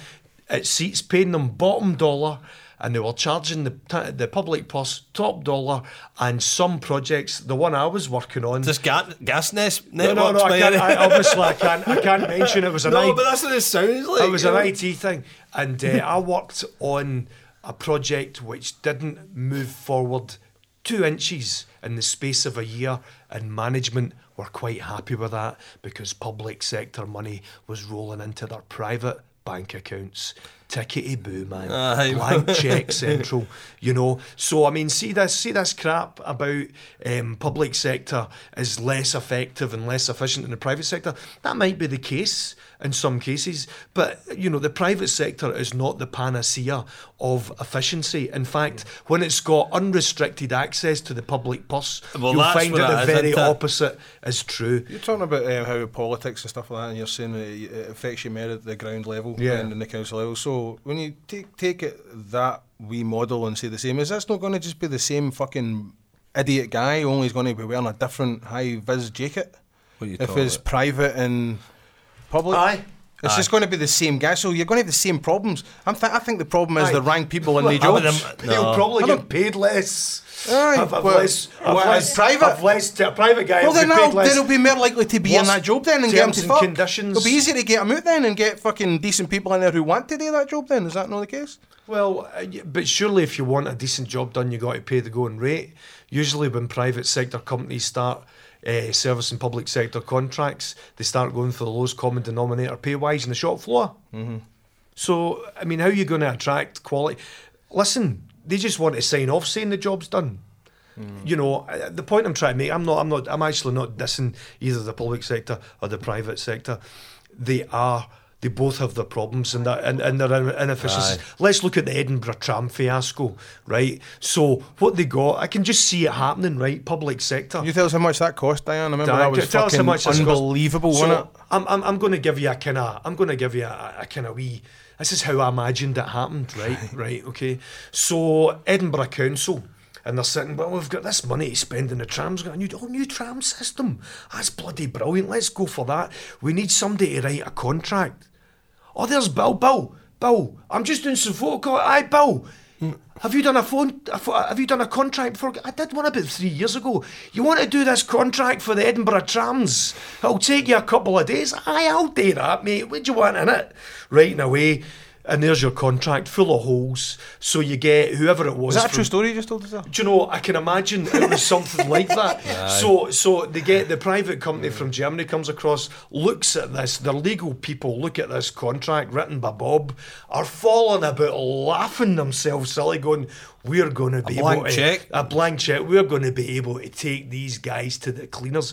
at seats, paying them bottom dollar. And they were charging the the public purse top dollar, and some projects, the one I was working on, Just gas, gas nest no, no, no. I can't, I, obviously, I can't. I can't mention it was an. no, I- but that's what it sounds like. it was an know. IT thing, and uh, I worked on a project which didn't move forward two inches in the space of a year, and management were quite happy with that because public sector money was rolling into their private bank accounts. Tickety boo, man. Aye. Blank check central, you know. So I mean, see this, see this crap about um, public sector is less effective and less efficient than the private sector. That might be the case in some cases, but you know, the private sector is not the panacea of efficiency. In fact, when it's got unrestricted access to the public purse, Well, you'll find that it the is, very it? opposite is true. You're talking about um, how politics and stuff like that, and you're saying it affects you more at the ground level Yeah. and in the council level. So when you take take it that we model and say the same, is that's not going to just be the same fucking idiot guy? Only he's going to be wearing a different high vis jacket. What are you if it's about? private and public. Aye. It's Aye. just going to be the same guy, so you're going to have the same problems. I'm th- I think the problem is Aye. the rank people in the Well, jobs. them- They'll probably I get don't- paid less. Aye, Have, have well, less, have well, less, private- have less, a private guy Well, then be they'll, less. then they'll be more likely to be in Worse that job then and get them to fuck. conditions. It'll be easier to get them out then and get fucking decent people in there who want to do that job then. Is that not the case? Well, uh, but surely if you want a decent job done, you got to pay the going rate. Usually, when private sector companies start uh, and public sector contracts, they start going for the lowest common denominator pay wise in the shop floor. Mm-hmm. So, I mean, how are you going to attract quality? Listen, they just want to sign off saying the job's done. You know, uh, the point I'm trying to make, I'm not, I'm not, I'm actually not dissing either the public sector or the private sector. They are, they both have their problems and that, and, and their in- inefficiencies. Aye. Let's look at the Edinburgh tram fiasco, right? So what they got, I can just see it happening, right? Public sector. You tell us how much that cost, Diane. I remember Dan, that was tell us how fucking much unbelievable, So, wasn't it? I'm, I'm, I'm going to give you a kind of, I'm going to give you a, a kind of wee. This is how I imagined it happened, right? right, okay. So Edinburgh Council, and they're sitting. Well, we've got this money to spend in the trams. We've got a new, oh, new tram system. That's bloody brilliant. Let's go for that. We need somebody to write a contract. Oh, there's Bill. Bill. Bill. I'm just doing some photocopy. Aye, Bill. Hmm. Have you done a phone? Have you done a contract before? I did one about three years ago. You want to do this contract for the Edinburgh trams? It'll take you a couple of days. Aye, I'll do that, mate. What do you want in it? Writing away, and there's your contract full of holes. So you get whoever it was. Is that a true story you just told us? there? do you know? I can imagine it was something like that. So, so they get the private company from Germany comes across, looks at this. The legal people look at this contract written by Bob, are falling about, laughing themselves silly, going, "We're going to be blank able to check. a blank check. We're going to be able to take these guys to the cleaners."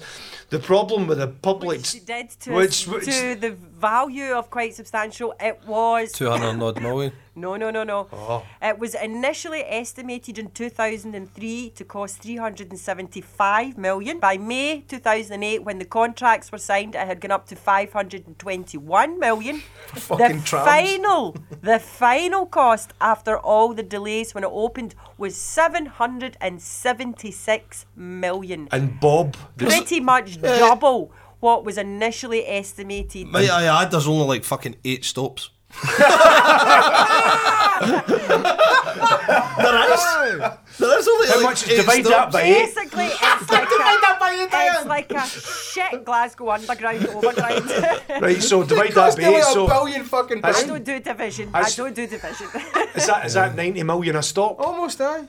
The problem with the public, Which did to, which, us- which to the value of quite substantial. It was 200 odd million. No, no, no, no. Oh. It was initially estimated in 2003 to cost 375 million. By May 2008, when the contracts were signed, it had gone up to 521 million. Fucking the trams. final, the final cost after all the delays when it opened was 776 million. and Bob, Pretty much eh. double what was initially estimated. Might I add, there's only like fucking eight stops. There is. There's only How like much is eight divide that stops. by eight? Basically, it's like, a, it's like a shit Glasgow underground overground. right. So divide that by nearly eight. a So billion fucking That's- I pounds. don't do division. I I s- don't do division. is that is that ninety million a stop? Almost, aye.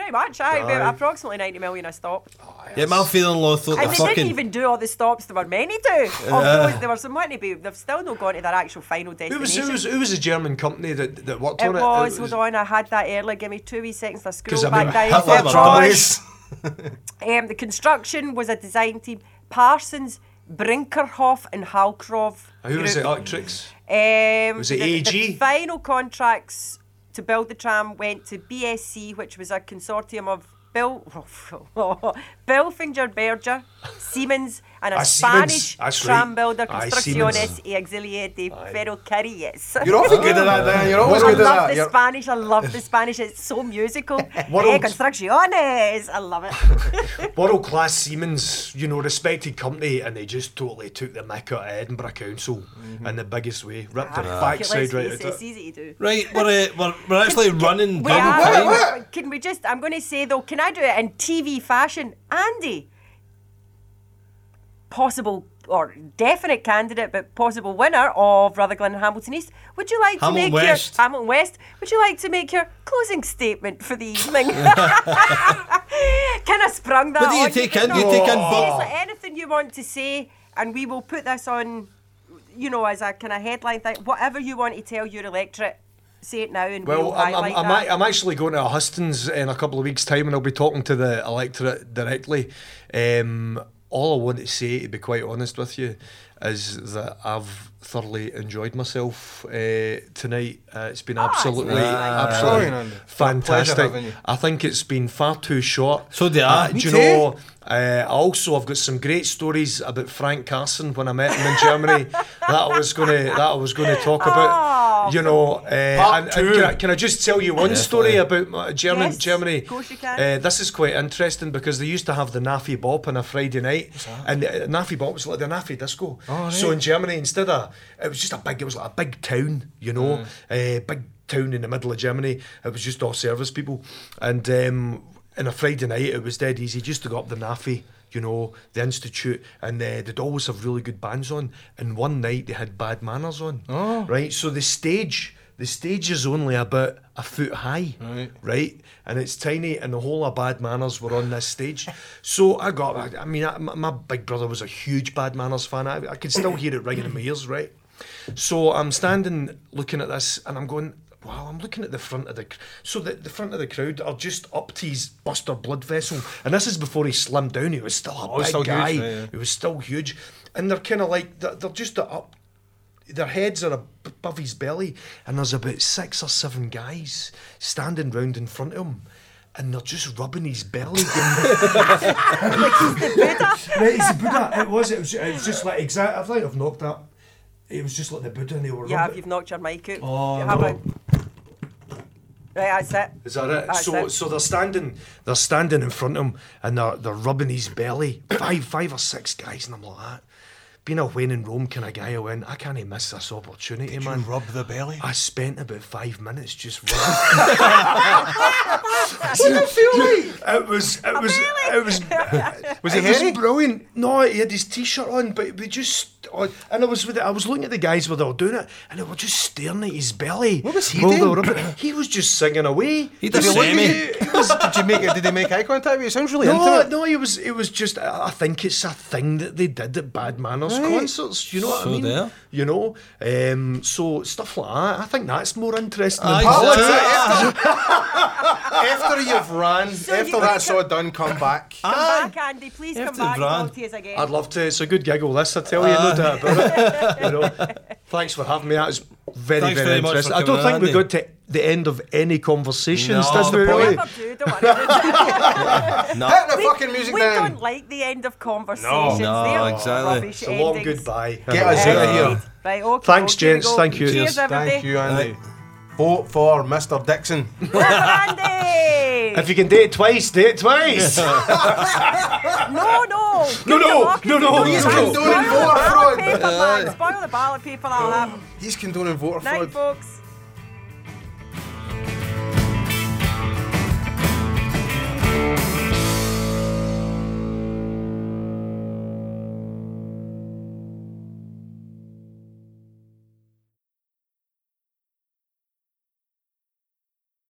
Pretty much, aye, Aye. about approximately 90 million a stop. Yeah, my father-in-law thought And the they fucking. didn't even do all the stops there were many to. Although there were some wanting to be, they've still not gone to their actual final Who was, destination. who was who was the German company that, that worked it on it? was, hold on, I had that earlier. Give me two wee seconds to 'Cause scroll I mean, back down. Hitler It was- done. Um, the construction was a design team. Parsons Brinckerhoff and Halcrow. Who was group. it? Electrics. Um, Was it the, AG? The final contracts to build the tram went to BSC, which was a consortium of Bill, oh, Bilfinger Berger, Siemens, and a Spanish tram builder, Construcciones y Auxiliares Ferrocarriles. You're awfully good at that, Dan. You're always I good at love that. the You're- Spanish. I love the Spanish. It's so musical. What eh. Construcciones. I love it. World class Siemens, you know, respected company, and they just totally took the mick out of Edinburgh Council in the biggest way. Ripped their Ah, backside right face out It's easy to do. Right, we're, uh, we're, we're actually running We down are. time. Can we just? I'm going to say though. Can I do it in TV fashion? Andy, possible or definite candidate, but possible winner of Rutherglen and Hamilton East. Would you like to Hamilton make West. your Hamilton West? Would you like to make your closing statement for the evening? kind of sprung that. What do you on take but in? no, Do you take in seriously, Bob? anything you want to say, and we will put this on. You know, as a kind of headline thing. Whatever you want to tell your electorate, say it now, and Well, we'll I'm, I'm, I'm, that. I'm actually going to hustings in a couple of weeks' time and I'll be talking to the electorate directly. Um, all I want to say, to be quite honest with you, is that I've thoroughly enjoyed myself uh, tonight. Uh, it's been absolutely, nice. absolutely Brilliant, fantastic. Pleasure. I think it's been far too short. So do I. Uh, do you too. know? Uh, also, I've got some great stories about Frank Carson when I met him in Germany. that I was going to that I was going to talk about. You know, uh, Part and, and two. can, I, can I just tell you one story about my German Yes, Germany? of course you can. Uh, this is quite interesting because they used to have the NAAFI Bop on a Friday night, and uh, NAAFI Bop was like the NAAFI disco. So in Germany, instead of it was just a big, it was like a big town, you know, uh, big town in the middle of Germany. It was just all service people, and um, on a Friday night, it was dead easy just to go up the NAAFI. You know, the Institute, and uh, they'd always have really good bands on. And one night they had Bad Manners on. Oh. Right, so the stage, the stage is only about a foot high Right. right? And it's tiny, and the whole of Bad Manners were on this stage. So I got, I, mean, I, my, big brother was a huge Bad Manners fan. I, I could still hear it ringing in my ears, right? So I'm standing looking at this, and I'm going, wow, I'm looking at the front of the, so the, the front of the crowd are just up to his Buster Bloodvessel. And this is before he slimmed down, he was still a Oh, big still huge, guy. yeah, yeah. He was still huge. And they're kind of like, they're, they're just up their heads are above his belly, and there's about six or seven guys standing round in front of him, and they're just rubbing his belly. Right, it's the Buddha. It was. It was. It was just like exactly. I think I've knocked that. It was just like the Buddha, and they were. You have, rubbing- you've knocked your mic out. Oh, you have no. Right, that's it. Is that it? That's so, it. so they're standing, they're standing in front of him, and they're they're rubbing his belly. Five, five or six guys, and I'm like that. Being a when in Rome kind of guy, I went, I can't miss this opportunity, man. rub the belly? I spent about five minutes just rubbing. What did it feel like? It was, it was, it was, Was he it hairy? brilliant. No, he had his t-shirt on, but we just, and I was with, it, I was looking at the guys where they were doing it, and they were just staring at his belly. What was he doing? were rubbing- He was just singing away. He Did does he look semi. He was- Did you make? Did he make eye contact with you? It sounds really No, intimate. no, it was it was just I I think it's a thing that they did at Bad Manners Right. Concerts. You know what So I mean? there. You know, um, so stuff like that. I think that's more interesting. Than Oh, exactly. Ah. after, after you've ran, So after you- that's all done, come back. Come Aye. back, Andy. Please You come have to back and talk to us again. I'd love to. It's a good giggle. This I tell you, no ah. doubt about it. You know, thanks for having me. That was very, Thanks very, very much interesting. I don't think we on, got to the end of any conversations. No. That's we the really? Never do, don't worry. No. Hit the we, fucking music we down. don't like the end of conversations. No, They're exactly. It's a long endings. goodbye. Get us out of here. Right, okay. Thanks, okay, gents. Thank you. Cheers, Cheers. everybody. Thank you, Andy. Vote for Mr. Dixon. Vote for Andy. If you can date twice, date twice. No, no. No, no, no, no. He's condoning voter fraud. Spoil the ballot paper, that'll happen. He's condoning voter fraud. Night, folks.